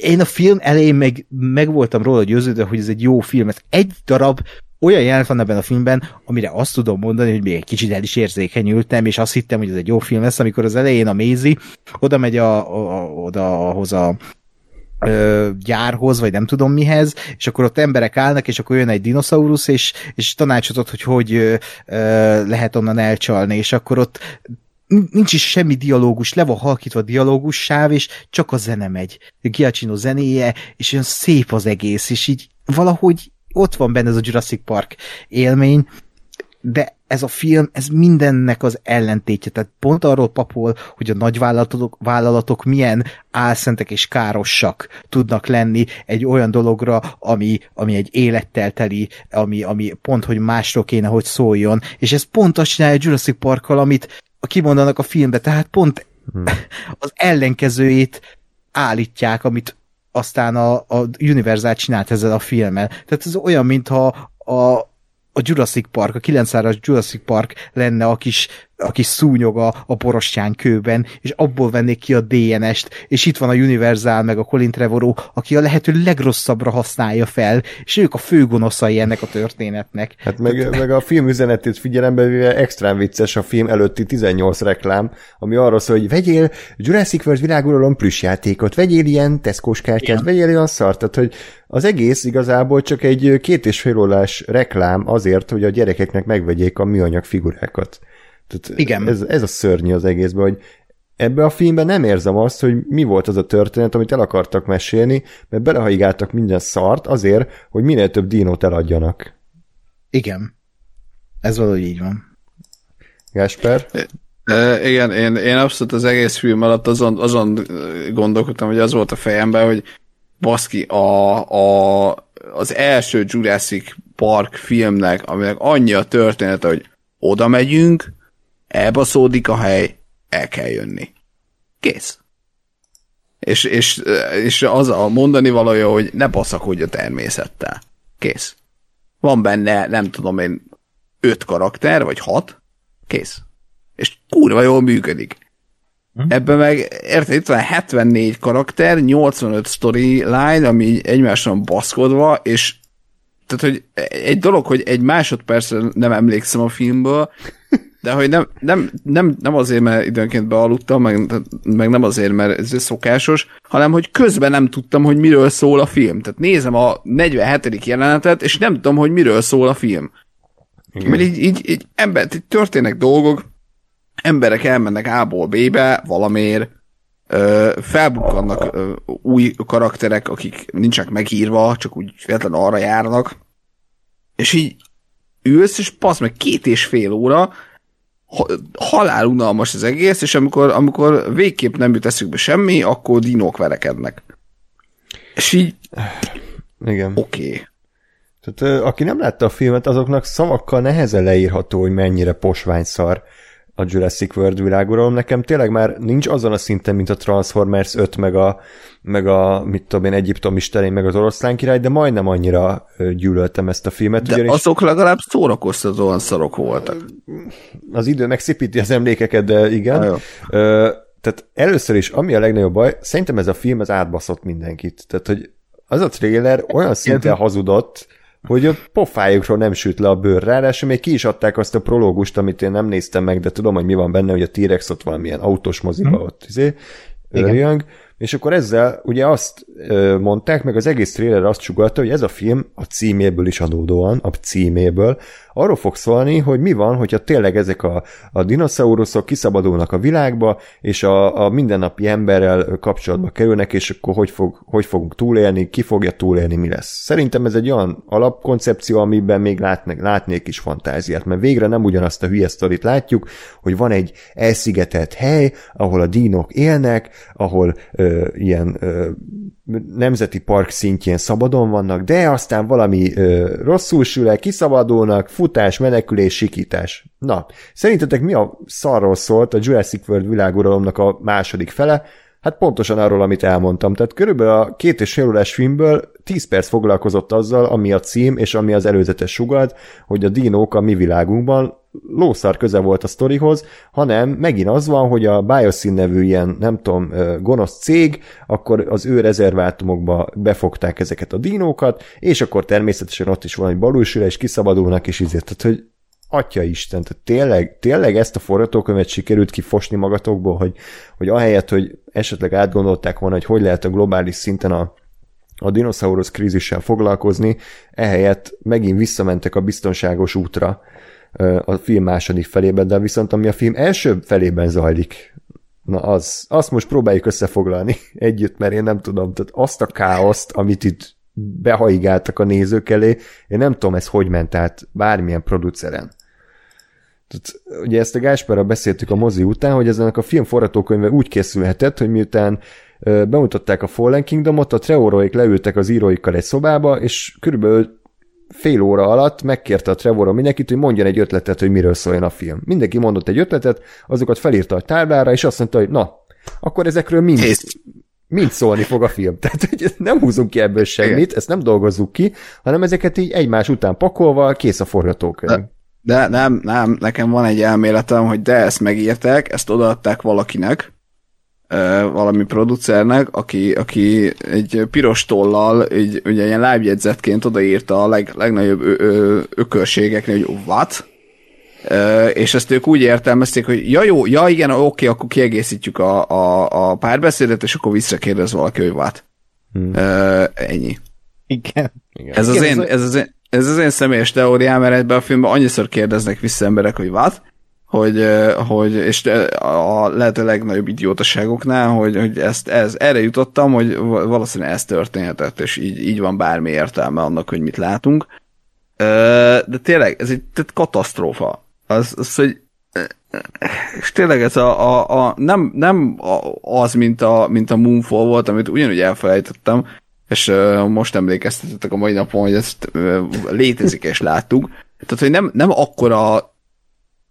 én a film elején meg, meg voltam róla győződve, hogy ez egy jó film. Ez egy darab olyan jelent van ebben a filmben, amire azt tudom mondani, hogy még egy kicsit el is érzékenyültem, és azt hittem, hogy ez egy jó film lesz, amikor az elején a Mézi oda megy a, oda ahhoz a ö, gyárhoz, vagy nem tudom mihez, és akkor ott emberek állnak, és akkor jön egy dinoszaurusz, és, és tanácsot ad, hogy hogy ö, lehet onnan elcsalni, és akkor ott nincs is semmi dialógus, le van halkítva a dialógus sáv, és csak a zene megy. Giacchino zenéje, és olyan szép az egész, és így valahogy ott van benne ez a Jurassic Park élmény, de ez a film, ez mindennek az ellentétje, tehát pont arról papol, hogy a nagyvállalatok vállalatok milyen álszentek és károsak tudnak lenni egy olyan dologra, ami, ami egy élettel teli, ami, ami pont, hogy másról kéne, hogy szóljon, és ez pont azt csinálja a Jurassic Parkkal, amit kimondanak a filmbe, tehát pont hmm. az ellenkezőjét állítják, amit aztán a, a Universal csinált ezzel a filmmel. Tehát ez olyan, mintha a, a Jurassic Park, a 900-as Jurassic Park lenne a kis, a kis szúnyoga a porostyán kőben, és abból vennék ki a DNS-t, és itt van a Universal, meg a Colin Trevorrow, aki a lehető legrosszabbra használja fel, és ők a főgonoszai ennek a történetnek. Hát meg, Tehát... meg a film üzenetét figyelembe véve extrán vicces a film előtti 18 reklám, ami arról szól, hogy vegyél Jurassic World világuralom plusz játékot, vegyél ilyen Tesco-s kártyát, vegyél olyan szart, tehát hogy az egész igazából csak egy két és fél órás reklám azért, hogy a gyerekeknek megvegyék a műanyag figurákat. Tehát Igen. Ez, ez a szörnyű az egészben, hogy ebbe a filmben nem érzem azt, hogy mi volt az a történet, amit el akartak mesélni, mert belehaigáltak minden szart azért, hogy minél több dinót eladjanak. Igen. Ez valahogy így van. Gásper? E, igen, én, én abszolút az egész film alatt azon, azon gondolkodtam, hogy az volt a fejemben, hogy baszki, a, a, az első Jurassic Park filmnek, aminek annyi a történet, hogy oda megyünk, elbaszódik a hely, el kell jönni. Kész. És, és, és az a mondani valója, hogy ne baszakodj a természettel. Kész. Van benne, nem tudom én, öt karakter, vagy hat. Kész. És kurva jól működik. Hm? Ebben meg, érted, itt van 74 karakter, 85 storyline, ami egymáson baszkodva, és tehát, hogy egy dolog, hogy egy másodpercre nem emlékszem a filmből, de hogy nem, nem, nem, nem azért, mert időnként bealudtam, meg, meg nem azért, mert ez szokásos, hanem hogy közben nem tudtam, hogy miről szól a film. Tehát nézem a 47. jelenetet, és nem tudom, hogy miről szól a film. Igen. Mert így, így, így, ember, így történnek dolgok, emberek elmennek A-ból B-be valamiért, ö, felbukkannak ö, új karakterek, akik nincsenek megírva, csak úgy véletlen arra járnak, és így ülsz, és passz meg két és fél óra, halál unalmas az egész, és amikor, amikor végképp nem jut eszükbe semmi, akkor dinók verekednek. És így... Igen. Oké. Okay. Tehát aki nem látta a filmet, azoknak szavakkal nehezen leírható, hogy mennyire posványszar a Jurassic World világuralom. Nekem tényleg már nincs azon a szinten, mint a Transformers 5, meg a, meg a mit tudom én, Egyiptom istenén, meg az oroszlán király, de majdnem annyira gyűlöltem ezt a filmet. De ugyanis... azok legalább szórakoztatóan szarok voltak. Az idő megszépíti az emlékeket, de igen. Ö, tehát először is, ami a legnagyobb baj, szerintem ez a film az átbaszott mindenkit. Tehát, hogy az a trailer olyan szinten hazudott, hogy a pofájukról nem süt le a bőr. Ráadásul még ki is adták azt a prológust, amit én nem néztem meg, de tudom, hogy mi van benne, hogy a T-Rex ott valamilyen autós moziba hmm. ott izé, Igen. És akkor ezzel ugye azt mondták, meg az egész trailer azt sugalta, hogy ez a film a címéből is adódóan, a címéből, arról fog szólni, hogy mi van, hogyha tényleg ezek a, a dinoszauruszok kiszabadulnak a világba, és a, a mindennapi emberrel kapcsolatba kerülnek, és akkor hogy, fog, hogy fogunk túlélni, ki fogja túlélni, mi lesz. Szerintem ez egy olyan alapkoncepció, amiben még látnék, látnék is fantáziát, mert végre nem ugyanazt a hülye sztorit látjuk, hogy van egy elszigetelt hely, ahol a dínok élnek, ahol ö, ilyen ö, nemzeti park szintjén szabadon vannak, de aztán valami ö, rosszul sül el, kiszabadulnak, futás, menekülés, sikítás. Na, szerintetek mi a szarról szólt a Jurassic World világuralomnak a második fele? Hát pontosan arról, amit elmondtam. Tehát körülbelül a két és fél órás filmből 10 perc foglalkozott azzal, ami a cím és ami az előzetes sugalt, hogy a dinók a mi világunkban lószar köze volt a sztorihoz, hanem megint az van, hogy a Biosyn nevű ilyen, nem tudom, gonosz cég, akkor az ő rezervátumokba befogták ezeket a dinókat, és akkor természetesen ott is valami balúsül, és kiszabadulnak, és így, tehát, hogy Atya Isten, tehát tényleg, tényleg ezt a forgatókönyvet sikerült kifosni magatokból, hogy, hogy ahelyett, hogy esetleg átgondolták volna, hogy hogy lehet a globális szinten a, a dinoszaurusz krízissel foglalkozni, ehelyett megint visszamentek a biztonságos útra a film második felében, de viszont ami a film első felében zajlik, na az, azt most próbáljuk összefoglalni együtt, mert én nem tudom, tehát azt a káoszt, amit itt behaigáltak a nézők elé, én nem tudom, ez hogy ment át bármilyen produceren. Tehát, ugye ezt a Gáspárral beszéltük a mozi után, hogy ezenek a film forgatókönyve úgy készülhetett, hogy miután bemutatták a Fallen Kingdomot, a Trevoroik leültek az íróikkal egy szobába, és körülbelül fél óra alatt megkérte a Trevor mindenkit, hogy mondjon egy ötletet, hogy miről szóljon a film. Mindenki mondott egy ötletet, azokat felírta a táblára, és azt mondta, hogy na, akkor ezekről mind, mind szólni fog a film. Tehát hogy nem húzunk ki ebből semmit, Igen. ezt nem dolgozzuk ki, hanem ezeket így egymás után pakolva kész a forgatókönyv. De nem, nem, nekem van egy elméletem, hogy de ezt megírták, ezt odaadták valakinek, valami producernek, aki, aki egy piros tollal, egy, ugye ilyen lábjegyzetként odaírta a leg, legnagyobb ö, ö, ökörségeknél, hogy what? és ezt ők úgy értelmezték, hogy ja jó, ja igen, oké, akkor kiegészítjük a, a, a párbeszédet, és akkor visszakérdez valaki, hogy what? Hmm. ennyi. Igen. igen. Ez, az én, ez, az én, ez az én személyes teóriám, mert ebben a filmben annyiszor kérdeznek vissza emberek, hogy what? Hogy, hogy és a lehető legnagyobb idiótaságoknál, hogy, hogy ezt, ez, erre jutottam, hogy valószínűleg ez történhetett, és így, így van bármi értelme annak, hogy mit látunk. De tényleg, ez egy tehát katasztrófa. Az, az, hogy és tényleg ez a, a, a nem, nem az, mint a, mint a Moonfall volt, amit ugyanúgy elfelejtettem, és most emlékeztetettek a mai napon, hogy ezt létezik és láttuk. Tehát, hogy nem, nem akkora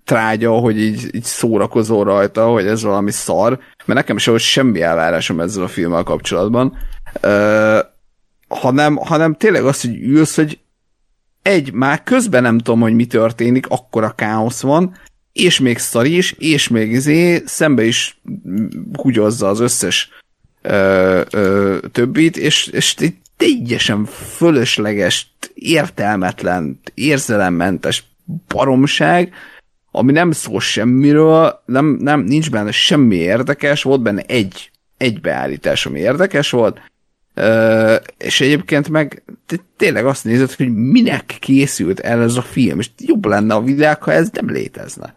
trágya, hogy így, így szórakozol rajta, hogy ez valami szar, mert nekem volt semmi elvárásom ezzel a filmmel kapcsolatban, uh, hanem, hanem tényleg az, hogy ülsz, hogy egy, már közben nem tudom, hogy mi történik, akkor a káosz van, és még szar is, és még izé szembe is húgyozza az összes ö, ö, többit, és, és egy teljesen fölösleges, értelmetlen, érzelemmentes baromság, ami nem szól semmiről, nem, nem, nincs benne semmi érdekes, volt benne egy, egy beállítás, ami érdekes volt, Uh, és egyébként meg tényleg azt nézed, hogy minek készült el ez a film, és jobb lenne a világ, ha ez nem létezne.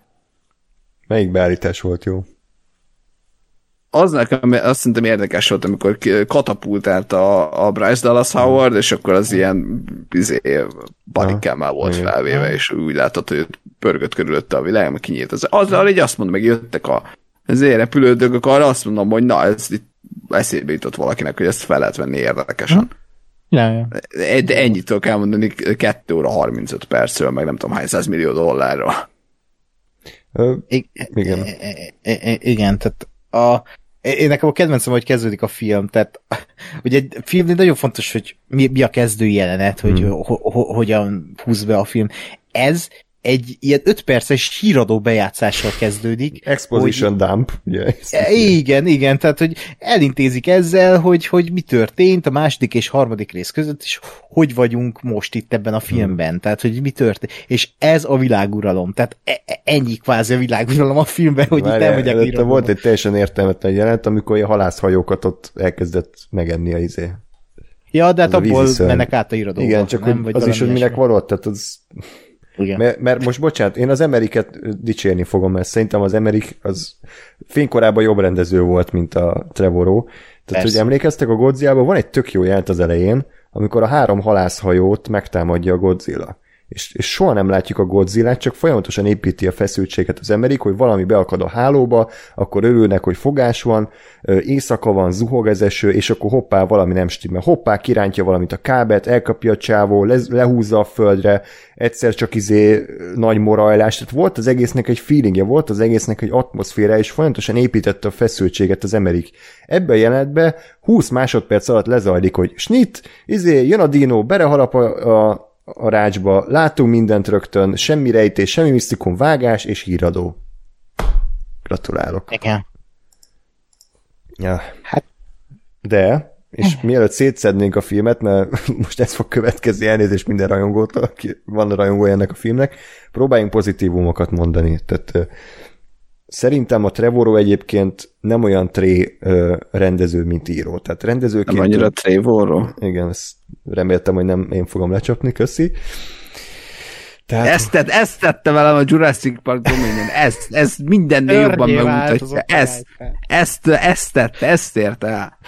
Melyik beállítás volt jó? Az nekem azt szerintem érdekes volt, amikor katapultált a, a Bryce Dallas Howard, és akkor az ilyen izé, barikámmel volt igen. felvéve, és úgy látott, hogy pörgött körülötte a világ, meg kinyílt. Az, azzal így azt mondom, meg jöttek a az repülődögök, arra azt mondom, hogy na, ez itt eszébe jutott valakinek, hogy ezt fel lehet venni érdekesen. Ja, ja. De ennyitől kell mondani 2 óra 35 percről, meg nem tudom hány száz millió dollárról. I- igen. Igen, tehát a, én nekem a kedvencem, hogy kezdődik a film, tehát ugye egy filmnél nagyon fontos, hogy mi, mi a kezdő jelenet, hogy hmm. ho, ho, hogyan húz be a film. Ez egy ilyen öt perces híradó bejátszással kezdődik. Exposition hogy, dump, ugye? E, igen, igen, tehát hogy elintézik ezzel, hogy, hogy mi történt a második és harmadik rész között, és hogy vagyunk most itt ebben a filmben, hmm. tehát hogy mi történt. És ez a világuralom, tehát e, e, ennyi kvázi a világuralom a filmben, hogy Várjál, itt nem megyek Volt egy teljesen értelmetlen jelent, amikor a halászhajókat ott elkezdett megenni a izé. Ja, de hát abból mennek át a irodóba. Igen, csak nem, hogy az is, hogy minek való, tehát az igen. Mert, mert most bocsánat, én az Emeriket dicsérni fogom, mert szerintem az Emerik az fénykorában jobb rendező volt, mint a Trevoró. Tehát, Persze. hogy emlékeztek a godzilla van egy tök jó jelent az elején, amikor a három halászhajót megtámadja a Godzilla és, és soha nem látjuk a godzilla csak folyamatosan építi a feszültséget az emberik, hogy valami beakad a hálóba, akkor örülnek, hogy fogás van, éjszaka van, zuhog az eső, és akkor hoppá, valami nem stimmel. Hoppá, kirántja valamit a kábet, elkapja a csávó, le, lehúzza a földre, egyszer csak izé nagy morajlás, tehát volt az egésznek egy feelingje, volt az egésznek egy atmoszféra, és folyamatosan építette a feszültséget az emberik. Ebben a jelenetben 20 másodperc alatt lezajlik, hogy snit, izé, jön a dino, berehalap a, a a rácsba, látunk mindent rögtön, semmi rejtés, semmi misztikum, vágás és híradó. Gratulálok. Igen. Ja. Hát- De, és mielőtt szétszednénk a filmet, mert most ez fog következni elnézést minden rajongótól, aki van a rajongója ennek a filmnek, próbáljunk pozitívumokat mondani. Tehát szerintem a Trevorrow egyébként nem olyan tré ö, rendező, mint író. Tehát rendezőként... Nem annyira Trevorról. Igen, ezt reméltem, hogy nem én fogom lecsapni, köszi. Tehát, Ezt, tett, ezt tette velem a Jurassic Park Dominion. Ez, ez mindennél jobban megmutatja. Ezt, ezt, ezt tette, ezt érte el.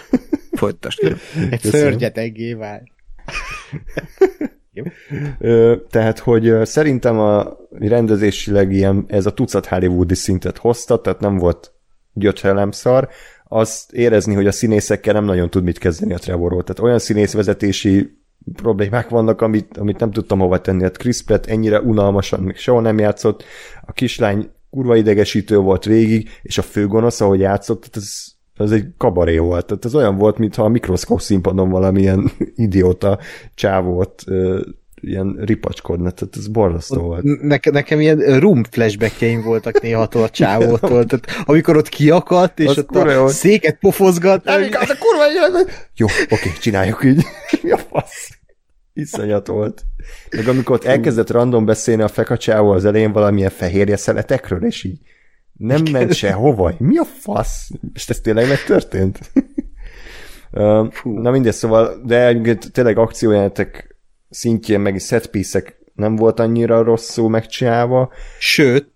Folytasd. Egy szörnyeteggé vált. Tehát, hogy szerintem a rendezésileg ilyen, ez a tucat hollywoodi szintet hozta, tehát nem volt gyötrelem-szar, azt érezni, hogy a színészekkel nem nagyon tud mit kezdeni a Trevorról. Tehát olyan színészvezetési problémák vannak, amit, amit nem tudtam hova tenni. Hát Chris Pratt ennyire unalmasan még soha nem játszott, a kislány kurva idegesítő volt végig, és a főgonosz, ahogy játszott, tehát ez, ez egy kabaré volt. Tehát ez olyan volt, mintha a mikroszkóp színpadon valamilyen idióta csávót ilyen ripacskodna, tehát ez borzasztó volt. Neke, nekem ilyen room flashbackjeim voltak néha a csávótól, tehát amikor ott kiakadt, és Az ott kurva jó. a széket pofozgat, Nem igaz, a kurva! Jó, oké, csináljuk így. Mi a fasz? Iszonyat volt. Meg amikor ott elkezdett random beszélni a fekacsávó az elején valamilyen fehérje szeletekről, és így nem ment sehova. Mi a fasz? És ez tényleg megtörtént? Na mindegy, szóval, de tényleg akciójátek szintjén, meg setpiece nem volt annyira rosszul megcsinálva. Sőt,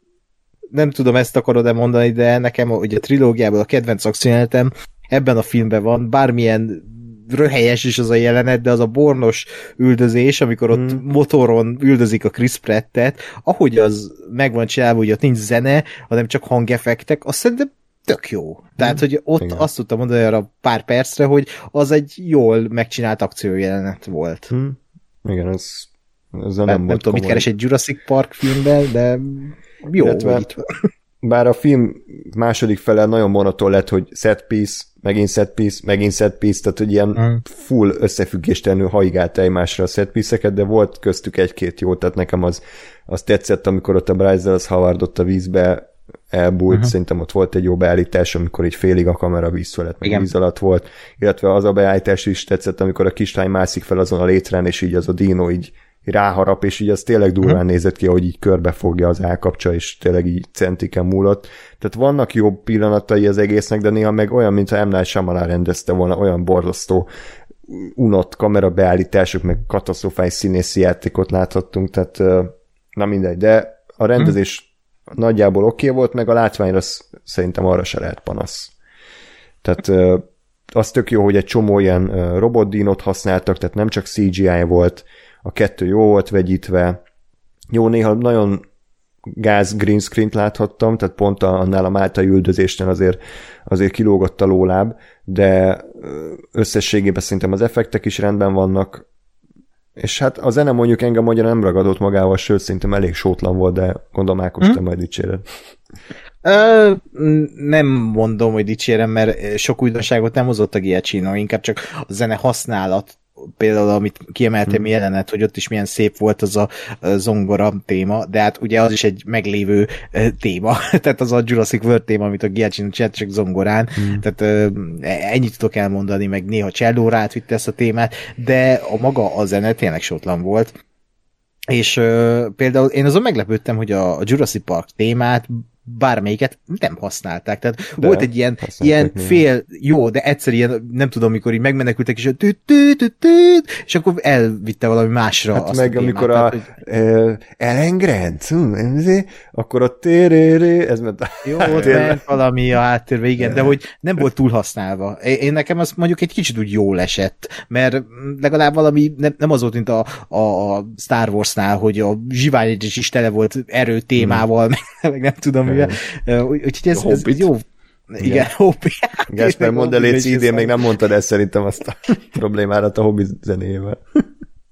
nem tudom, ezt akarod-e mondani, de nekem ugye a trilógiából a kedvenc akciójelenetem ebben a filmben van, bármilyen röhelyes is az a jelenet, de az a bornos üldözés, amikor ott Hmm. motoron üldözik a Chris Pratt-et, ahogy az meg van csinálva, hogy ott nincs zene, hanem csak hangeffektek, azt szerintem tök jó. Tehát, hogy ott Igen. azt tudtam mondani arra pár percre, hogy az egy jól megcsinált akciójelenet volt. Hm? Igen, ez, ez nem, Nem, nem, tudom, mit komoly. keres egy Jurassic Park filmben, de jó, Illetve- itt. Bár a film második fele nagyon monoton lett, hogy set piece, megint set piece, megint set piece, tehát hogy ilyen Mm. full összefüggéstelenül haigálta egymásra a set piece-eket, de volt köztük egy-két jó, tehát nekem az, az tetszett, amikor ott a Bryce Dallas Howard ott a vízbe elbújt, uh-huh. szerintem ott volt egy jó beállítás, amikor így félig a kamera víz fölött, meg Igen. víz alatt volt, illetve az a beállítás is tetszett, amikor a kislány mászik fel azon a létrán, és így az a dino így ráharap, és így az tényleg durván uh-huh. nézett ki, hogy így körbefogja az állkapcsa, és tényleg így centiken múlott. Tehát vannak jó pillanatai az egésznek, de néha meg olyan, mintha M. Night Shyamalan rendezte volna, olyan borzasztó unott kamerabeállítások, meg katasztrofális színészi játékot láthattunk, tehát na mindegy, de a rendezés hmm. nagyjából oké okay volt, meg a látványra sz- szerintem arra se lehet panasz. Tehát az tök jó, hogy egy csomó ilyen robotdínot használtak, tehát nem csak CGI volt, a kettő jó volt vegyítve, jó, néha nagyon gáz green screen-t láthattam, tehát pont annál a máltai üldözésnél azért, azért kilógott a lóláb, de összességében szerintem az effektek is rendben vannak, és hát a zene mondjuk engem magyarán nem ragadott magával, sőt, szerintem elég sótlan volt, de gondolom Ákos, te majd dicséred. Ö, nem mondom, hogy dicsérem, mert sok újdonságot nem hozott a Giacchino, inkább csak a zene használat, például amit kiemeltem hmm. jelenet, hogy ott is milyen szép volt az a zongora téma, de hát ugye az is egy meglévő téma, tehát az a Jurassic World téma, amit a Giacchino csinált, csak zongorán, hmm. tehát ö, ennyit tudok elmondani, meg néha csellóra átvitte ezt a témát, de a maga a zene tényleg sótlan volt, és ö, például én azon meglepődtem, hogy a, a Jurassic Park témát bármelyiket nem használták. Tehát De, volt egy ilyen, ilyen fél, jó, de egyszer ilyen, nem tudom, mikor így megmenekültek, és tüt, tüt, tüt, tüt, és akkor elvitte valami másra Hát azt meg a amikor a ö, Ellen Grant, akkor a téréré, ez ment a jó, ott ment valami a háttérbe, igen, de hogy nem volt túl használva. Én nekem az mondjuk egy kicsit úgy jól esett, mert legalább valami, nem, nem az volt, mint a, a, a Star Warsnál, hogy a zsivány is tele volt erő témával, meg, meg nem tudom Úgy- Úgyhogy ez, ez Hobbit. jó. Igen, Hobbit. Gáspár, mondd el, légy Hobbit idén még nem mondtad el szerintem azt a problémárat a hobbi zenével.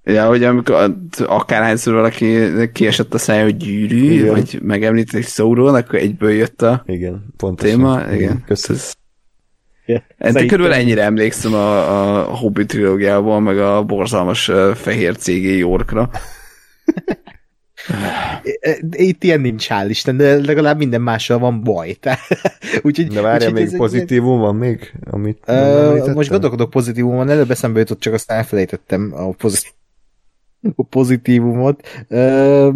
Ja, hogy amikor akárhányszor valaki kiesett a szája, hogy gyűrű, Igen. vagy megemlít egy szóról, akkor egyből jött a Igen, pontosan. téma. Igen. Köszönöm. Ez- Én Szerintem- körülbelül ennyire emlékszem a, a Hobbit trilógiából, meg a borzalmas fehér cégé Yorkra. Itt ilyen nincs, hál' Isten, de legalább minden mással van baj. Tehát, úgyhogy, De várjál, még ez egy- pozitívum van még? Amit említettem? most gondolkodok pozitívumon, előbb eszembe jutott, csak aztán elfelejtettem a, pozit- a pozitívumot. Ö,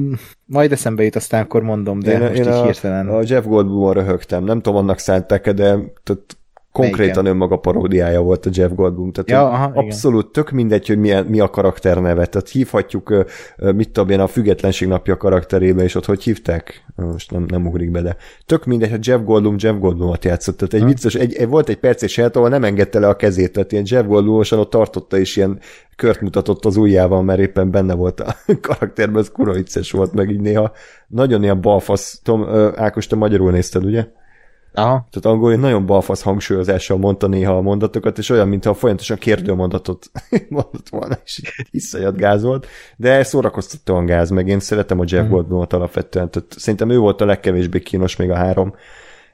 majd eszembe jut, aztán akkor mondom, de én, most én így a, hirtelen. a Jeff Goldblumon röhögtem. Nem tudom, annak szánták de tehát konkrétan Melyiken? önmaga paródiája volt a Jeff Goldblum. Tehát Ja, aha, igen. abszolút tök mindegy, hogy milyen, mi a karakterneve. Tehát hívhatjuk, mit tudom én, a Függetlenség napja karakterébe, és ott hogy hívták? Most nem, nem ugrik be, de tök mindegy, hogy Jeff Goldblum Jeff Goldblumot játszott. Tehát egy vicces, egy, volt egy perces jelenet, ahol nem engedte le a kezét, tehát ilyen Jeff Goldblumosan ott tartotta, és ilyen kört mutatott az ujjával, mert éppen benne volt a karakterben, ez kurva vicces volt, meg így néha nagyon ilyen balfasz. Tom, Ákos, te magyarul nézted, ugye? Aha. Tehát angol nagyon balfasz hangsúlyozással mondta néha a mondatokat, és olyan, mintha folyamatosan kérdőmondatot mondott volna, és iszonyat gáz volt, de szórakoztatóan gáz, meg én szeretem a Jeff Mhm. Goldblumot alapvetően, tehát szerintem ő volt a legkevésbé kínos még a három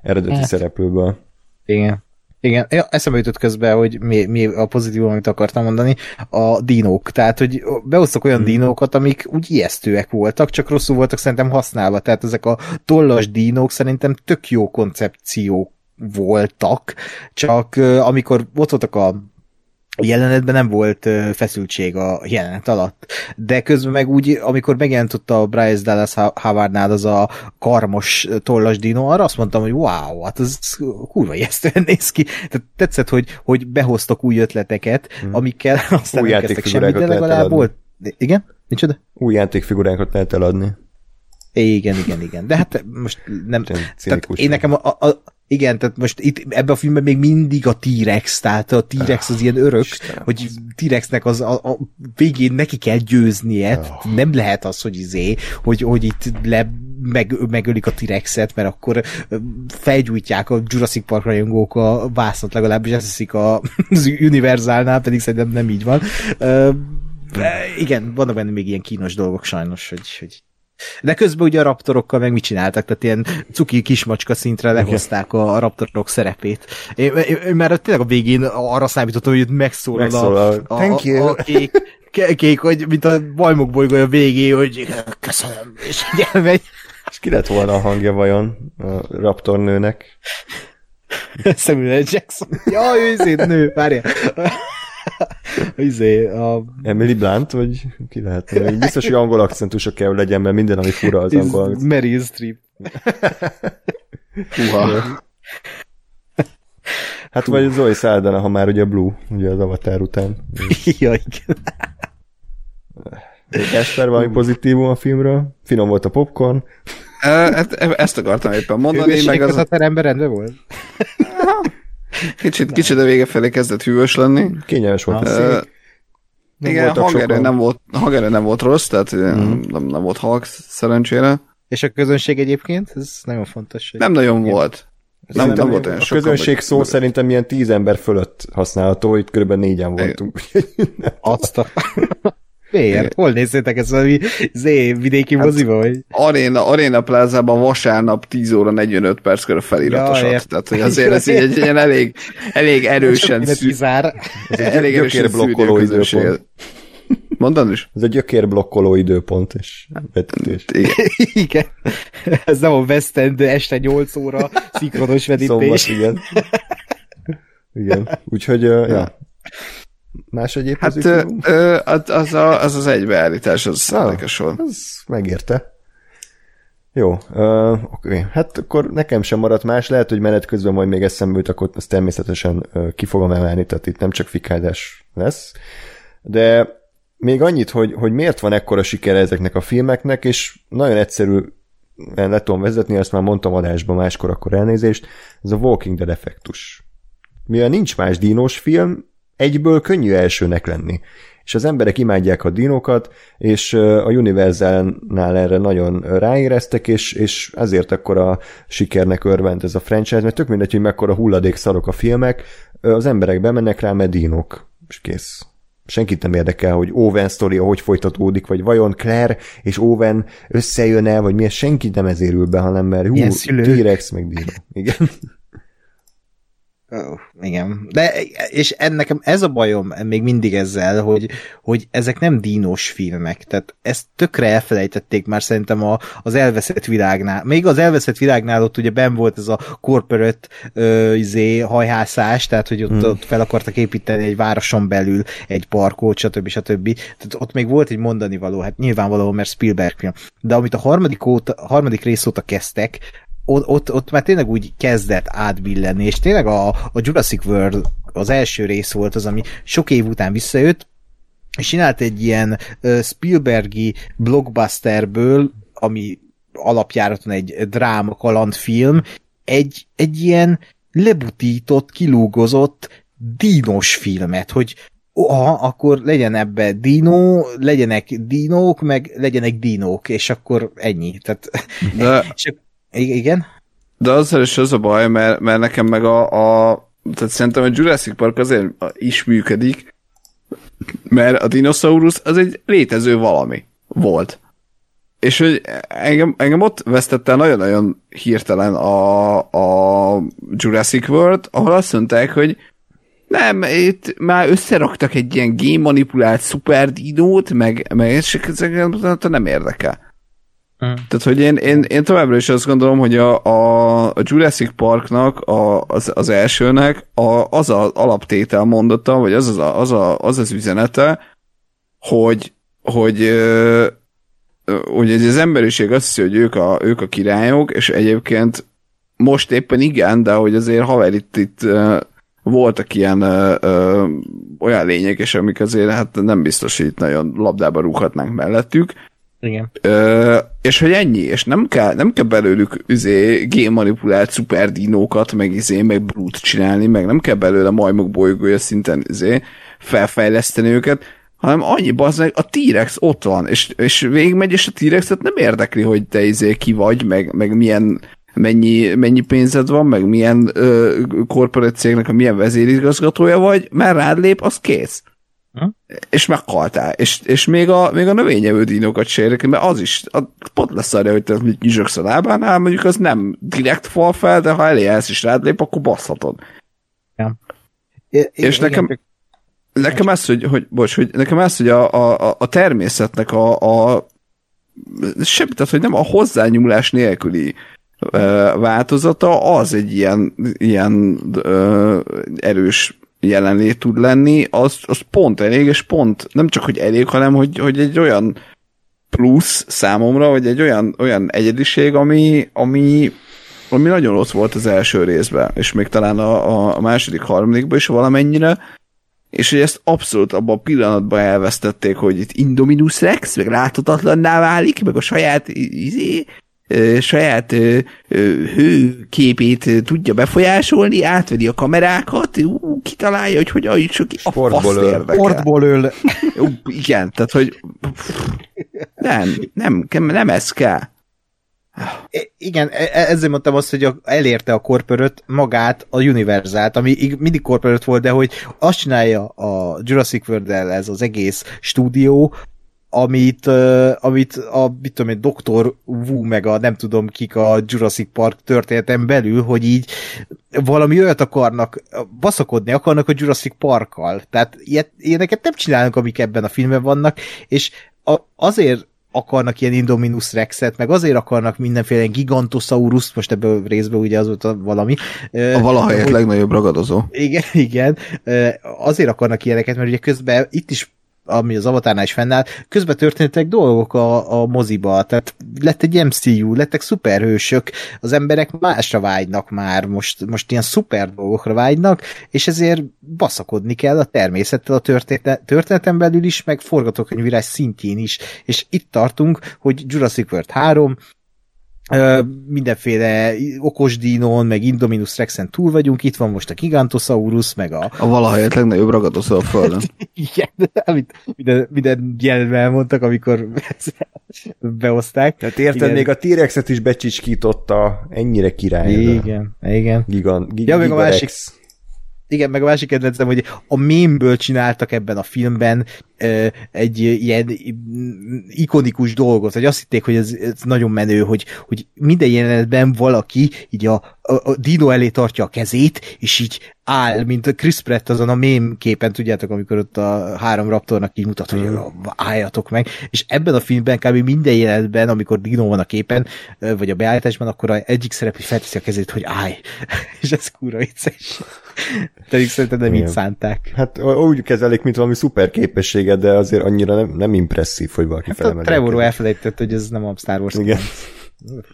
eredeti Hát. szereplőből. Igen. Igen, ja, eszembe jutott közben, hogy mi, mi a pozitív, amit akartam mondani, a dinók. Tehát, hogy behoztak olyan hmm. dinókat, amik úgy ijesztőek voltak, csak rosszul voltak szerintem használva. Tehát ezek a tollas dinók szerintem tök jó koncepciók voltak, csak amikor ott voltak a jelenetben nem volt feszültség a jelenet alatt. De közben meg úgy, amikor megjelent ott a Bryce Dallas Howardnál az a karmos tollas dino, arra azt mondtam, hogy wow, hát ez kurva ijesztően néz ki. Tehát tetszett, hogy, hogy behoztak új ötleteket, hmm. amikkel aztán Új nem kezdtek semmit, de legalább volt. Igen? Micsoda? Új játékfigurákat lehet eladni. Igen, igen, igen. De hát most nem... Tehát én nekem a, a, igen, tehát most itt ebben a filmben még mindig a T-Rex, tehát a T-Rex az ilyen örök, Istenem. hogy T-Rexnek az a, a végén neki kell győznie, Oh. nem lehet az, hogy izé, hogy, hogy itt le meg, megölik a T-Rexet, mert akkor felgyújtják a Jurassic Park rajongók a vászat legalábbis, ezt hiszik a, az Universalnál, pedig szerintem nem így van. De igen, vannak benne még ilyen kínos dolgok sajnos, hogy, hogy de közben ugye a raptorokkal meg mit csináltak, tehát ilyen cuki kismacska szintre lehozták a, a raptorok szerepét. Én, én, én már tényleg a végén arra számítottam, hogy itt megszólal, Megszólal. a, a, Thank you. a, a kék, kék, hogy mint a bajmok bolygója végén, hogy köszönöm, és elmegy. És ki lett volna a hangja vajon a Raptor nőnek? Samuel. Jackson. Ja, ő izé nő, várjál. Izé, a Emily Blunt, vagy ki lehetne? Biztos, hogy angol akcentusa kell hogy legyen, mert minden, ami fura, az angol. Meryl Streep. Húha. Hát vagy Zoe Saldana, ha már ugye Blue, ugye az Avatar után. ja, igen. Esper, valami pozitívum a filmről? Finom volt a popcorn. Hát e- ezt akartam éppen mondani, meg Hűvösséget az a teremben rendben volt? Kicsit, kicsit a vége felé kezdett hűvös lenni. Kényelmes volt szék. Nem igen, hangerő nem volt, hangerő nem volt rossz, tehát mm. nem, nem volt halk szerencsére. És a közönség egyébként? Ez nagyon fontos. Hogy... Nem nagyon volt. Nem, nem volt olyan a sokan. közönség vagy- szó szerintem ilyen tíz ember fölött használható, itt körülbelül négyen voltunk. Azt a... Miért? Hol nézzétek ezt valami zé, vidéki Hát- moziba, vagy? Arena, Arena Plázában vasárnap 10 óra 45 perc körül feliratosat. Ja, tehát, hogy azért ez így egy ilyen elég, elég erősen szű, kizár. elég erősen közönséget. időpont. Mondan is? Ez egy gyökérblokkoló időpont és vetítés. Igen. Igen. Ez nem a West End este 8 óra szinkronos Szombat, vetítés. igen. Igen, úgyhogy, uh, ja. Más egyéb Hát pozitívum? ö, az, a, az az egybeállítás, az Ah. érdekes volt. Megérte. Jó, uh, oké. Hát akkor nekem sem maradt más, lehet, hogy menet közben majd még eszembe jut, akkor azt természetesen uh, ki fogom emelni, tehát itt nem csak fikádás lesz. De még annyit, hogy, hogy miért van ekkora sikere ezeknek a filmeknek, és nagyon egyszerű le tudom vezetni, ezt már mondtam adásban máskor, akkor elnézést, ez a Walking Dead effektus. Mivel nincs más dínos film, egyből könnyű elsőnek lenni. És az emberek imádják a dinókat, és a Universalnál erre nagyon ráéreztek, és, és ezért akkor a sikernek örvend ez a franchise, mert tök mindegy, hogy mekkora hulladék szarok a filmek, az emberek bemennek rá, mert dinók, és kész. Senkit nem érdekel, hogy Owen sztoria hogy folytatódik, vagy vajon Claire és Owen összejön-e, vagy milyen, senki nem ezért ül be, hanem mert hú. T-Rex meg Dino. Igen. Igen. De, és ennek ez a bajom még mindig ezzel, hogy, hogy ezek nem dínos filmek. Tehát ezt tökre elfelejtették már szerintem a, az elveszett világnál. Még az elveszett világnál ott ugye ben volt ez a corporate ö, izé, hajhászás, tehát hogy ott, hmm. ott fel akartak építeni egy városon belül egy parkot, stb. stb. Tehát ott még volt egy mondani való, hát nyilvánvaló, mert Spielberg film. De amit a harmadik, óta, harmadik rész óta kezdtek, ott, ott, ott már tényleg úgy kezdett átbillenni, és tényleg a, a Jurassic World az első rész volt az, ami sok év után visszajött, és csinált egy ilyen Spielbergi blockbusterből, ami alapjáraton egy dráma kalandfilm, egy, egy ilyen lebutított, kilúgozott dínos filmet, hogy ha akkor legyen ebbe dino, legyenek dinók, meg legyenek dinók, és akkor ennyi. Tehát, De... és igen? De azzal is az a baj, mert, mert nekem meg a, a tehát szerintem a Jurassic Park azért is működik, mert a dinoszaurusz az egy létező valami volt. És hogy engem, engem ott vesztette nagyon-nagyon hirtelen a, a Jurassic World, ahol azt mondták, hogy nem, itt már összeraktak egy ilyen game manipulált szuperdinót, meg, meg és ezek nem érdekel. Mm. Tehát, hogy én, én, én továbbra is azt gondolom, hogy a, a, a Jurassic Parknak, a, az, az elsőnek a, az az alaptétel mondata, vagy az az, az, a, az, az üzenete, hogy, hogy hogy az emberiség azt hiszi, hogy ők a, ők a királyok, és egyébként most éppen igen, de hogy azért haver itt, itt voltak ilyen ö, ö, olyan lények, amik azért hát nem biztos, hogy itt nagyon labdába rúghatnánk mellettük, igen. Ö, és hogy ennyi, és nem kell, nem kell belőlük üzé, génmanipulált szuperdinókat, meg izé, meg brút csinálni, meg nem kell belőle majmok bolygója szinten izé, felfejleszteni őket, hanem annyi meg a T-Rex ott van, és, és végigmegy, és a T-Rexet nem érdekli, hogy te izé ki vagy, meg, meg milyen mennyi, mennyi pénzed van, meg milyen korporát a milyen vezérigazgatója vagy, mert rád lép, az kész. És meghaltál. És, és még a, még a növényevő dinókat sérnek, mert az is, a, pont lesz arra, hogy te mit nyizsogsz a lábánál, mondjuk az nem direkt fal fel, de ha elé is rád lép, akkor baszhatod. Ja. É, és igen, nekem, nekem ez, hogy, hogy, bocs, hogy nekem ez, hogy a, a, a természetnek a, a semmi, tehát, hogy nem a hozzányúlás nélküli változata, az egy ilyen, ilyen ö, erős jelenlét tud lenni, az, az pont elég, és pont nem csak, hogy elég, hanem hogy, hogy egy olyan plusz számomra, vagy egy olyan, olyan egyediség, ami, ami, ami nagyon ott volt az első részben, és még talán a, a második, harmadikban is valamennyire, és hogy ezt abszolút abban a pillanatban elvesztették, hogy itt Indominus Rex, meg láthatatlanná válik, meg a saját izé, saját hőképét tudja befolyásolni, átvedi a kamerákat, ú, kitalálja, hogy hogy ajtsuk csak a fasz érdekel. Sportból öl. Ú, igen, tehát hogy nem, nem, nem ez kell. Igen, e, e, ezért mondtam azt, hogy elérte a korpöröt magát, a Univerzát, ami mindig korpöröt volt, de hogy azt csinálja a Jurassic world ez az egész stúdió, amit, amit a, mit tudom én, Dr. Wu meg a nem tudom kik a Jurassic Park történetem belül, hogy így valami olyat akarnak, baszakodni akarnak a Jurassic Parkkal. Tehát ilyet, ilyeneket nem csinálnak, amik ebben a filmben vannak, és a, azért akarnak ilyen Indominus Rexet, meg azért akarnak mindenféle Gigantosaurus, most ebből részben ugye az volt a valami. A valahelyet legnagyobb ragadozó. Igen, igen. Azért akarnak ilyeneket, mert ugye közben itt is ami az avatárnál is fennáll, közben történtek dolgok a, a moziba, tehát lett egy MCU, lettek szuperhősök, az emberek másra vágynak már, most, most ilyen szuper dolgokra vágynak, és ezért baszakodni kell a természettel a történeten belül is, meg forgatókönyvírás szintjén is, és itt tartunk, hogy Jurassic World 3 mindenféle okos dínon, meg Indominus Rexen túl vagyunk, itt van most a Gigantosaurus, meg a... A valahelyett legnagyobb ragadozó a földön. Igen, amit minden, minden jelben elmondtak, amikor beoszták. Tehát érted, igen. még a T-Rexet is becsicskította, ennyire király. Igen, igen. Gigan, gig, ja, meg a másik, igen, meg a másik kedvencem, hogy a mémből csináltak ebben a filmben ö, egy ilyen ikonikus dolgot, hogy azt hitték, hogy ez, ez nagyon menő, hogy, hogy minden jelenetben valaki így a a, a Dino elé tartja a kezét, és így áll, mint a Chris Pratt azon a mém képen, tudjátok, amikor ott a három raptornak így mutat, hogy álljatok meg, és ebben a filmben kb. minden jelenetben, amikor Dino van a képen, vagy a beállításban, akkor a egyik szereplő felteszi a kezét, hogy állj, és ez kurva vicces. Pedig szerintem nem így szánták. Hát úgy kezelik, mint valami szuper képessége, de azért annyira nem, nem impresszív, hogy valaki hát felemel. Trevor elfelejtett, hogy ez nem a Star Wars. Igen.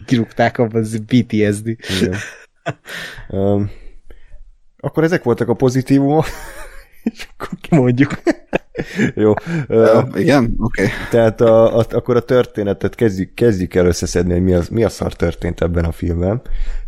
Kirúgták abban, az BTSD. Igen. Um, akkor ezek voltak a pozitívumok. És akkor kimondjuk. Jó. Uh, igen? Oké. Okay. Tehát a, a, akkor a történetet kezdjük, kezdjük el összeszedni, hogy mi, az, mi a szar történt ebben a filmben.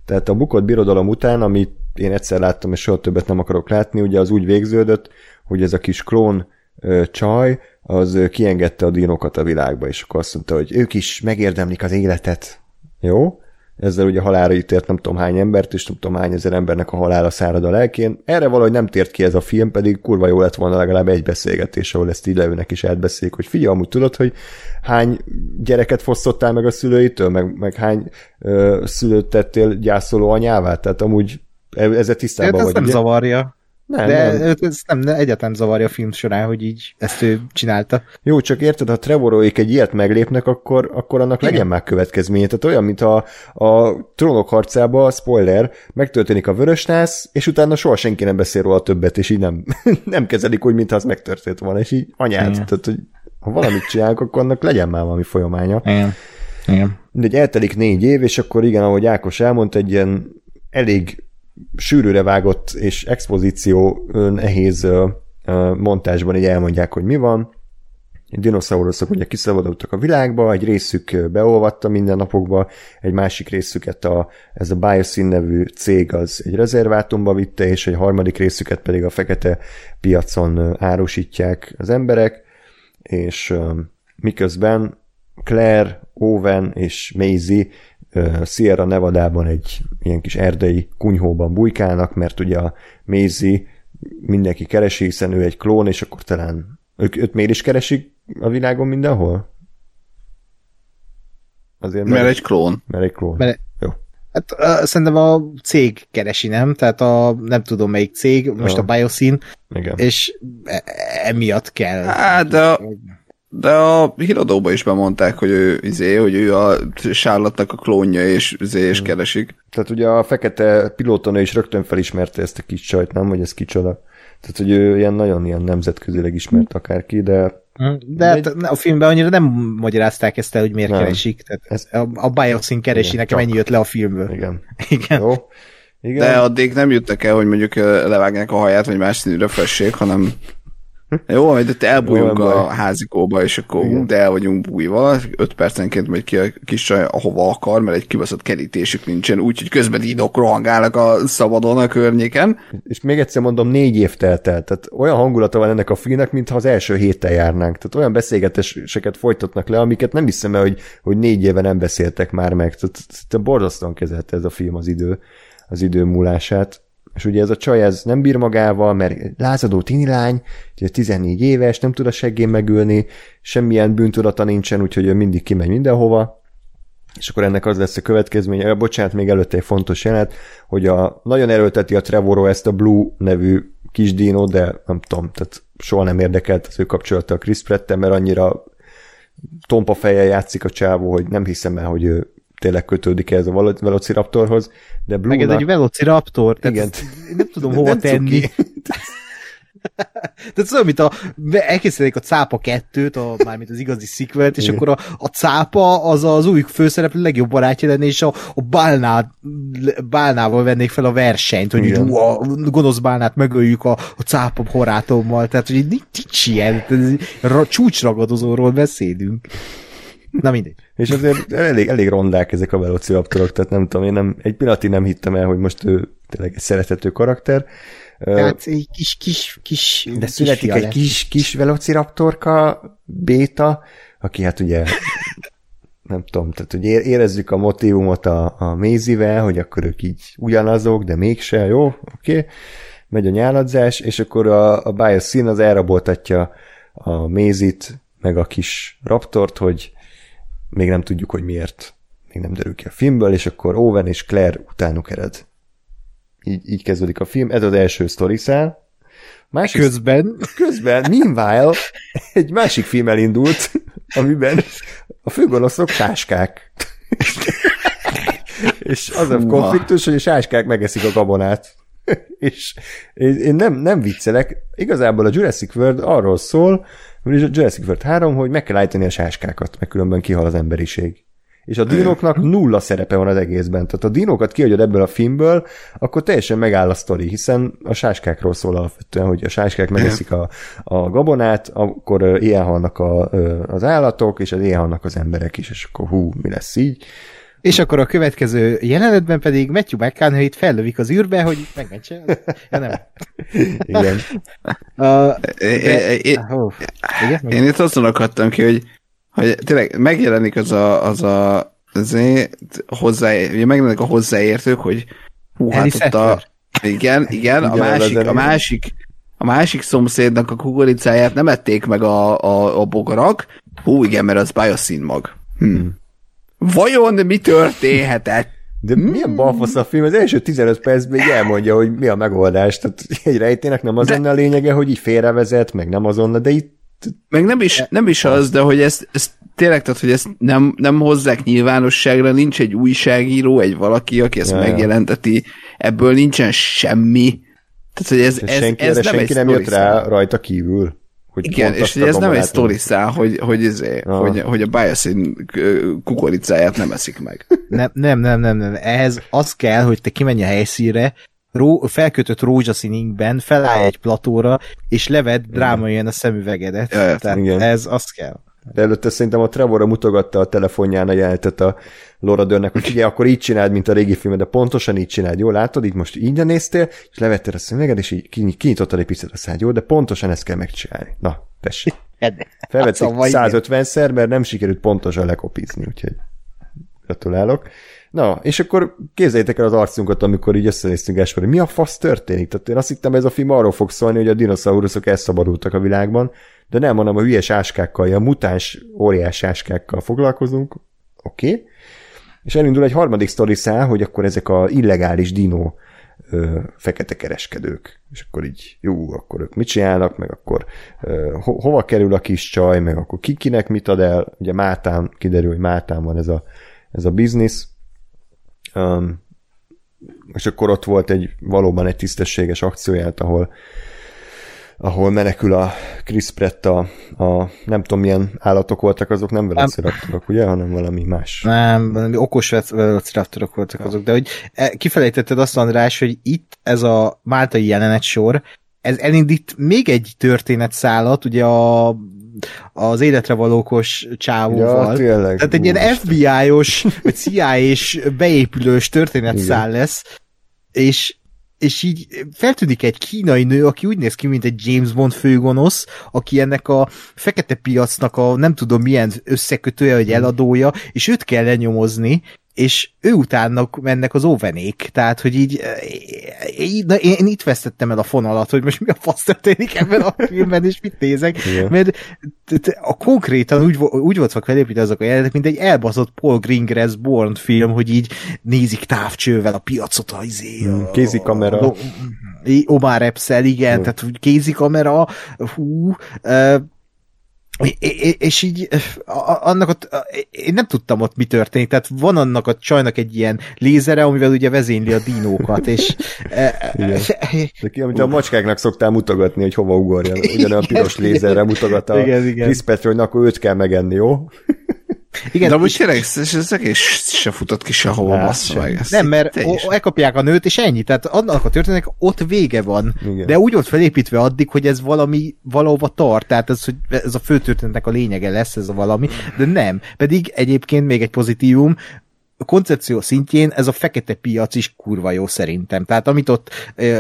Tehát a bukott birodalom után, amit én egyszer láttam, és soha többet nem akarok látni, ugye az úgy végződött, hogy ez a kis klón ö, csaj, az kiengedte a dinokat a világba, és akkor azt mondta, hogy ők is megérdemlik az életet. Jó? Ezzel ugye halára ítélt nem tudom hány embert, és nem tudom hány ezer embernek a halála szárad a lelkén. Erre valahogy nem tért ki ez a film, pedig kurva jó lett volna legalább egy beszélgetés, ahol ezt így leülnek is átbeszéljük, hogy figyelj, amúgy tudod, hogy hány gyereket fosztottál meg a szülőitől, meg, meg hány ö, szülőt tettél gyászoló anyává, tehát amúgy e, ezzel tisztában hát vagy. nem ugye? zavarja. Nem, De nem. ez nem, nem egyáltalán zavarja a film során, hogy így ezt ő csinálta. Jó, csak érted, ha Trevoroék egy ilyet meglépnek, akkor, akkor annak Igen. legyen már következménye. Tehát olyan, mint a, a trónok harcába, spoiler, megtörténik a vörösnász, és utána soha senki nem beszél róla többet, és így nem, nem kezelik úgy, mintha az megtörtént volna, és így anyád. Igen. Tehát, hogy ha valamit csinálunk, akkor annak legyen már valami folyamánya. Igen. Igen. Mindegy, eltelik négy év, és akkor igen, ahogy Ákos elmondta, egy ilyen elég sűrűre vágott és expozíció nehéz montásban így elmondják, hogy mi van. A dinoszauruszok ugye kiszabadultak a világba, egy részük beolvatta mindennapokba, egy másik részüket a, ez a Biosyn nevű cég az egy rezervátumba vitte, és egy harmadik részüket pedig a fekete piacon árusítják az emberek, és miközben Claire, Owen és Maisie Sierra Nevadában egy ilyen kis erdei kunyhóban bujkálnak, mert ugye a Maisie mindenki keresi, hiszen ő egy klón, és akkor talán ők, őt miért is keresik a világon mindenhol? Azért, Mert egy klón. mert egy klón. Mert- Jó. Hát uh, szerintem a cég keresi, nem? Tehát a nem tudom melyik cég, most Ja. a Biosyn, Igen. és e- emiatt kell. Hát, de a, de a híradóban is bemondták, hogy ő, izé, hogy ő a Charlotte-nak a klónja, és, izé, és keresik. Tehát ugye a fekete pilótonő is rögtön felismerte ezt a kis csajt, nem? Hogy ez kicsoda. Tehát, hogy ő ilyen nagyon ilyen nemzetközileg ismert akárki, de De hát a filmben annyira nem magyarázták ezt el, hogy miért Nem. keresik. Tehát Ez- a, a Biosyn keresi, Igen, nekem csak. ennyi jött le a filmből. igen. Igen. Jó. Igen. De addig nem jöttek el, hogy mondjuk levágják a haját, vagy más színűre fessék, hanem jó, majd itt elbújunk Jó, a házikóba, és akkor Igen. de el vagyunk bújva, öt percenként megy ki a kis csaj, ahova akar, mert egy kibaszott kerítésük nincsen, úgyhogy közben dinok rohangálnak a szabadon a környéken. És még egyszer mondom, négy év telt el. Tehát olyan hangulata van ennek a filmnek, mintha az első héten járnánk. Tehát olyan beszélgetéseket folytatnak le, amiket nem hiszem el, hogy, hogy négy éve nem beszéltek már meg. Tehát, tehát borzasztóan kezelte ez a film az idő, az idő múlását. És ugye ez a csaj ez nem bír magával, mert lázadó tinilány, ugye 14 éves, nem tud a seggén megülni, semmilyen bűntudata nincsen, úgyhogy ő mindig kimegy mindenhova, és akkor ennek az lesz a következménye. Ja, bocsánat, még előtte egy fontos jelenet, hogy a, nagyon erőlteti a Trevorrow ezt a Blue nevű kis dino, de nem tudom, tehát soha nem érdekelt az ő kapcsolata a Chris pratt mert annyira tompa fejjel játszik a csávó, hogy nem hiszem el, hogy ő tényleg kötődik ez a Velo- Velociraptorhoz, de Meg ez egy Blue-nak... Velociraptor, tehát Igen. nem tudom hova Nem tenni. Tehát olyan, mint a, elkészítenék a cápa kettőt, a, mármint az igazi sequelt, és Igen. akkor a, a cápa az az új főszereplő legjobb barátja lenne, és a, a bálnát, bálnával vennék fel a versenyt, hogy Igen. ú, a gonosz bálnát megöljük a, a cápa horátommal, tehát hogy nincs, nincs ilyen, ez egy ra, csúcsragadozóról beszélünk. Na mindegy. És azért elég, elég rondák ezek a velociraptorok, tehát nem tudom, én nem, egy pillanatig nem hittem el, hogy most ő tényleg egy szerethető karakter. Tehát egy kis, kis, kis De kis születik fia egy lett. kis, kis velociraptorka, béta, aki hát ugye nem tudom, tehát hogy ér- érezzük a motivumot a, a Mézivel, hogy akkor ők így ugyanazok, de mégse, jó, oké, okay. megy a nyáladzás, és akkor a, a Biosyn az elraboltatja a Mézit, meg a kis raptort, hogy még nem tudjuk, hogy miért. Még nem derül ki a filmből, és akkor Owen és Claire utánuk ered. így, így kezdődik a film, ez az első sztoriszál. Másik, közben? Közben, meanwhile, egy másik film elindult, amiben a főgonoszok sáskák. és az a konfliktus, hogy a sáskák megeszik a gabonát. és én nem, nem viccelek, igazából a Jurassic World arról szól, Jurassic World 3, hogy meg kell állítani a sáskákat, meg különben kihal az emberiség. És a dinóknak nulla szerepe van az egészben. Tehát a dinókat kihagyod ebből a filmből, akkor teljesen megáll a sztori, hiszen a sáskákról szól alapvetően, hogy a sáskák megeszik a, a gabonát, akkor ilyen halnak a, az állatok, és az ilyen halnak az emberek is, és akkor hú, mi lesz így. És akkor a következő jelenetben pedig Matthew McConaughey-t fellövik az űrbe, hogy megmentse. Ja, nem. Igen. uh, én, én itt azon akadtam ki, hogy, hogy tényleg megjelenik az a, az a azért hozzá, megjelenik a hozzáértők, hogy hú, hát ott a, igen, igen, a másik, a másik, a másik szomszédnak a kukoricáját nem ették meg a, a, a bogarak, hú, igen, mert az bioszín mag. Hm. Hmm. Vajon mi történhetett? De milyen balfasz a film? Az első 15 percben így elmondja, hogy mi a megoldás. Tehát egy rejtének nem az de... a lényege, hogy így félrevezet, meg nem azonnal, de itt... Meg nem is, nem is az, de hogy ezt, ezt tényleg, tehát, hogy ezt nem, nem hozzák nyilvánosságra, nincs egy újságíró, egy valaki, aki ezt ja, megjelenteti, ebből nincsen semmi. Tehát, hogy ez, ez, senki, ez nem senki egy nem jött rá rajta kívül. Hogy Igen, és ez nem egy sztoriszál, hogy, hogy, izé, hogy, hogy a Biosyn kukoricáját nem eszik meg. Nem, nem, nem, nem, nem. Ehhez az kell, hogy te kimenj a helyszíre, ró, felkötött rózsaszín felállj egy platóra, és leved drámaian a szemüvegedet. Ja, Tehát igen. ez az kell. De előtte szerintem a Trevorra mutogatta a telefonján a jelentet a Laura Dörnek, hogy ugye akkor így csináld, mint a régi filmed, de pontosan így csináld, jól látod, így most így néztél, és levettél a szemüveged, és így kinyitottad egy picit a szád, jó, de pontosan ezt kell megcsinálni. Na, tessék. Felvetszik 150-szer, mert nem sikerült pontosan lekopizni, úgyhogy gratulálok. Na, és akkor képzeljétek el az arcunkat, amikor így összenéztünk Gáspár, mi a fasz történik? Tehát én azt hittem, ez a film arról fog szólni, hogy a dinoszauruszok elszabadultak a világban, de nem, hanem a hülyes áskákkal, a mutáns óriás áskákkal foglalkozunk, oké. Okay. És elindul egy harmadik sztori szál, hogy akkor ezek a illegális dino ö, fekete kereskedők. És akkor így, jó, akkor ők mit csinálnak, meg akkor ö, ho- hova kerül a kis csaj, meg akkor ki mit ad el. Ugye Mátán, kiderül, hogy Mátán van ez a, ez a biznisz. Um, és akkor ott volt egy valóban egy tisztességes akcióját, ahol ahol menekül a Chris Pratt a, a nem tudom milyen állatok voltak azok, nem velociraptorok, ugye, hanem valami más. Nem, valami okos velociraptorok voltak ja. azok, de hogy e, kifelejtetted azt, András, hogy itt ez a máltai jelenet sor, ez elindít még egy történetszálat, ugye a az életre valókos csávóval. Ja, tényleg. Tehát egy ilyen FBI-os, vagy CIA-s beépülős történetszál lesz, és és így feltűnik egy kínai nő, aki úgy néz ki, mint egy James Bond főgonosz, aki ennek a fekete piacnak a nem tudom milyen összekötője, vagy eladója, és őt kell lenyomozni, és ő utána mennek az óvenék, tehát, hogy így, így na, én itt vesztettem el a fonalat, hogy most mi a fasz történik ebben a filmben, és mit nézek, Igen. mert a konkrétan úgy, úgy voltak felépítve azok a jelenetek, mint egy elbaszott Paul Greengrass Born film, hogy így nézik távcsővel a piacot, a izé, hmm, kézi kamera. Omar Epszel, igen, hmm. tehát kézi kamera, hú, és így annak ott, én nem tudtam ott mi történik, tehát van annak a csajnak egy ilyen lézere, amivel ugye vezényli a dinókat, és... De ki, amit a macskáknak szoktál mutogatni, hogy hova ugorjon, ugyanolyan piros lézerre mutogat a igen, igen. Chris Petrol, akkor őt kell megenni, jó? Igen, de most tényleg ezek és se futott ki sehova, bassza meg. Nem, mert elkapják a nőt, és ennyi. Tehát annak a történetnek ott vége van. Igen. De úgy volt felépítve addig, hogy ez valami valahova tart. Tehát ez, hogy ez a fő történetnek a lényege lesz, ez a valami. De nem. Pedig egyébként még egy pozitívum, a koncepció szintjén ez a fekete piac is kurva jó szerintem. Tehát amit ott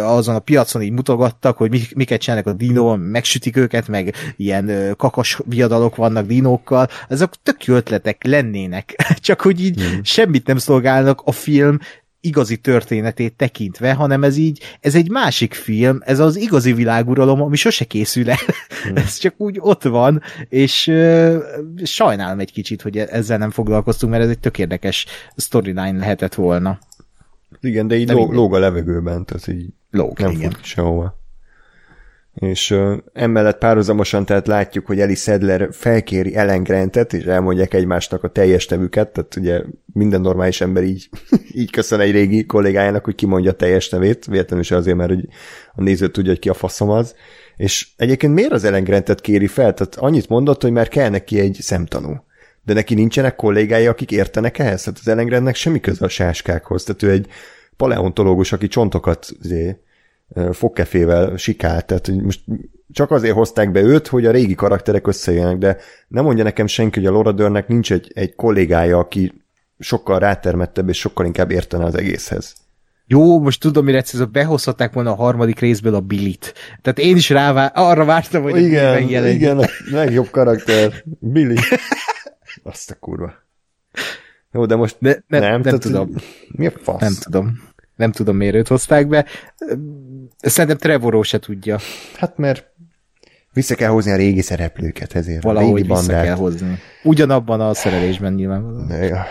azon a piacon így mutogattak, hogy miket csinálnak a dinó, megsütik őket, meg ilyen kakas viadalok vannak dinókkal, ezek tök jó ötletek lennének. Csak hogy így mm. semmit nem szolgálnak a film igazi történetét tekintve, hanem ez így, ez egy másik film, ez az igazi világuralom, ami sose készül el. Hmm. ez csak úgy ott van, és uh, sajnálom egy kicsit, hogy ezzel nem foglalkoztunk, mert ez egy tök érdekes storyline lehetett volna. Igen, de így De ló, mindegy. lóg a levegőben, tehát így Lóg, nem igen. fut sehova. És emellett párhuzamosan tehát látjuk, hogy Eli Sedler felkéri Ellen Grantet, és elmondják egymásnak a teljes nevüket, tehát ugye minden normális ember így, így köszön egy régi kollégájának, hogy kimondja a teljes nevét, véletlenül se azért, mert hogy a néző tudja, hogy ki a faszom az. És egyébként miért az Ellen Grantet kéri fel? Tehát annyit mondott, hogy már kell neki egy szemtanú. De neki nincsenek kollégái, akik értenek ehhez? Hát az Ellen Grantnek semmi köze a sáskákhoz. Tehát ő egy paleontológus, aki csontokat azért, fogkefével sikált, tehát most csak azért hozták be őt, hogy a régi karakterek összejönnek, de nem mondja nekem senki, hogy a Laura Dernnek nincs egy, egy kollégája, aki sokkal rátermettebb és sokkal inkább értene az egészhez. Jó, most tudom, mire ez behozhatták volna a harmadik részből a Billit. Tehát én is rá arra vártam, hogy igen, megjelenjen. igen, a legjobb karakter. Billy. Azt a kurva. Jó, de most De nem, nem, nem tehát, tudom. Mi a fasz? Nem tudom. Nem tudom, miért őt hozták be. Szerintem Trevoró se tudja. Hát mert vissza kell hozni a régi szereplőket ezért. a Valahogy régi vissza kell hozni. Ugyanabban a szerelésben nyilván. Ja.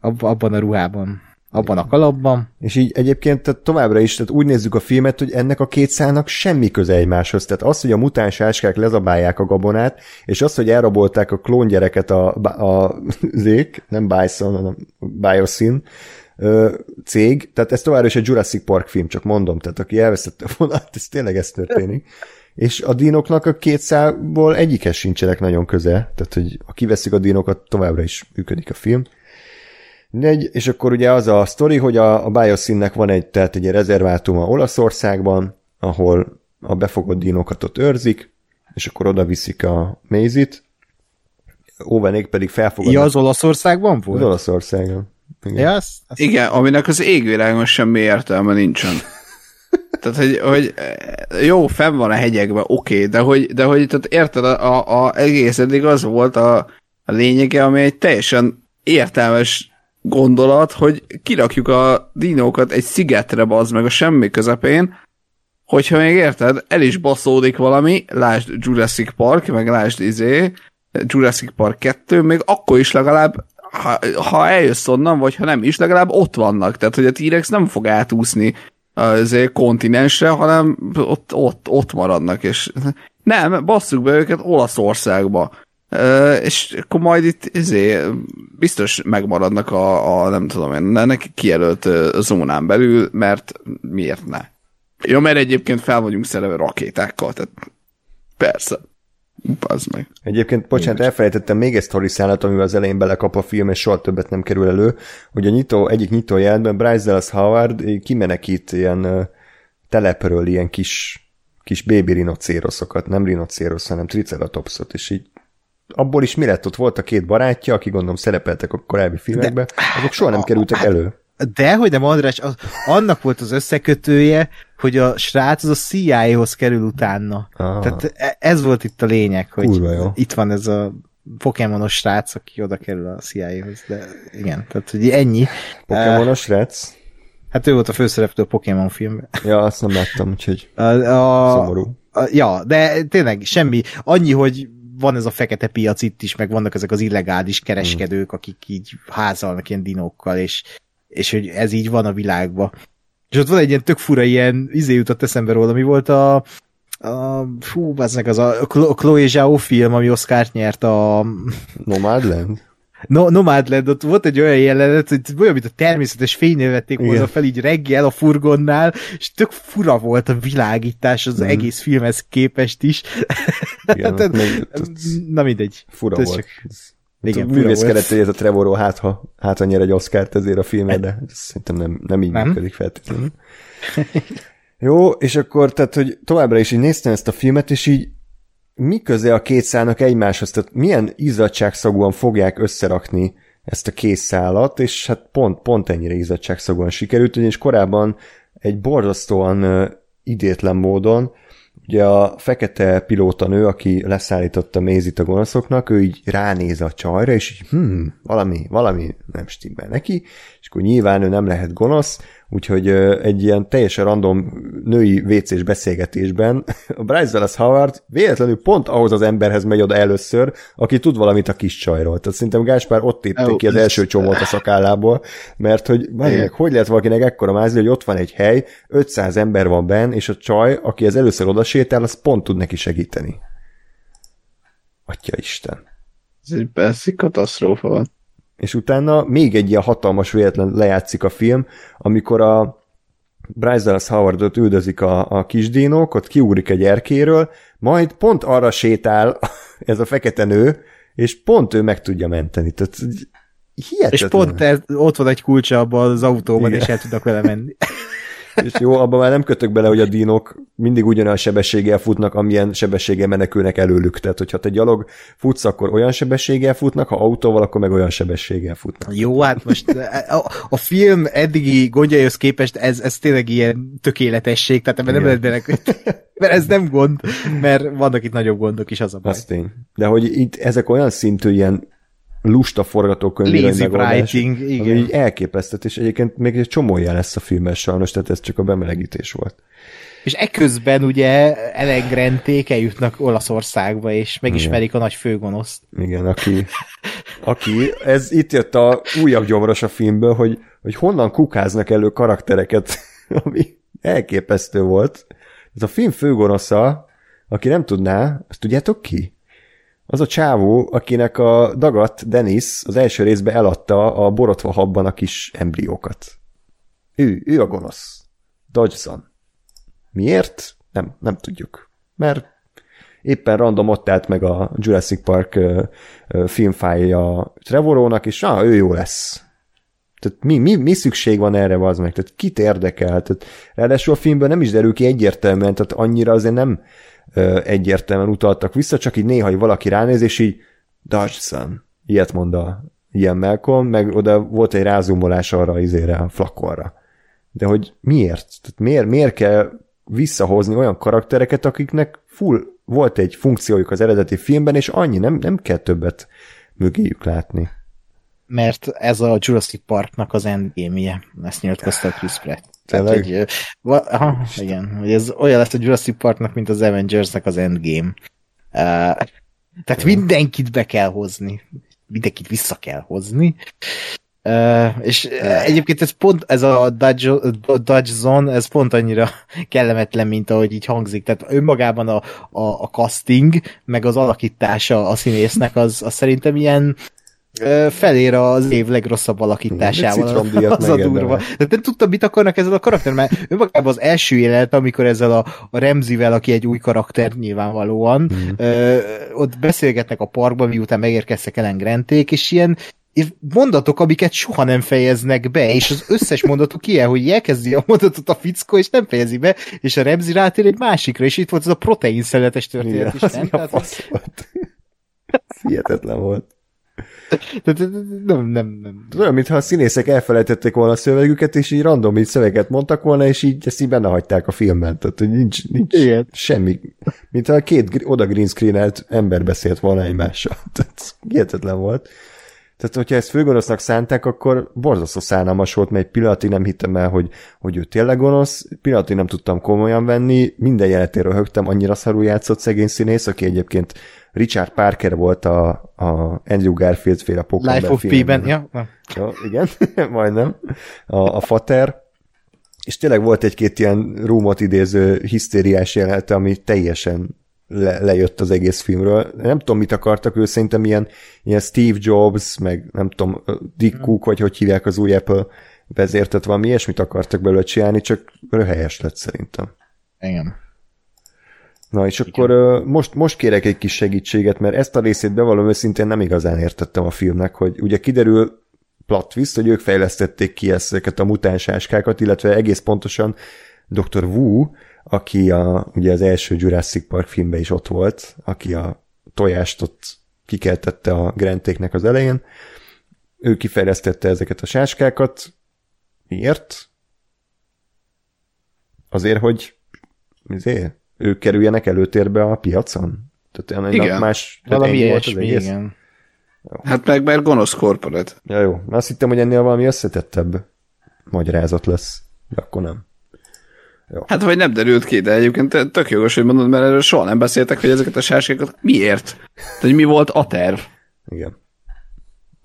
Ab, abban a ruhában. Abban a kalapban. És így egyébként tehát továbbra is tehát úgy nézzük a filmet, hogy ennek a két szálnak semmi köze egymáshoz. Tehát az, hogy a mutáns áskák lezabálják a gabonát, és az, hogy elrabolták a klóngyereket a, a zék, nem Bison, hanem Biosyn ö, cég, tehát ez továbbra is egy Jurassic Park film, csak mondom, tehát aki elveszette a vonat, ez tényleg ez történik. És a dinoknak a két szálból egyikhez sincsenek nagyon köze, tehát hogy ha kiveszik a dinokat, továbbra is működik a film. Mindegy, és akkor ugye az a sztori, hogy a, a Biosynnek van egy, tehát egy rezervátuma Olaszországban, ahol a befogott dinokat ott őrzik, és akkor oda viszik a Mézit, Óvenék pedig felfogadnak Ja, az Olaszországban az volt? Igen. Ja, azt, azt Igen, aminek az égvilágon semmi értelme nincsen. Tehát, hogy, hogy jó, fenn van a hegyekben, oké, okay, de hogy, de hogy tehát érted, a, a, a egész eddig az volt a, a lényege, ami egy teljesen értelmes gondolat, hogy kirakjuk a dinókat egy szigetre, bazd meg a semmi közepén, hogyha még érted, el is baszódik valami, lásd Jurassic Park, meg lásd izé, Jurassic Park 2, még akkor is legalább ha, ha eljössz onnan, vagy ha nem is, legalább ott vannak. Tehát, hogy a T-Rex nem fog átúszni az kontinensre, hanem ott, ott, ott maradnak, és nem, basszuk be őket Olaszországba. Ö, és akkor majd itt izé, biztos megmaradnak a, a nem tudom én, neki kijelölt zónán belül, mert miért ne? Ja, mert egyébként fel vagyunk szerelve rakétákkal, tehát persze. Bazd meg. Egyébként, bocsánat, elfelejtettem még egy sztori szállat, amivel az elején belekap a film, és soha többet nem kerül elő, hogy a nyitó, egyik nyitó jelentben Bryce Dallas Howard kimenekít ilyen telepről ilyen kis, kis baby rinocéroszokat, nem rinocérosz, hanem triceratopsot, és így abból is mi lett? Ott volt a két barátja, aki gondolom szerepeltek a korábbi filmekben, azok soha nem kerültek elő. De, hogy nem, András, az, annak volt az összekötője, hogy a srác az a CIA-hoz kerül utána. Ah. Tehát e- ez volt itt a lényeg, hogy Kurva jó. itt van ez a Pokémonos srác, aki oda kerül a CIA-hoz, de igen, tehát hogy ennyi. Pokémonos srác? Hát ő volt a főszereplő a Pokémon filmben. Ja, azt nem láttam, úgyhogy A, a, szomorú. a, ja, de tényleg semmi. Annyi, hogy van ez a fekete piac itt is, meg vannak ezek az illegális kereskedők, akik így házalnak ilyen dinókkal, és, és hogy ez így van a világban. És ott van egy ilyen tök fura ilyen, izé jutott eszembe róla, mi volt a, a fú, meg az a Chlo- Chloe Zhao film, ami Oscar-t nyert a Nomadland? no, Nomadland, ott volt egy olyan jelenet, hogy olyan, mint a természetes fénynél vették Igen. volna fel így reggel a furgonnál, és tök fura volt a világítás az Mhm. egész filmhez képest is. Igen, Tehát, ott Na mindegy. Fura volt. csak- Igen, művészkedett, hogy ez a Trevoró hát, ha, hát ha nyer egy Oscárt ezért a filmre, de szerintem nem, nem így Nem? működik feltétlenül. Jó, és akkor, tehát, hogy továbbra is így néztem ezt a filmet, és így mi köze a két szálnak egymáshoz? Tehát milyen izzadságszagúan fogják összerakni ezt a két szálat, és hát pont, pont ennyire izzadságszagúan sikerült, ugyanis korábban egy borzasztóan ö, idétlen módon Ugye a fekete pilótanő, aki leszállította Mézit a gonoszoknak, ő így ránéz a csajra, és így, hmm, valami, valami nem stimmel neki, és akkor nyilván ő nem lehet gonosz, Úgyhogy egy ilyen teljesen random női vécés beszélgetésben a Bryce Dallas Howard véletlenül pont ahhoz az emberhez megy oda először, aki tud valamit a kis csajról. Tehát szerintem Gáspár ott tépték ki az első csomót a szakállából, mert hogy meg, hogy lehet valakinek ekkora mázni, hogy ott van egy hely, 500 ember van benn, és a csaj, aki az először oda sétál, az pont tud neki segíteni. Atya Isten. Ez egy persze katasztrófa van és utána még egy ilyen hatalmas véletlen lejátszik a film, amikor a Bryce Dallas Howardot üldözik a, a kisdínók, ott kiugrik egy erkéről, majd pont arra sétál ez a fekete nő, és pont ő meg tudja menteni. Tehát hihetetlen. És pont ez, ott van egy kulcsa abban az autóban, Igen. és el tudnak vele menni. És jó, abban már nem kötök bele, hogy a dínok mindig ugyanolyan sebességgel futnak, amilyen sebességgel menekülnek előlük. Tehát, hogyha te gyalog futsz, akkor olyan sebességgel futnak, ha autóval, akkor meg olyan sebességgel futnak. Jó, hát most a, a film eddigi gondjaihoz képest ez, ez tényleg ilyen tökéletesség, tehát ebben nem lehet menekülni. Mert ez nem gond, mert vannak itt nagyobb gondok is, az a baj. Az tény. De hogy itt ezek olyan szintű ilyen lusta forgatókönyv Lazy writing, igen. Így elképesztett, és egyébként még egy csomó jel lesz a filmben sajnos, tehát ez csak a bemelegítés volt. És eközben ugye elengrenték, eljutnak Olaszországba, és megismerik Igen. a nagy főgonoszt. Igen, aki, aki, ez itt jött a újabb gyomros a filmből, hogy, hogy honnan kukáznak elő karaktereket, ami elképesztő volt. Ez a film főgonosza, aki nem tudná, azt tudjátok ki? Az a csávó, akinek a dagat Dennis az első részben eladta a borotva habban a kis embriókat. Ő, ő a gonosz. Dodgson. Miért? Nem, nem tudjuk. Mert éppen random ott állt meg a Jurassic Park filmfájja Trevorónak, és ah, ő jó lesz. Tehát mi, mi, mi szükség van erre, az meg? Tehát kit érdekel? Tehát, ráadásul a filmben nem is derül ki egyértelműen, tehát annyira azért nem egyértelműen utaltak vissza, csak így néha, hogy valaki ránéz, és így Dodgson, ilyet mond a ilyen Malcolm, meg oda volt egy rázumolás arra izére, a flakonra. De hogy miért? Tehát miért, miért kell visszahozni olyan karaktereket, akiknek full volt egy funkciójuk az eredeti filmben, és annyi, nem, nem kell többet mögéjük látni. Mert ez a Jurassic Parknak az endgame-je, ezt nyilatkozta Chris Pratt. Tehát, hogy, aha, igen, hogy ez olyan lesz a Jurassic Parknak, mint az Avengersnek az Endgame. Uh, tehát mindenkit be kell hozni. Mindenkit vissza kell hozni. Uh, és egyébként ez pont, ez a Dodge, Dodge Zone, ez pont annyira kellemetlen, mint ahogy így hangzik. Tehát önmagában a, a, a casting, meg az alakítása a színésznek, az, az szerintem ilyen felér az év legrosszabb alakításával. Az a durva. De nem tudtam, mit akarnak ezzel a karakter, mert önmagában az első élet, amikor ezzel a, a Remzivel, aki egy új karakter nyilvánvalóan, mm. ö, ott beszélgetnek a parkban, miután megérkeztek Ellen Granték, és ilyen mondatok, amiket soha nem fejeznek be, és az összes mondatok ilyen, hogy elkezdi a mondatot a fickó, és nem fejezi be, és a Remzi rátér egy másikra, és itt volt ez a protein szeletes történet Igen, is, nem? Tehát, volt. Hihetetlen volt nem, nem, nem. Olyan, mintha a színészek elfelejtették volna a szövegüket, és így random így szöveget mondtak volna, és így ezt így benne hagyták a filmben. Tehát, hogy nincs, nincs Igen. semmi. Mintha a két oda green screenelt ember beszélt volna egymással. Tehát hihetetlen volt. Tehát, hogyha ezt főgonosznak szánták, akkor borzasztó szánalmas volt, mert egy pillanatig nem hittem el, hogy, hogy ő tényleg gonosz, pillanatig nem tudtam komolyan venni, minden jelenéről röhögtem, annyira szarul játszott szegény színész, aki egyébként Richard Parker volt a, a Andrew Garfield féle Pokémon Life of P-ben, ja. ja. igen, majdnem. A, a Fater. És tényleg volt egy-két ilyen rúmot idéző hisztériás jelenete, ami teljesen le, lejött az egész filmről. Nem tudom, mit akartak ő, szerintem ilyen, ilyen Steve Jobs, meg nem tudom, Dick Cook, vagy hogy hívják az új Apple vezértet, valami ilyesmit akartak belőle csinálni, csak röhelyes lett szerintem. Igen. Na és Igen. akkor most, most kérek egy kis segítséget, mert ezt a részét bevallom őszintén nem igazán értettem a filmnek, hogy ugye kiderül plot twist, hogy ők fejlesztették ki ezeket a mutánsáskákat, illetve egész pontosan Dr. Wu, aki a, ugye az első Jurassic Park filmben is ott volt, aki a tojást ott kikeltette a grentéknek az elején, ő kifejlesztette ezeket a sáskákat. Miért? Azért, hogy azért, ők kerüljenek előtérbe a piacon? Tehát igen. más valami ilyesmi, igen. Jó. Hát meg mert gonosz korporát. Ja jó, azt hittem, hogy ennél valami összetettebb magyarázat lesz. De akkor nem. Hát vagy nem derült ki, de egyébként tök jogos, hogy mondod, mert erről soha nem beszéltek, hogy ezeket a sáskákat miért? Tehát, hogy mi volt a terv? Igen.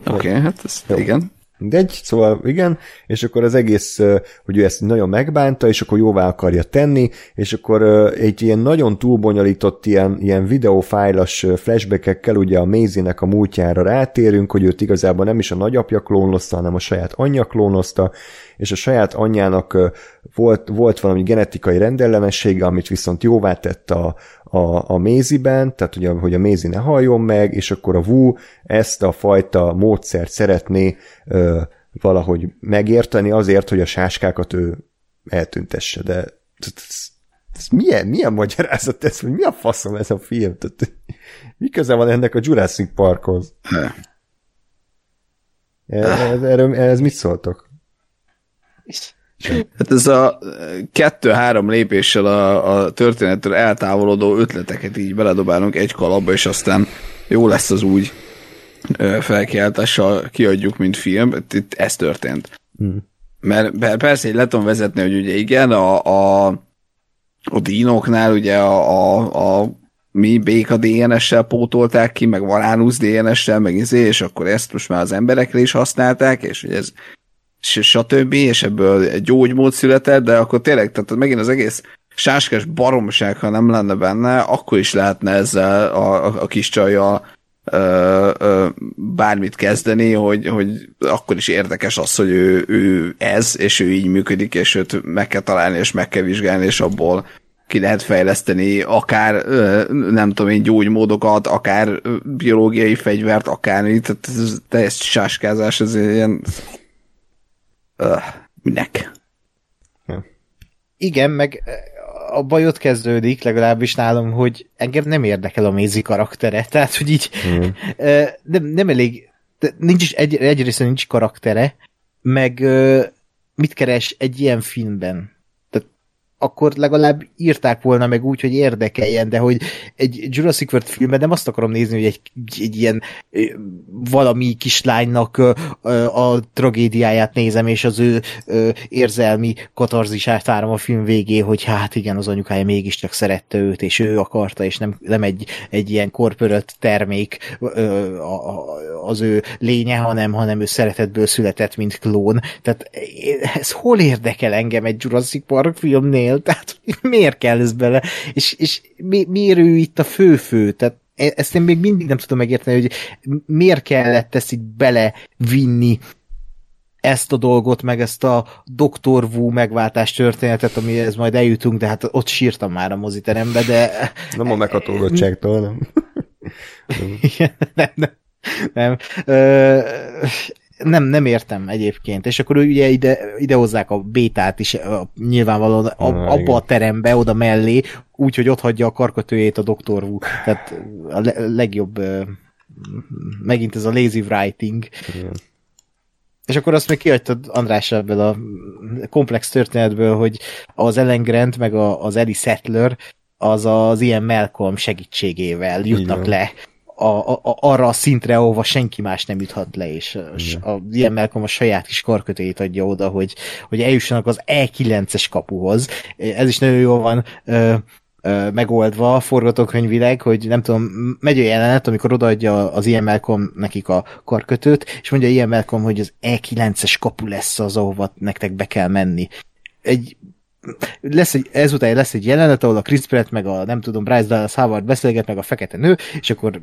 Oké, okay, hát ez, Jó. igen. Egy, szóval igen, és akkor az egész, hogy ő ezt nagyon megbánta, és akkor jóvá akarja tenni, és akkor egy ilyen nagyon túlbonyolított ilyen, ilyen videófájlas flashbackekkel ugye a Maisie-nek a múltjára rátérünk, hogy őt igazából nem is a nagyapja klónozta, hanem a saját anyja klónozta, és a saját anyjának volt, volt valami genetikai rendellenessége, amit viszont jóvá tett a, a, a méziben, tehát ugye, hogy a mézi ne halljon meg, és akkor a Wu ezt a fajta módszert szeretné ö, valahogy megérteni azért, hogy a sáskákat ő eltüntesse, de ez, ez milyen, milyen magyarázat ez, hogy mi a faszom ez a film? Tehát, mi köze van ennek a Jurassic Parkhoz? Ez, erről, ez mit szóltok? Hát ez a kettő-három lépéssel a, a történettől eltávolodó ötleteket így beledobálunk egy kalapba, és aztán jó lesz az úgy felkiáltással kiadjuk, mint film. Itt ez történt. Hmm. Mert persze így le tudom vezetni, hogy ugye igen, a, a, a dínoknál ugye a, a, a mi béka DNS-sel pótolták ki, meg Valánusz DNS-sel, meg izé, és akkor ezt most már az emberekre is használták, és hogy ez stb., és ebből egy gyógymód született, de akkor tényleg, tehát megint az egész sáskás baromság, ha nem lenne benne, akkor is lehetne ezzel a, a, a kis csajjal ö, ö, bármit kezdeni, hogy, hogy akkor is érdekes az, hogy ő, ő ez, és ő így működik, és őt meg kell találni, és meg kell vizsgálni, és abból ki lehet fejleszteni akár, nem tudom én, gyógymódokat, akár biológiai fegyvert, akár, tehát ez teljes sáskázás, ez ilyen uh, minek? Igen, meg a baj ott kezdődik, legalábbis nálam, hogy engem nem érdekel a Mézi karaktere, tehát, hogy így mm. nem, nem elég, nincs is, egy, egyrészt nincs karaktere, meg mit keres egy ilyen filmben? Akkor legalább írták volna meg úgy, hogy érdekeljen, de hogy egy Jurassic World filmben nem azt akarom nézni, hogy egy, egy ilyen valami kislánynak a tragédiáját nézem, és az ő érzelmi katarzisát várom a film végé, hogy hát igen, az anyukája mégiscsak szerette őt, és ő akarta, és nem, nem egy, egy ilyen korpörött termék az ő lénye, hanem, hanem ő szeretetből született, mint klón. Tehát ez hol érdekel engem egy Jurassic Park filmnél? Él, tehát miért kell ez bele, és, és mi, miért ő itt a fő-fő, tehát e, ezt én még mindig nem tudom megérteni, hogy miért kellett ezt így belevinni ezt a dolgot, meg ezt a Dr. Wu megváltás történetet, amihez majd eljutunk, de hát ott sírtam már a moziterembe, de... Nem a meghatódottságtól, nem. Igen, nem, nem. nem. Ö, nem, nem értem egyébként. És akkor ugye ide, ide hozzák a bétát is nyilvánvalóan a, ah, abba igen. a terembe, oda mellé, úgy, hogy ott hagyja a karkötőjét a doktor Wu. Tehát a le, legjobb megint ez a lazy writing. Igen. És akkor azt még kihagytad András ebből a komplex történetből, hogy az Ellen Grant meg a, az Ellie Settler az az ilyen Malcolm segítségével jutnak Igen. le a, a, arra a szintre, ahova senki más nem juthat le, és, és a, ilyen Malcolm a saját kis karkötőjét adja oda, hogy, hogy eljussanak az E9-es kapuhoz. Ez is nagyon jól van ö, ö, megoldva forgatókönyvileg, hogy nem tudom, megy olyan jelenet, amikor odaadja az ilyen Malcolm nekik a karkötőt, és mondja ilyen Malcolm, hogy az E9-es kapu lesz az, ahova nektek be kell menni. Egy lesz egy, ezután lesz egy jelenet, ahol a Chris Pratt meg a, nem tudom, Bryce Dallas Howard beszélget, meg a fekete nő, és akkor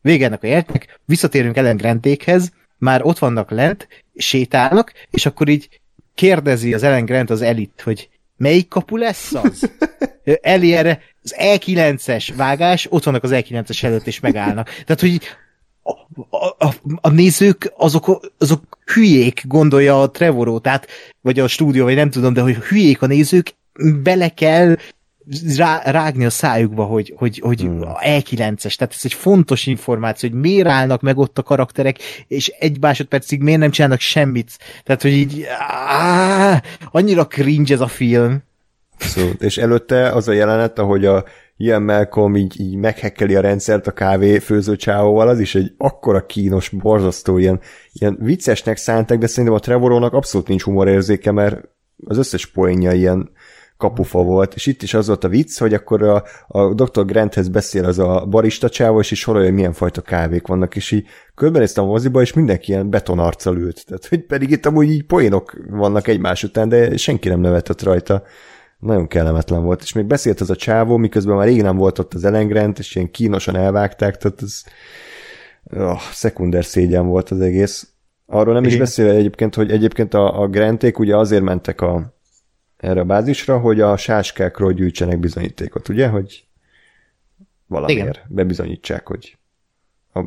vége ennek a jelentnek, visszatérünk Ellen Grantékhez, már ott vannak lent, sétálnak, és akkor így kérdezi az Ellen Grant az elit, hogy melyik kapu lesz az? Eli erre az E9-es vágás, ott vannak az E9-es előtt, és megállnak. Tehát, hogy a, a, a, nézők azok, azok hülyék, gondolja a Trevoró, tehát, vagy a stúdió, vagy nem tudom, de hogy hülyék a nézők, bele kell rá, rágni a szájukba, hogy, hogy, hogy hmm. E9-es, tehát ez egy fontos információ, hogy miért állnak meg ott a karakterek, és egy másodpercig miért nem csinálnak semmit. Tehát, hogy így áh, annyira cringe ez a film. Szóval, és előtte az a jelenet, ahogy a ilyen Malcolm így, így meghekkeli a rendszert a kávé főző csávóval, az is egy akkora kínos, borzasztó, ilyen, ilyen viccesnek szántak, de szerintem a Trevorónak abszolút nincs humorérzéke, mert az összes poénja ilyen kapufa volt, és itt is az volt a vicc, hogy akkor a, a Dr. Granthez beszél az a barista csávó, és is sorolja, hogy milyen fajta kávék vannak, és így körbenéztem a moziba, és mindenki ilyen betonarccal ült. Tehát, hogy pedig itt amúgy így poénok vannak egymás után, de senki nem nevetett rajta. Nagyon kellemetlen volt. És még beszélt az a csávó, miközben már rég nem volt ott az Ellen Grant, és ilyen kínosan elvágták, tehát ez oh, szekunder szégyen volt az egész. Arról nem is beszélve egyébként, hogy egyébként a, a Granték ugye azért mentek a, erre a bázisra, hogy a sáskákról gyűjtsenek bizonyítékot, ugye? Hogy valamiért Igen. bebizonyítsák, hogy a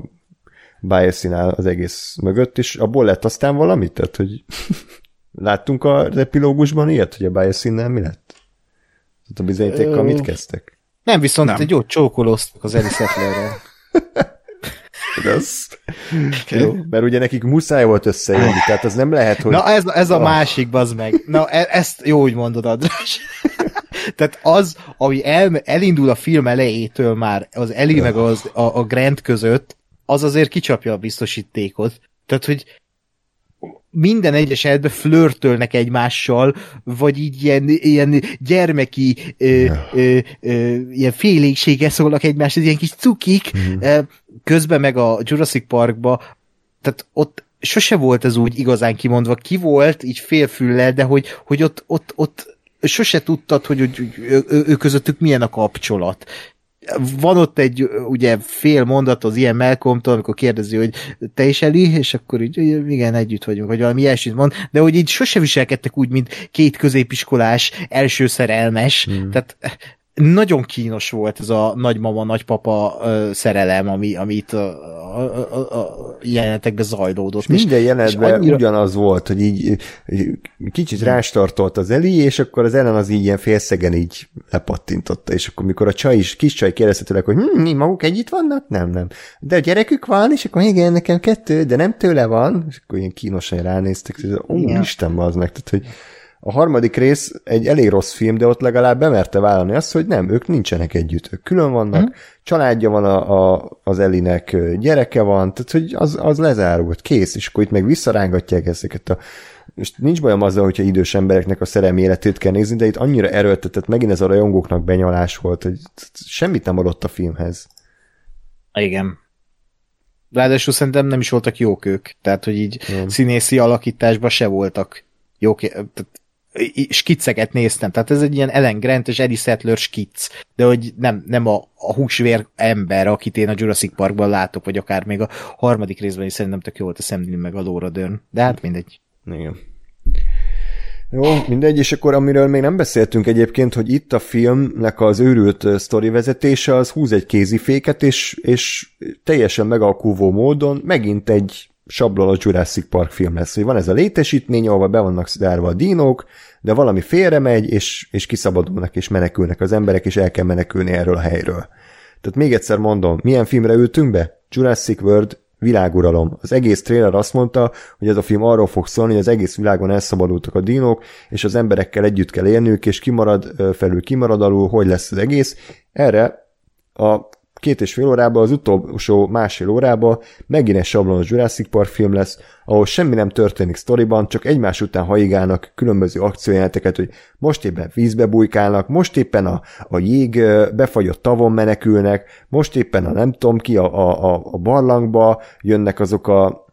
bias az egész mögött, és abból lett aztán valamit? Tehát, hogy láttunk a epilógusban ilyet, hogy a bias mi lett? Tehát a bizonyítékkal mit kezdtek? Nem, viszont nem. egy jót csókolóztak az Eli Settlerrel. az. Okay. Mert ugye nekik muszáj volt összejönni, tehát az nem lehet, hogy... Na ez, ez a oh. másik, bazd meg. Na e, ezt jó, hogy mondod, András. tehát az, ami el, elindul a film elejétől már, az Eli meg az, a, a Grant között, az azért kicsapja a biztosítékot. Tehát, hogy minden egyes esetben flörtölnek egymással, vagy így ilyen, ilyen gyermeki ö, ö, ö, ilyen félénkséggel szólnak egymáshoz, ilyen kis cukik, mm. közben meg a Jurassic Parkba, tehát ott sose volt ez úgy igazán kimondva, ki volt így félfüllel, de hogy, hogy ott, ott, ott sose tudtad, hogy, hogy ő, ő, ő közöttük milyen a kapcsolat van ott egy ugye fél mondat az ilyen Malcolm-tól, amikor kérdezi, hogy te is Eli, és akkor így, igen, együtt vagyunk, vagy valami ilyesmit mond, de hogy így sose viselkedtek úgy, mint két középiskolás első szerelmes, hmm. tehát nagyon kínos volt ez a nagymama, nagypapa uh, szerelem, ami, amit a, a, a, a jelenetekben zajlódott. És minden jelenetben annyira... ugyanaz volt, hogy így kicsit rástartolt az Eli, és akkor az ellen az így ilyen félszegen így lepattintotta, és akkor mikor a csaj is, kis csaj kérdezte tőle, hogy hm, mi maguk együtt vannak? Nem, nem. De a gyerekük van, és akkor igen, nekem kettő, de nem tőle van, és akkor ilyen kínosan ránéztek, hogy ó, Isten, az meg, tehát, hogy a harmadik rész egy elég rossz film, de ott legalább bemerte vállalni azt, hogy nem, ők nincsenek együtt, ők külön vannak, mm. családja van a, a, az Elinek, gyereke van, tehát hogy az, az lezárult, kész, és akkor itt meg visszarángatják ezeket a és nincs bajom azzal, hogyha idős embereknek a szerelmi életét kell nézni, de itt annyira erőltetett, megint ez a rajongóknak benyalás volt, hogy semmit nem adott a filmhez. Igen. Ráadásul szerintem nem is voltak jók ők, tehát hogy így nem. színészi alakításban se voltak jók, tehát skicceket néztem, tehát ez egy ilyen Ellen Grant és Eddie Settler skic, de hogy nem, nem a, a húsvér ember, akit én a Jurassic Parkban látok, vagy akár még a harmadik részben is szerintem tök jó volt a Sam meg a Laura Dern, de hát mindegy. Igen. Jó, mindegy, és akkor amiről még nem beszéltünk egyébként, hogy itt a filmnek az őrült sztori vezetése az húz egy kéziféket, és, és teljesen megalkuvó módon megint egy sablon a Jurassic Park film lesz, hogy van ez a létesítmény, ahol be vannak zárva a dinók, de valami félre megy, és, és kiszabadulnak, és menekülnek az emberek, és el kell menekülni erről a helyről. Tehát még egyszer mondom, milyen filmre ültünk be? Jurassic World világuralom. Az egész trailer azt mondta, hogy ez a film arról fog szólni, hogy az egész világon elszabadultak a dinók, és az emberekkel együtt kell élniük, és kimarad felül, kimarad alul, hogy lesz az egész. Erre a két és fél órában, az utolsó másfél órában megint egy sablonos Jurassic Park film lesz, ahol semmi nem történik sztoriban, csak egymás után haigálnak különböző akciójeleneteket, hogy most éppen vízbe bujkálnak, most éppen a, a jég befagyott tavon menekülnek, most éppen a nem tudom ki, a, a, a barlangba jönnek azok a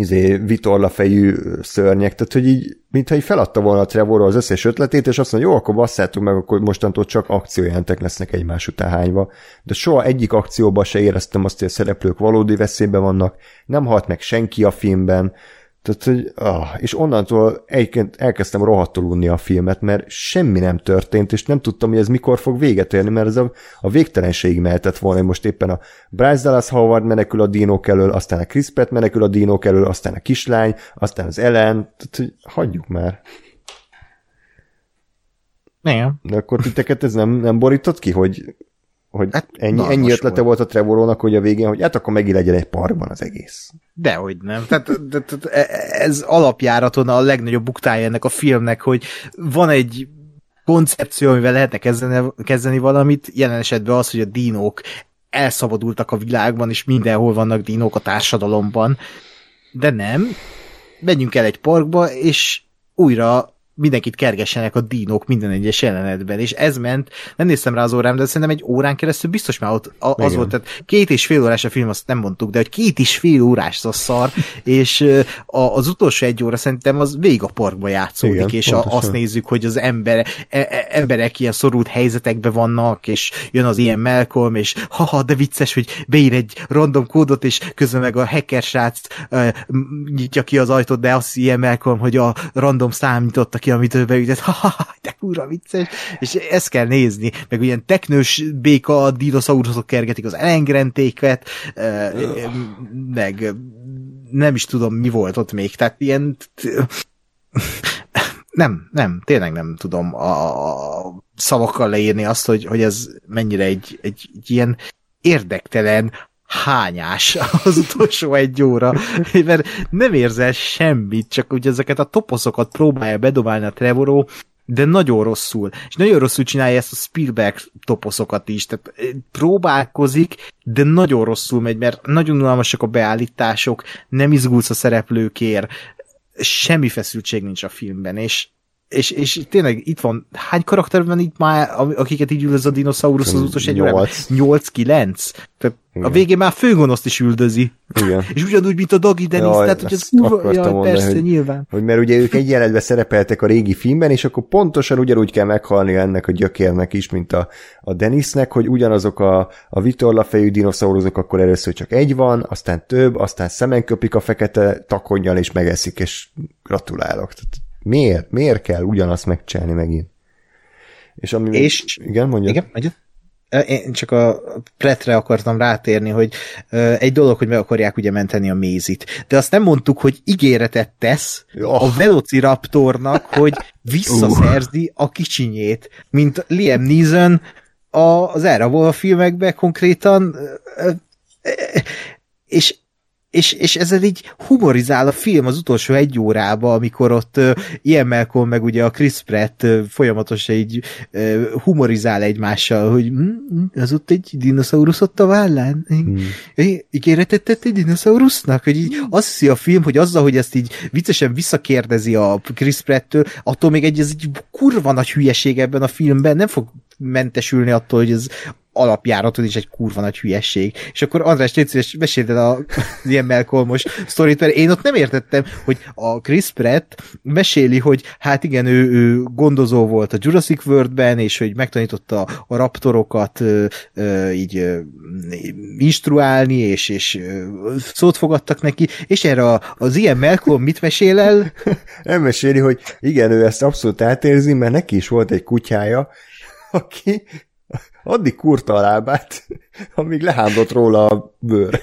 izé, vitorlafejű szörnyek, tehát hogy így, mintha így feladta volna a Trevor az összes ötletét, és azt mondja, jó, akkor basszátok meg, akkor mostantól csak akciójelentek lesznek egymás után hányva. De soha egyik akcióban se éreztem azt, hogy a szereplők valódi veszélyben vannak, nem halt meg senki a filmben, tehát, hogy, ah, és onnantól egyébként elkezdtem rohadtul unni a filmet, mert semmi nem történt, és nem tudtam, hogy ez mikor fog véget érni, mert ez a, a végtelenségig mehetett volna, hogy most éppen a Bryce Dallas Howard menekül a dinók elől, aztán a Chris Pratt menekül a dinók elől, aztán a kislány, aztán az Ellen, tehát, hogy hagyjuk már. Igen. De akkor titeket ez nem, nem borított ki, hogy hogy hát, ennyi, ennyi ötlete volt. volt a Trevorónak, hogy a végén, hogy hát akkor megint legyen egy parkban az egész. Dehogy nem. Tehát, de, de, de, ez alapjáraton a legnagyobb buktája ennek a filmnek, hogy van egy koncepció, amivel lehetne kezdeni, kezdeni valamit, jelen esetben az, hogy a dinók elszabadultak a világban, és mindenhol vannak dinók a társadalomban, de nem. Menjünk el egy parkba, és újra mindenkit kergessenek a dínok minden egyes jelenetben, és ez ment, nem néztem rá az órám, de szerintem egy órán keresztül biztos már ott a, az Igen. volt, tehát két és fél órás a film, azt nem mondtuk, de hogy két és fél órás az a szar, és a, az utolsó egy óra szerintem az végig a parkban játszódik, Igen, és a, azt nézzük, hogy az ember, e, e, emberek ilyen szorult helyzetekben vannak, és jön az ilyen Malcolm, és haha, de vicces, hogy beír egy random kódot, és közben meg a hacker srác uh, nyitja ki az ajtót, de azt ilyen Malcolm, hogy a random szám nyitotta ki, amit ő beütött, haha, de kurva vicces, és ezt kell nézni, meg ilyen teknős béka, a dinoszauruszok kergetik az elengrentéket, uh, meg nem is tudom, mi volt ott még, tehát ilyen nem, nem, tényleg nem tudom a, a szavakkal leírni azt, hogy, hogy ez mennyire egy, egy, egy ilyen érdektelen hányás az utolsó egy óra, mert nem érzel semmit, csak úgy ezeket a toposzokat próbálja bedobálni a Trevoró, de nagyon rosszul. És nagyon rosszul csinálja ezt a Spielberg toposzokat is, tehát eh, próbálkozik, de nagyon rosszul megy, mert nagyon unalmasak a beállítások, nem izgulsz a szereplőkért, semmi feszültség nincs a filmben, és és, és tényleg itt van, hány karakter van itt már, akiket így üldöz a dinoszaurusz az utolsó egy órában? Nyolc. 8-9? Tehát a Igen. végén már főgonoszt is üldözi. Igen. És ugyanúgy, mint a Dagi Dennis, Jaj, tehát hogy ez kurva, jaj, mondani, persze, hogy- nyilván. Hogy mert ugye ők egy jelenetben szerepeltek a régi filmben, és akkor pontosan ugyanúgy kell meghalni ennek a gyökérnek is, mint a, a Denisnek, hogy ugyanazok a, a vitorlafejű dinoszauruszok, akkor először csak egy van, aztán több, aztán szemen köpik a fekete takonnyal, és megeszik, és gratulálok. Tehát miért? Miért kell ugyanazt megcsinálni megint? És ami És- igen, mondja. Igen, mondja? Én csak a pretre akartam rátérni, hogy egy dolog, hogy meg akarják ugye menteni a mézit. De azt nem mondtuk, hogy ígéretet tesz Oh. a Velociraptornak, hogy visszaszerzi a kicsinyét, mint Liam Neeson a, az Airwolf filmekben konkrétan és és, és ezzel így humorizál a film az utolsó egy órába, amikor ott uh, Ian Malcolm meg ugye a Chris Pratt uh, folyamatosan így uh, humorizál egymással, hogy mm, mm, az ott egy dinoszaurusz ott a vállán. Mm. Ígéretet tett egy dinoszaurusznak, hogy így azt hiszi a film, hogy azzal, hogy ezt így viccesen visszakérdezi a Chris Pratt-től, attól még egy, ez egy kurva nagy hülyeség ebben a filmben, nem fog mentesülni attól, hogy ez alapjáraton is egy kurva nagy hülyesség. És akkor András, légy szíves, meséld a ilyen Malcolmos sztorit, mert én ott nem értettem, hogy a Chris Pratt meséli, hogy hát igen, ő, ő gondozó volt a Jurassic World-ben, és hogy megtanította a raptorokat ö, ö, így ö, instruálni, és, és ö, szót fogadtak neki, és erre a, az ilyen Malcolm mit mesél el? Elmeséli, hogy igen, ő ezt abszolút átérzi, mert neki is volt egy kutyája, aki addig kurta a lábát, amíg lehándott róla a bőr.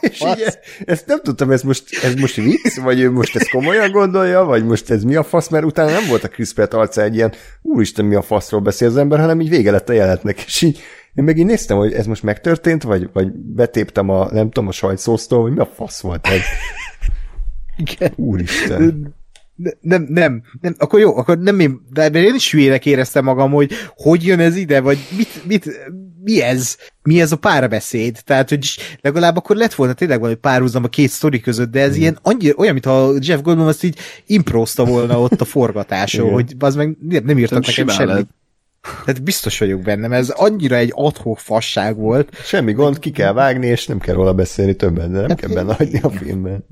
És így ezt, nem tudtam, ez most, ez most vicc, vagy ő most ezt komolyan gondolja, vagy most ez mi a fasz, mert utána nem volt a Chris Pratt arca egy ilyen, úristen, mi a faszról beszél az ember, hanem így vége lett a jelenetnek, és így én meg így néztem, hogy ez most megtörtént, vagy, vagy betéptem a, nem tudom, a sajtszóztól, hogy mi a fasz volt ez. Igen. Úristen. Ne- nem, nem, nem, akkor jó, akkor nem én, de én is hülyének éreztem magam, hogy hogy jön ez ide, vagy mit, mit, mi ez? Mi ez a párbeszéd? Tehát, hogy legalább akkor lett volna tényleg valami párhuzam a két sztori között, de ez ilyen annyira, olyan, mintha Jeff Goldblum azt így improzta volna ott a forgatáson, hogy az meg nem, nem írtak nekem semmit. lehet. Tehát biztos vagyok bennem, ez annyira egy adhok fasság volt. Semmi gond, ki kell vágni, és nem kell róla beszélni többet, de nem Hát kell benne hagyni a filmben.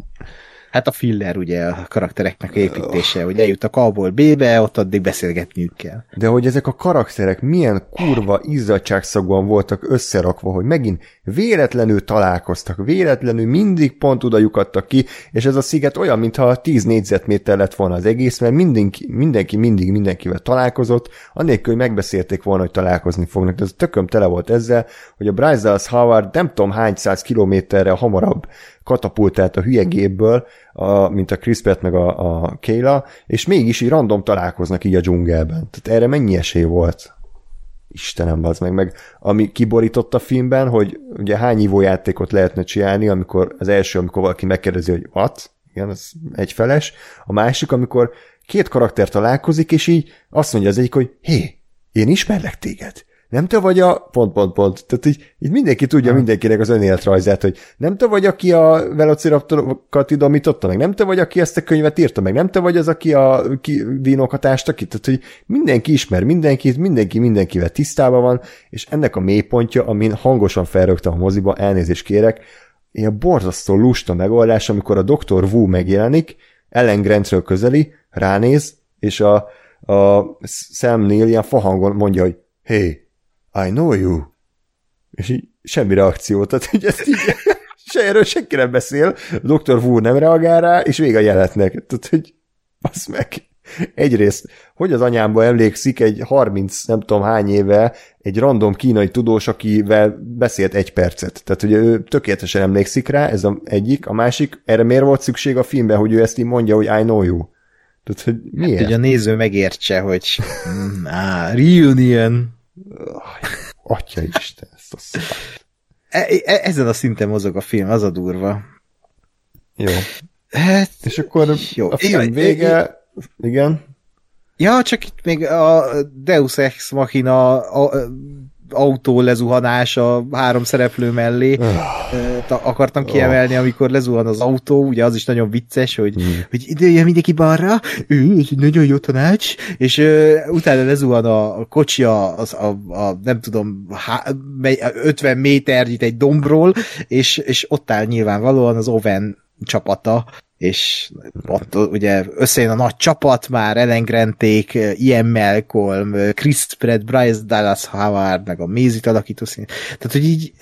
Hát a filler ugye a karaktereknek építése, hogy eljut a A-ból B-be, ott addig beszélgetniük kell. De hogy ezek a karakterek milyen kurva izzadságszagúan voltak összerakva, hogy megint véletlenül találkoztak, véletlenül mindig pont oda lyukadtak ki, és ez a sziget olyan, mintha 10 négyzetméter lett volna az egész, mert mindenki, mindenki mindig mindenkivel találkozott, annélkül, hogy megbeszélték volna, hogy találkozni fognak. De ez tököm tele volt ezzel, hogy a Bryce Dallas Howard nem tudom hány száz kilométerre hamarabb katapultált a hülye gépből, a, mint a Chris Pratt meg a, a Kayla, és mégis így random találkoznak így a dzsungelben. Tehát erre mennyi esély volt? Istenem, az meg, meg ami kiborított a filmben, hogy ugye hány ívójátékot lehetne csinálni, amikor az első, amikor valaki megkérdezi, hogy what? Igen, az egyfeles. A másik, amikor két karakter találkozik, és így azt mondja az egyik, hogy hé, én ismerlek téged. Nem te vagy a pont, pont, pont. Tehát így, így mindenki tudja mindenkinek az önéletrajzát, hogy nem te vagy, aki a velociraptorokat idomította meg, nem te vagy, aki ezt a könyvet írta meg, nem te vagy az, aki a ki, dínokat ásta ki. Tehát, hogy mindenki ismer mindenkit, mindenki mindenkivel tisztában van, és ennek a mélypontja, amin hangosan felrögtem a moziba, elnézést kérek, ilyen borzasztó lusta megoldás, amikor a Dr. Wu megjelenik, Ellen Grantről közeli, ránéz, és a, a Sam Neill ilyen fahangon mondja, hogy hey, I know you. És így semmi reakció, tehát hogy ezt így se erről senki nem beszél, a Dr. Wu nem reagál rá, és vége a jelenetnek. Tehát, hogy basz meg. Egyrészt, hogy az anyámba emlékszik egy 30 nem tudom hány éve egy random kínai tudós, akivel beszélt egy percet. Tehát, hogy ő tökéletesen emlékszik rá, ez az egyik. A másik, erre miért volt szükség a filmben, hogy ő ezt így mondja, hogy I know you. Tehát, hogy miért? Hát, hogy a néző megértse, hogy mm, ah, reunion. Atya Isten, ezt a szart. E, e, ezen a szinten mozog a film, az a durva. Jó. Hát, És akkor jó. a film vége, igen. Ja, csak itt még a Deus Ex Machina a, autó lezuhanás a három szereplő mellé. Uh, akartam kiemelni, amikor lezuhan az autó, ugye az is nagyon vicces, hogy, mm. hogy idője mindenki balra, ő, ez egy nagyon jó tanács, és uh, utána lezuhan a, a kocsi a, a, a nem tudom, há, 50 méternyit egy dombról, és, és ott áll nyilvánvalóan az Oven csapata, és ott ugye összejön a nagy csapat már, Ellen Granték, Ian Malcolm, Chris Pratt, Bryce Dallas Howard, meg a Mézit alakító szín. Tehát, hogy így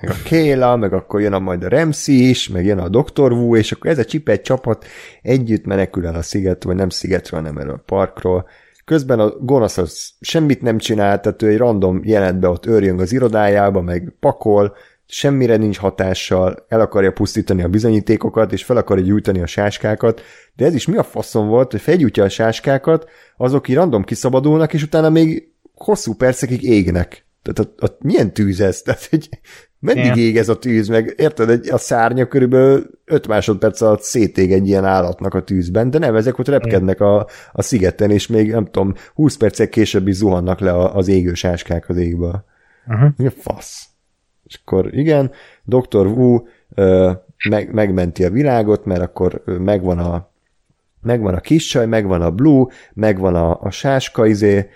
meg a Kéla, meg akkor jön a majd a Ramsey is, meg jön a Dr. Wu, és akkor ez a csipet csapat együtt menekül el a sziget, vagy nem szigetről, nem erről a parkról. Közben a gonosz az semmit nem csinál, tehát ő egy random jelentbe ott őrjön az irodájába, meg pakol, semmire nincs hatással, el akarja pusztítani a bizonyítékokat, és fel akarja gyújtani a sáskákat, de ez is mi a faszom volt, hogy felgyújtja a sáskákat, azok így random kiszabadulnak, és utána még hosszú percekig égnek. Tehát a, a, milyen tűz ez? Tehát, hogy meddig yeah. ég ez a tűz? Meg érted, egy, a szárnya körülbelül 5 másodperc alatt szétég egy ilyen állatnak a tűzben, de nem, ezek ott repkednek a, a szigeten, és még nem tudom, 20 percek később is zuhannak le az égő sáskák az égből. Uh-huh. Mi a fasz? És akkor igen, Dr. Wu meg, megmenti a világot, mert akkor megvan a megvan a kis csaj, megvan a Blue, megvan a, a sáska izé,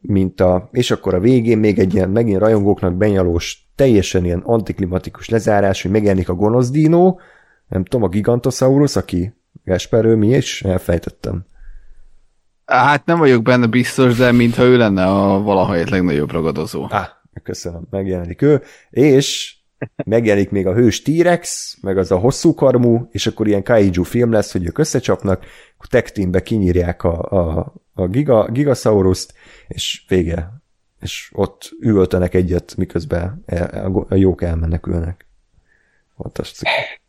mint a, és akkor a végén még egy ilyen megint rajongóknak benyalós, teljesen ilyen antiklimatikus lezárás, hogy megjelenik a gonosz dínó, nem tudom, a Gigantosaurus, aki Gasperő, mi is? Elfejtettem. Hát nem vagyok benne biztos, de mintha ő lenne a valaha egy legnagyobb ragadozó. Ah, köszönöm, megjelenik ő, és megjelenik még a hős T-Rex, meg az a hosszú karmú, és akkor ilyen kaiju film lesz, hogy ők összecsapnak, akkor tech teambe kinyírják a, a, a giga, Gigasaurus-t, és vége. És ott üvöltenek egyet, miközben a jók elmenekülnek. Fantasztikus.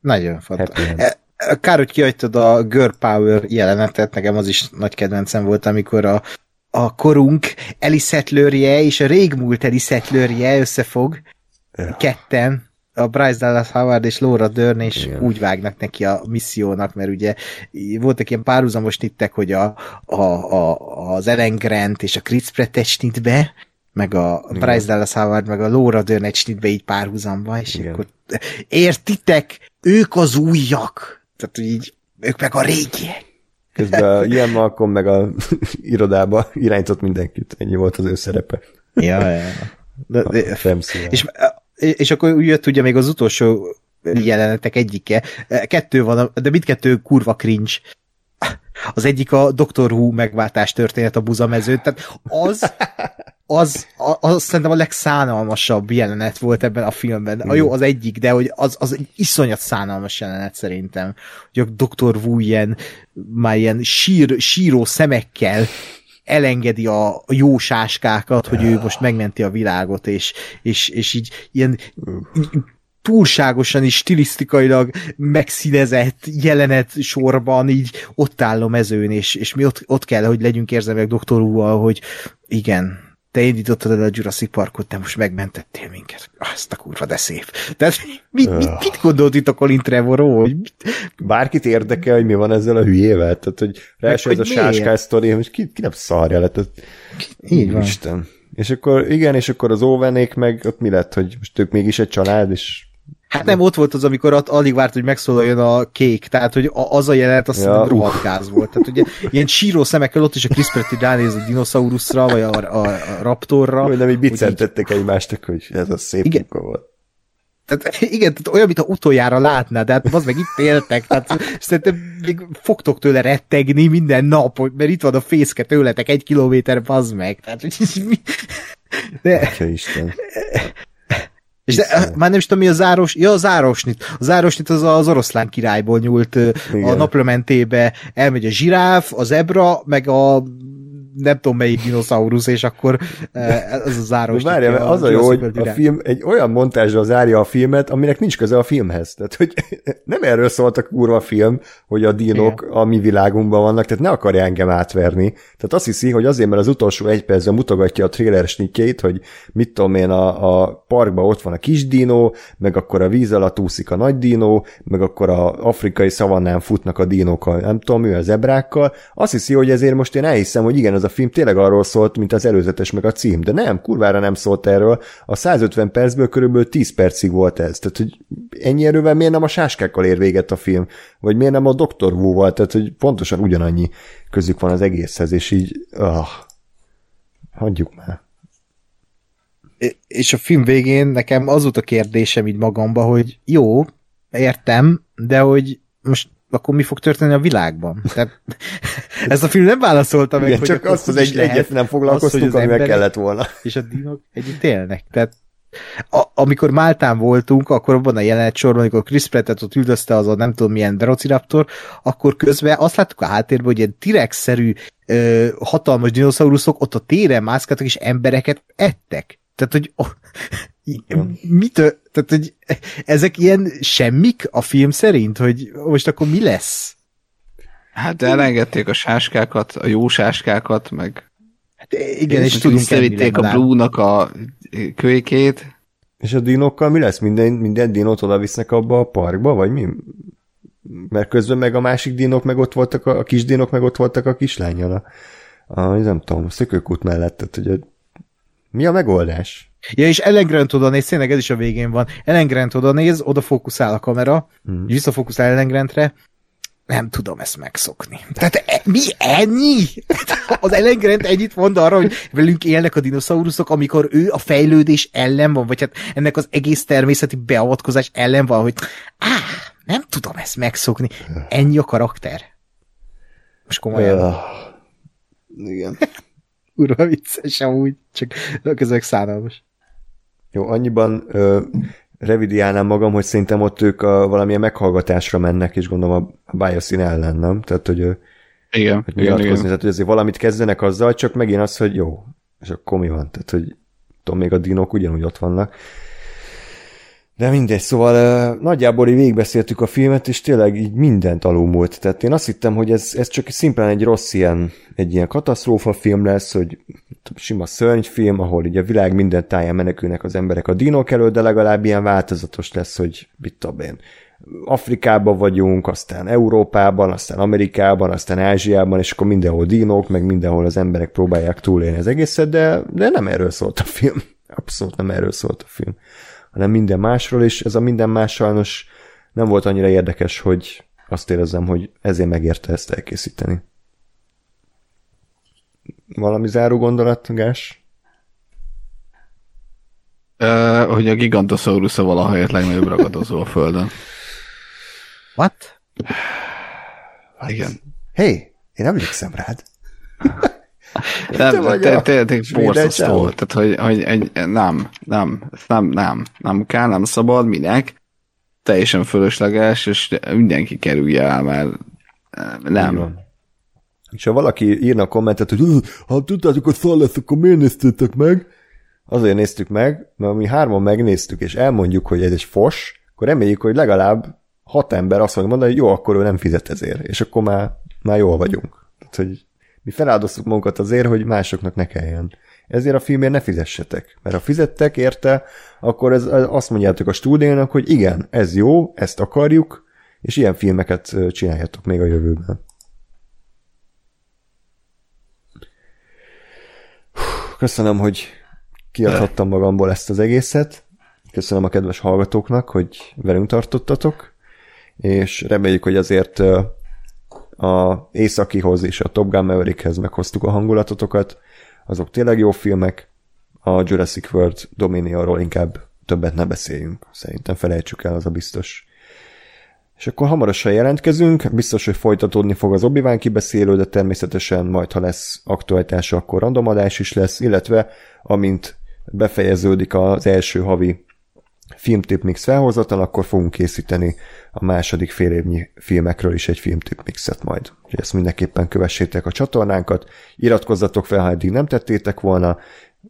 Nagyon fantasztikus. Kár, hogy kihagytad a Girl Power jelenetet, nekem az is nagy kedvencem volt, amikor a a korunk Elisetlőrje és a régmúlt Elisetlőrje összefog ja. ketten, a Bryce Dallas Howard és Laura Dern, és Igen. úgy vágnak neki a missziónak, mert ugye voltak ilyen párhuzamos tittek, hogy a, a, a, az Ellen Grant és a Chris Pratt egy be, meg a Igen. Bryce Dallas Howard, meg a Laura Dern egy be így párhuzamba, és Igen. akkor értitek, ők az újak. Tehát, így, ők meg a régiek. Közben ilyen Malcolm meg a irodába irányított mindenkit. Ennyi volt az ő szerepe. Ja, ja. De, de, és, és akkor jött ugye még az utolsó jelenetek egyike. Kettő van, de mindkettő kurva cringe. Az egyik a Doctor Who megváltás történet a buzamezőn, tehát az, az, az, az szerintem a legszánalmasabb jelenet volt ebben a filmben. A jó, az egyik, de hogy az, az egy iszonyat szánalmas jelenet szerintem. Hogy a Dr. Wu ilyen, már ilyen sír, síró szemekkel elengedi a jó sáskákat, hogy ő most megmenti a világot, és, és, és így ilyen túlságosan is stilisztikailag megszínezett jelenet sorban így ott áll a mezőn, és, és mi ott, ott kell, hogy legyünk érzelmek doktor hogy igen, te indítottad el a Jurassic Parkot, te most megmentettél minket. Azt a kurva, de szép. Tehát mit, mit, mit gondolt itt a Colin Trevorról? Hogy mit? Bárkit érdekel, hogy mi van ezzel a hülyével? Tehát, hogy ráadásul ez a sáskás sztori, hogy ki, ki nem szarja lett. Tehát, Így van. Isten. És akkor, igen, és akkor az óvenék meg ott mi lett, hogy most ők mégis egy család, és Hát nem, ott volt az, amikor at, alig várt, hogy megszólaljon a kék, tehát hogy a, az a jelenet, azt Ja, rohadt gáz volt. Tehát ugye ilyen síró szemekkel ott is a Chris Pratt ránéz a dinoszauruszra, vagy a, a, a raptorra. hogy nem így hogy így- bicentettek egymástak, hogy ez a szép Igen. munka volt. Tehát, igen, tehát olyan, mint a utoljára látnád, de hát az meg itt éltek, tehát szerintem még fogtok tőle rettegni minden nap, mert itt van a fészke tőletek egy kilométer, bazd meg. Tehát, hogy mi- de, Atya Isten. és de, már nem is tudom, mi a záros, ja, a zárosnit. A zárosnit az az oroszlán királyból nyúlt ö, a Igen. naplementébe, elmegy a zsiráf, a zebra, meg a nem tudom melyik dinoszaurusz, és akkor eh, az a. De várjál, mert az a jó, hogy a film egy olyan montázsra zárja a filmet, aminek nincs köze a filmhez. Tehát, hogy nem erről szólt a kurva film, hogy a dinok a mi világunkban vannak, tehát ne akarja engem átverni. Tehát azt hiszi, hogy azért, mert az utolsó egy percben mutogatja a trailer snikjét, hogy mit tudom én, a, a parkban ott van a kis dinó, meg akkor a víz alatt úszik a nagy dinó, meg akkor a afrikai szavannán futnak a dinókkal, nem tudom, ő az zebrákkal. Azt hiszi, hogy ezért most én elhiszem, hogy igen, ez a film tényleg arról szólt, mint az előzetes, meg a cím. De nem, kurvára nem szólt erről. A 150 percből körülbelül 10 percig volt ez. Tehát, hogy ennyi erővel miért nem a sáskákkal ér véget a film? Vagy miért nem a Dr. Wu-val? Tehát, hogy pontosan ugyanannyi közük van az egészhez, és így, ah, hagyjuk már. és a film végén nekem az volt a kérdésem így magamba, hogy jó, értem, de hogy most akkor mi fog történni a világban? Tehát ezt a film nem válaszolta meg, Igen, hogy csak azt az hogy egy, lehet egyet nem az, foglalkoztunk, hogy az amivel emberek kellett volna. És a dinok együtt élnek. Tehát a, amikor Máltán voltunk, akkor abban a jelenet sorban, amikor Chris Pratt-et ott üldözte az a nem tudom milyen Velociraptor, akkor közben azt láttuk a háttérben, hogy ilyen T-rex-szerű ö, hatalmas dinoszauruszok ott a téren mászkáltak, és embereket ettek. Tehát, hogy mitől, tehát, hogy ezek ilyen semmik a film szerint, hogy most akkor mi lesz? Hát elengedték a sáskákat, a jó sáskákat, meg Hát igen, és, és tudunk visszavitték a Blue-nak a kölykét. És a dinokkal mi lesz? Minden, minden dinót oda visznek abba a parkba, vagy mi? Mert közben meg a másik dinok meg ott voltak, a, a kis dinok meg ott voltak a kislányjal, a, a nem tudom, a szökőkút mellett. Tehát, hogy a, mi a megoldás? Ja, és Ellen Grant oda néz, tényleg ez is a végén van. Ellen Grant oda néz, oda fókuszál a kamera, hmm. visszafókuszál Ellen Grantre, nem tudom ezt megszokni. Tehát e, mi ennyi? Az Ellen Grant ennyit mond arra, hogy velünk élnek a dinoszauruszok, amikor ő a fejlődés ellen van, vagy hát ennek az egész természeti beavatkozás ellen van, hogy áh, nem tudom ezt megszokni. Ennyi a karakter. Most komolyan. Uh, igen. Urva vicces amúgy, csak közök szánalmas. Jó, annyiban ö, revidiálnám magam, hogy szerintem ott ők a, valamilyen meghallgatásra mennek, és gondolom a, a Biosyn ellen, nem? Tehát, hogy, Igen, hogy igen, igen. tehát, hogy azért valamit kezdenek azzal, csak megint az, hogy jó, és akkor mi van? Tehát, hogy tudom, még a dinok ugyanúgy ott vannak. De mindegy, szóval uh, nagyjából így végigbeszéltük a filmet, és tényleg így mindent alulmúlt. Tehát én azt hittem, hogy ez, ez csak szimplán egy rossz ilyen, egy ilyen katasztrófa film lesz, hogy sima szörnyfilm, ahol így a világ minden táján menekülnek az emberek a dinók elől, de legalább ilyen változatos lesz, hogy mit tudom én, Afrikában vagyunk, aztán Európában, aztán Amerikában, aztán Ázsiában, és akkor mindenhol dinók, meg mindenhol az emberek próbálják túlélni az egészet, de, de nem erről szólt a film. Abszolút nem erről szólt a film hanem minden másról, és ez a minden más sajnos nem volt annyira érdekes, hogy azt érezzem, hogy ezért megérte ezt elkészíteni. Valami záró gondolat, Gás? Uh, hogy a Gigantosaurus a valahelyett legnagyobb ragadozó a Földön. What? Igen. Hé, hey, én emlékszem rád. Nem, vagy te- a te- te- svéd borzasztó. Tehát, hogy, hogy egy, nem, nem, nem, nem, nem kell, nem szabad, minek. Teljesen fölösleges, és mindenki kerülje el, mert eh, nem. És ha valaki írna a kommentet, hogy "Ö, ha tudtátok, hogy szar lesz, akkor miért néztétek meg? Azért néztük meg, mert mi hárman megnéztük, és elmondjuk, hogy ez egy fos, akkor reméljük, hogy legalább hat ember azt fogja mondani, hogy jó, akkor ő nem fizet ezért, és akkor már, már jól vagyunk. Tehát, hogy mi feláldoztuk magunkat azért, hogy másoknak ne kelljen ezért a filmért ne fizessetek. Mert ha fizettek érte, akkor ez, azt mondjátok a stúdiónak, hogy igen, ez jó, ezt akarjuk, és ilyen filmeket csináljátok még a jövőben. Köszönöm, hogy kiadhattam magamból ezt az egészet. Köszönöm a kedves hallgatóknak, hogy velünk tartottatok, és reméljük, hogy azért a Északihoz és a Top Gun Maverickhez meghoztuk a hangulatotokat. Azok tényleg jó filmek. A Jurassic World Dominion-ról inkább többet ne beszéljünk. Szerintem felejtsük el, az a biztos. És akkor hamarosan jelentkezünk, biztos, hogy folytatódni fog az obi kibeszélő, de természetesen majd, ha lesz aktualitása, akkor randomadás is lesz, illetve amint befejeződik az első havi filmtipmix felhozatal, akkor fogunk készíteni a második fél évnyi filmekről is egy filmtipmixet majd. Úgyhogy ezt mindenképpen kövessétek a csatornánkat, iratkozzatok fel, ha eddig nem tettétek volna,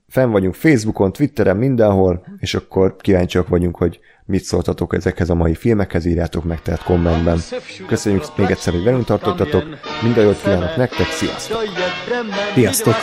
fenn vagyunk Facebookon, Twitteren, mindenhol, és akkor kíváncsiak vagyunk, hogy mit szóltatok ezekhez a mai filmekhez, írjátok meg tehát kommentben. Köszönjük még egyszer, hogy velünk tartottatok, minden jót kívánok nektek, sziasztok! Sziasztok!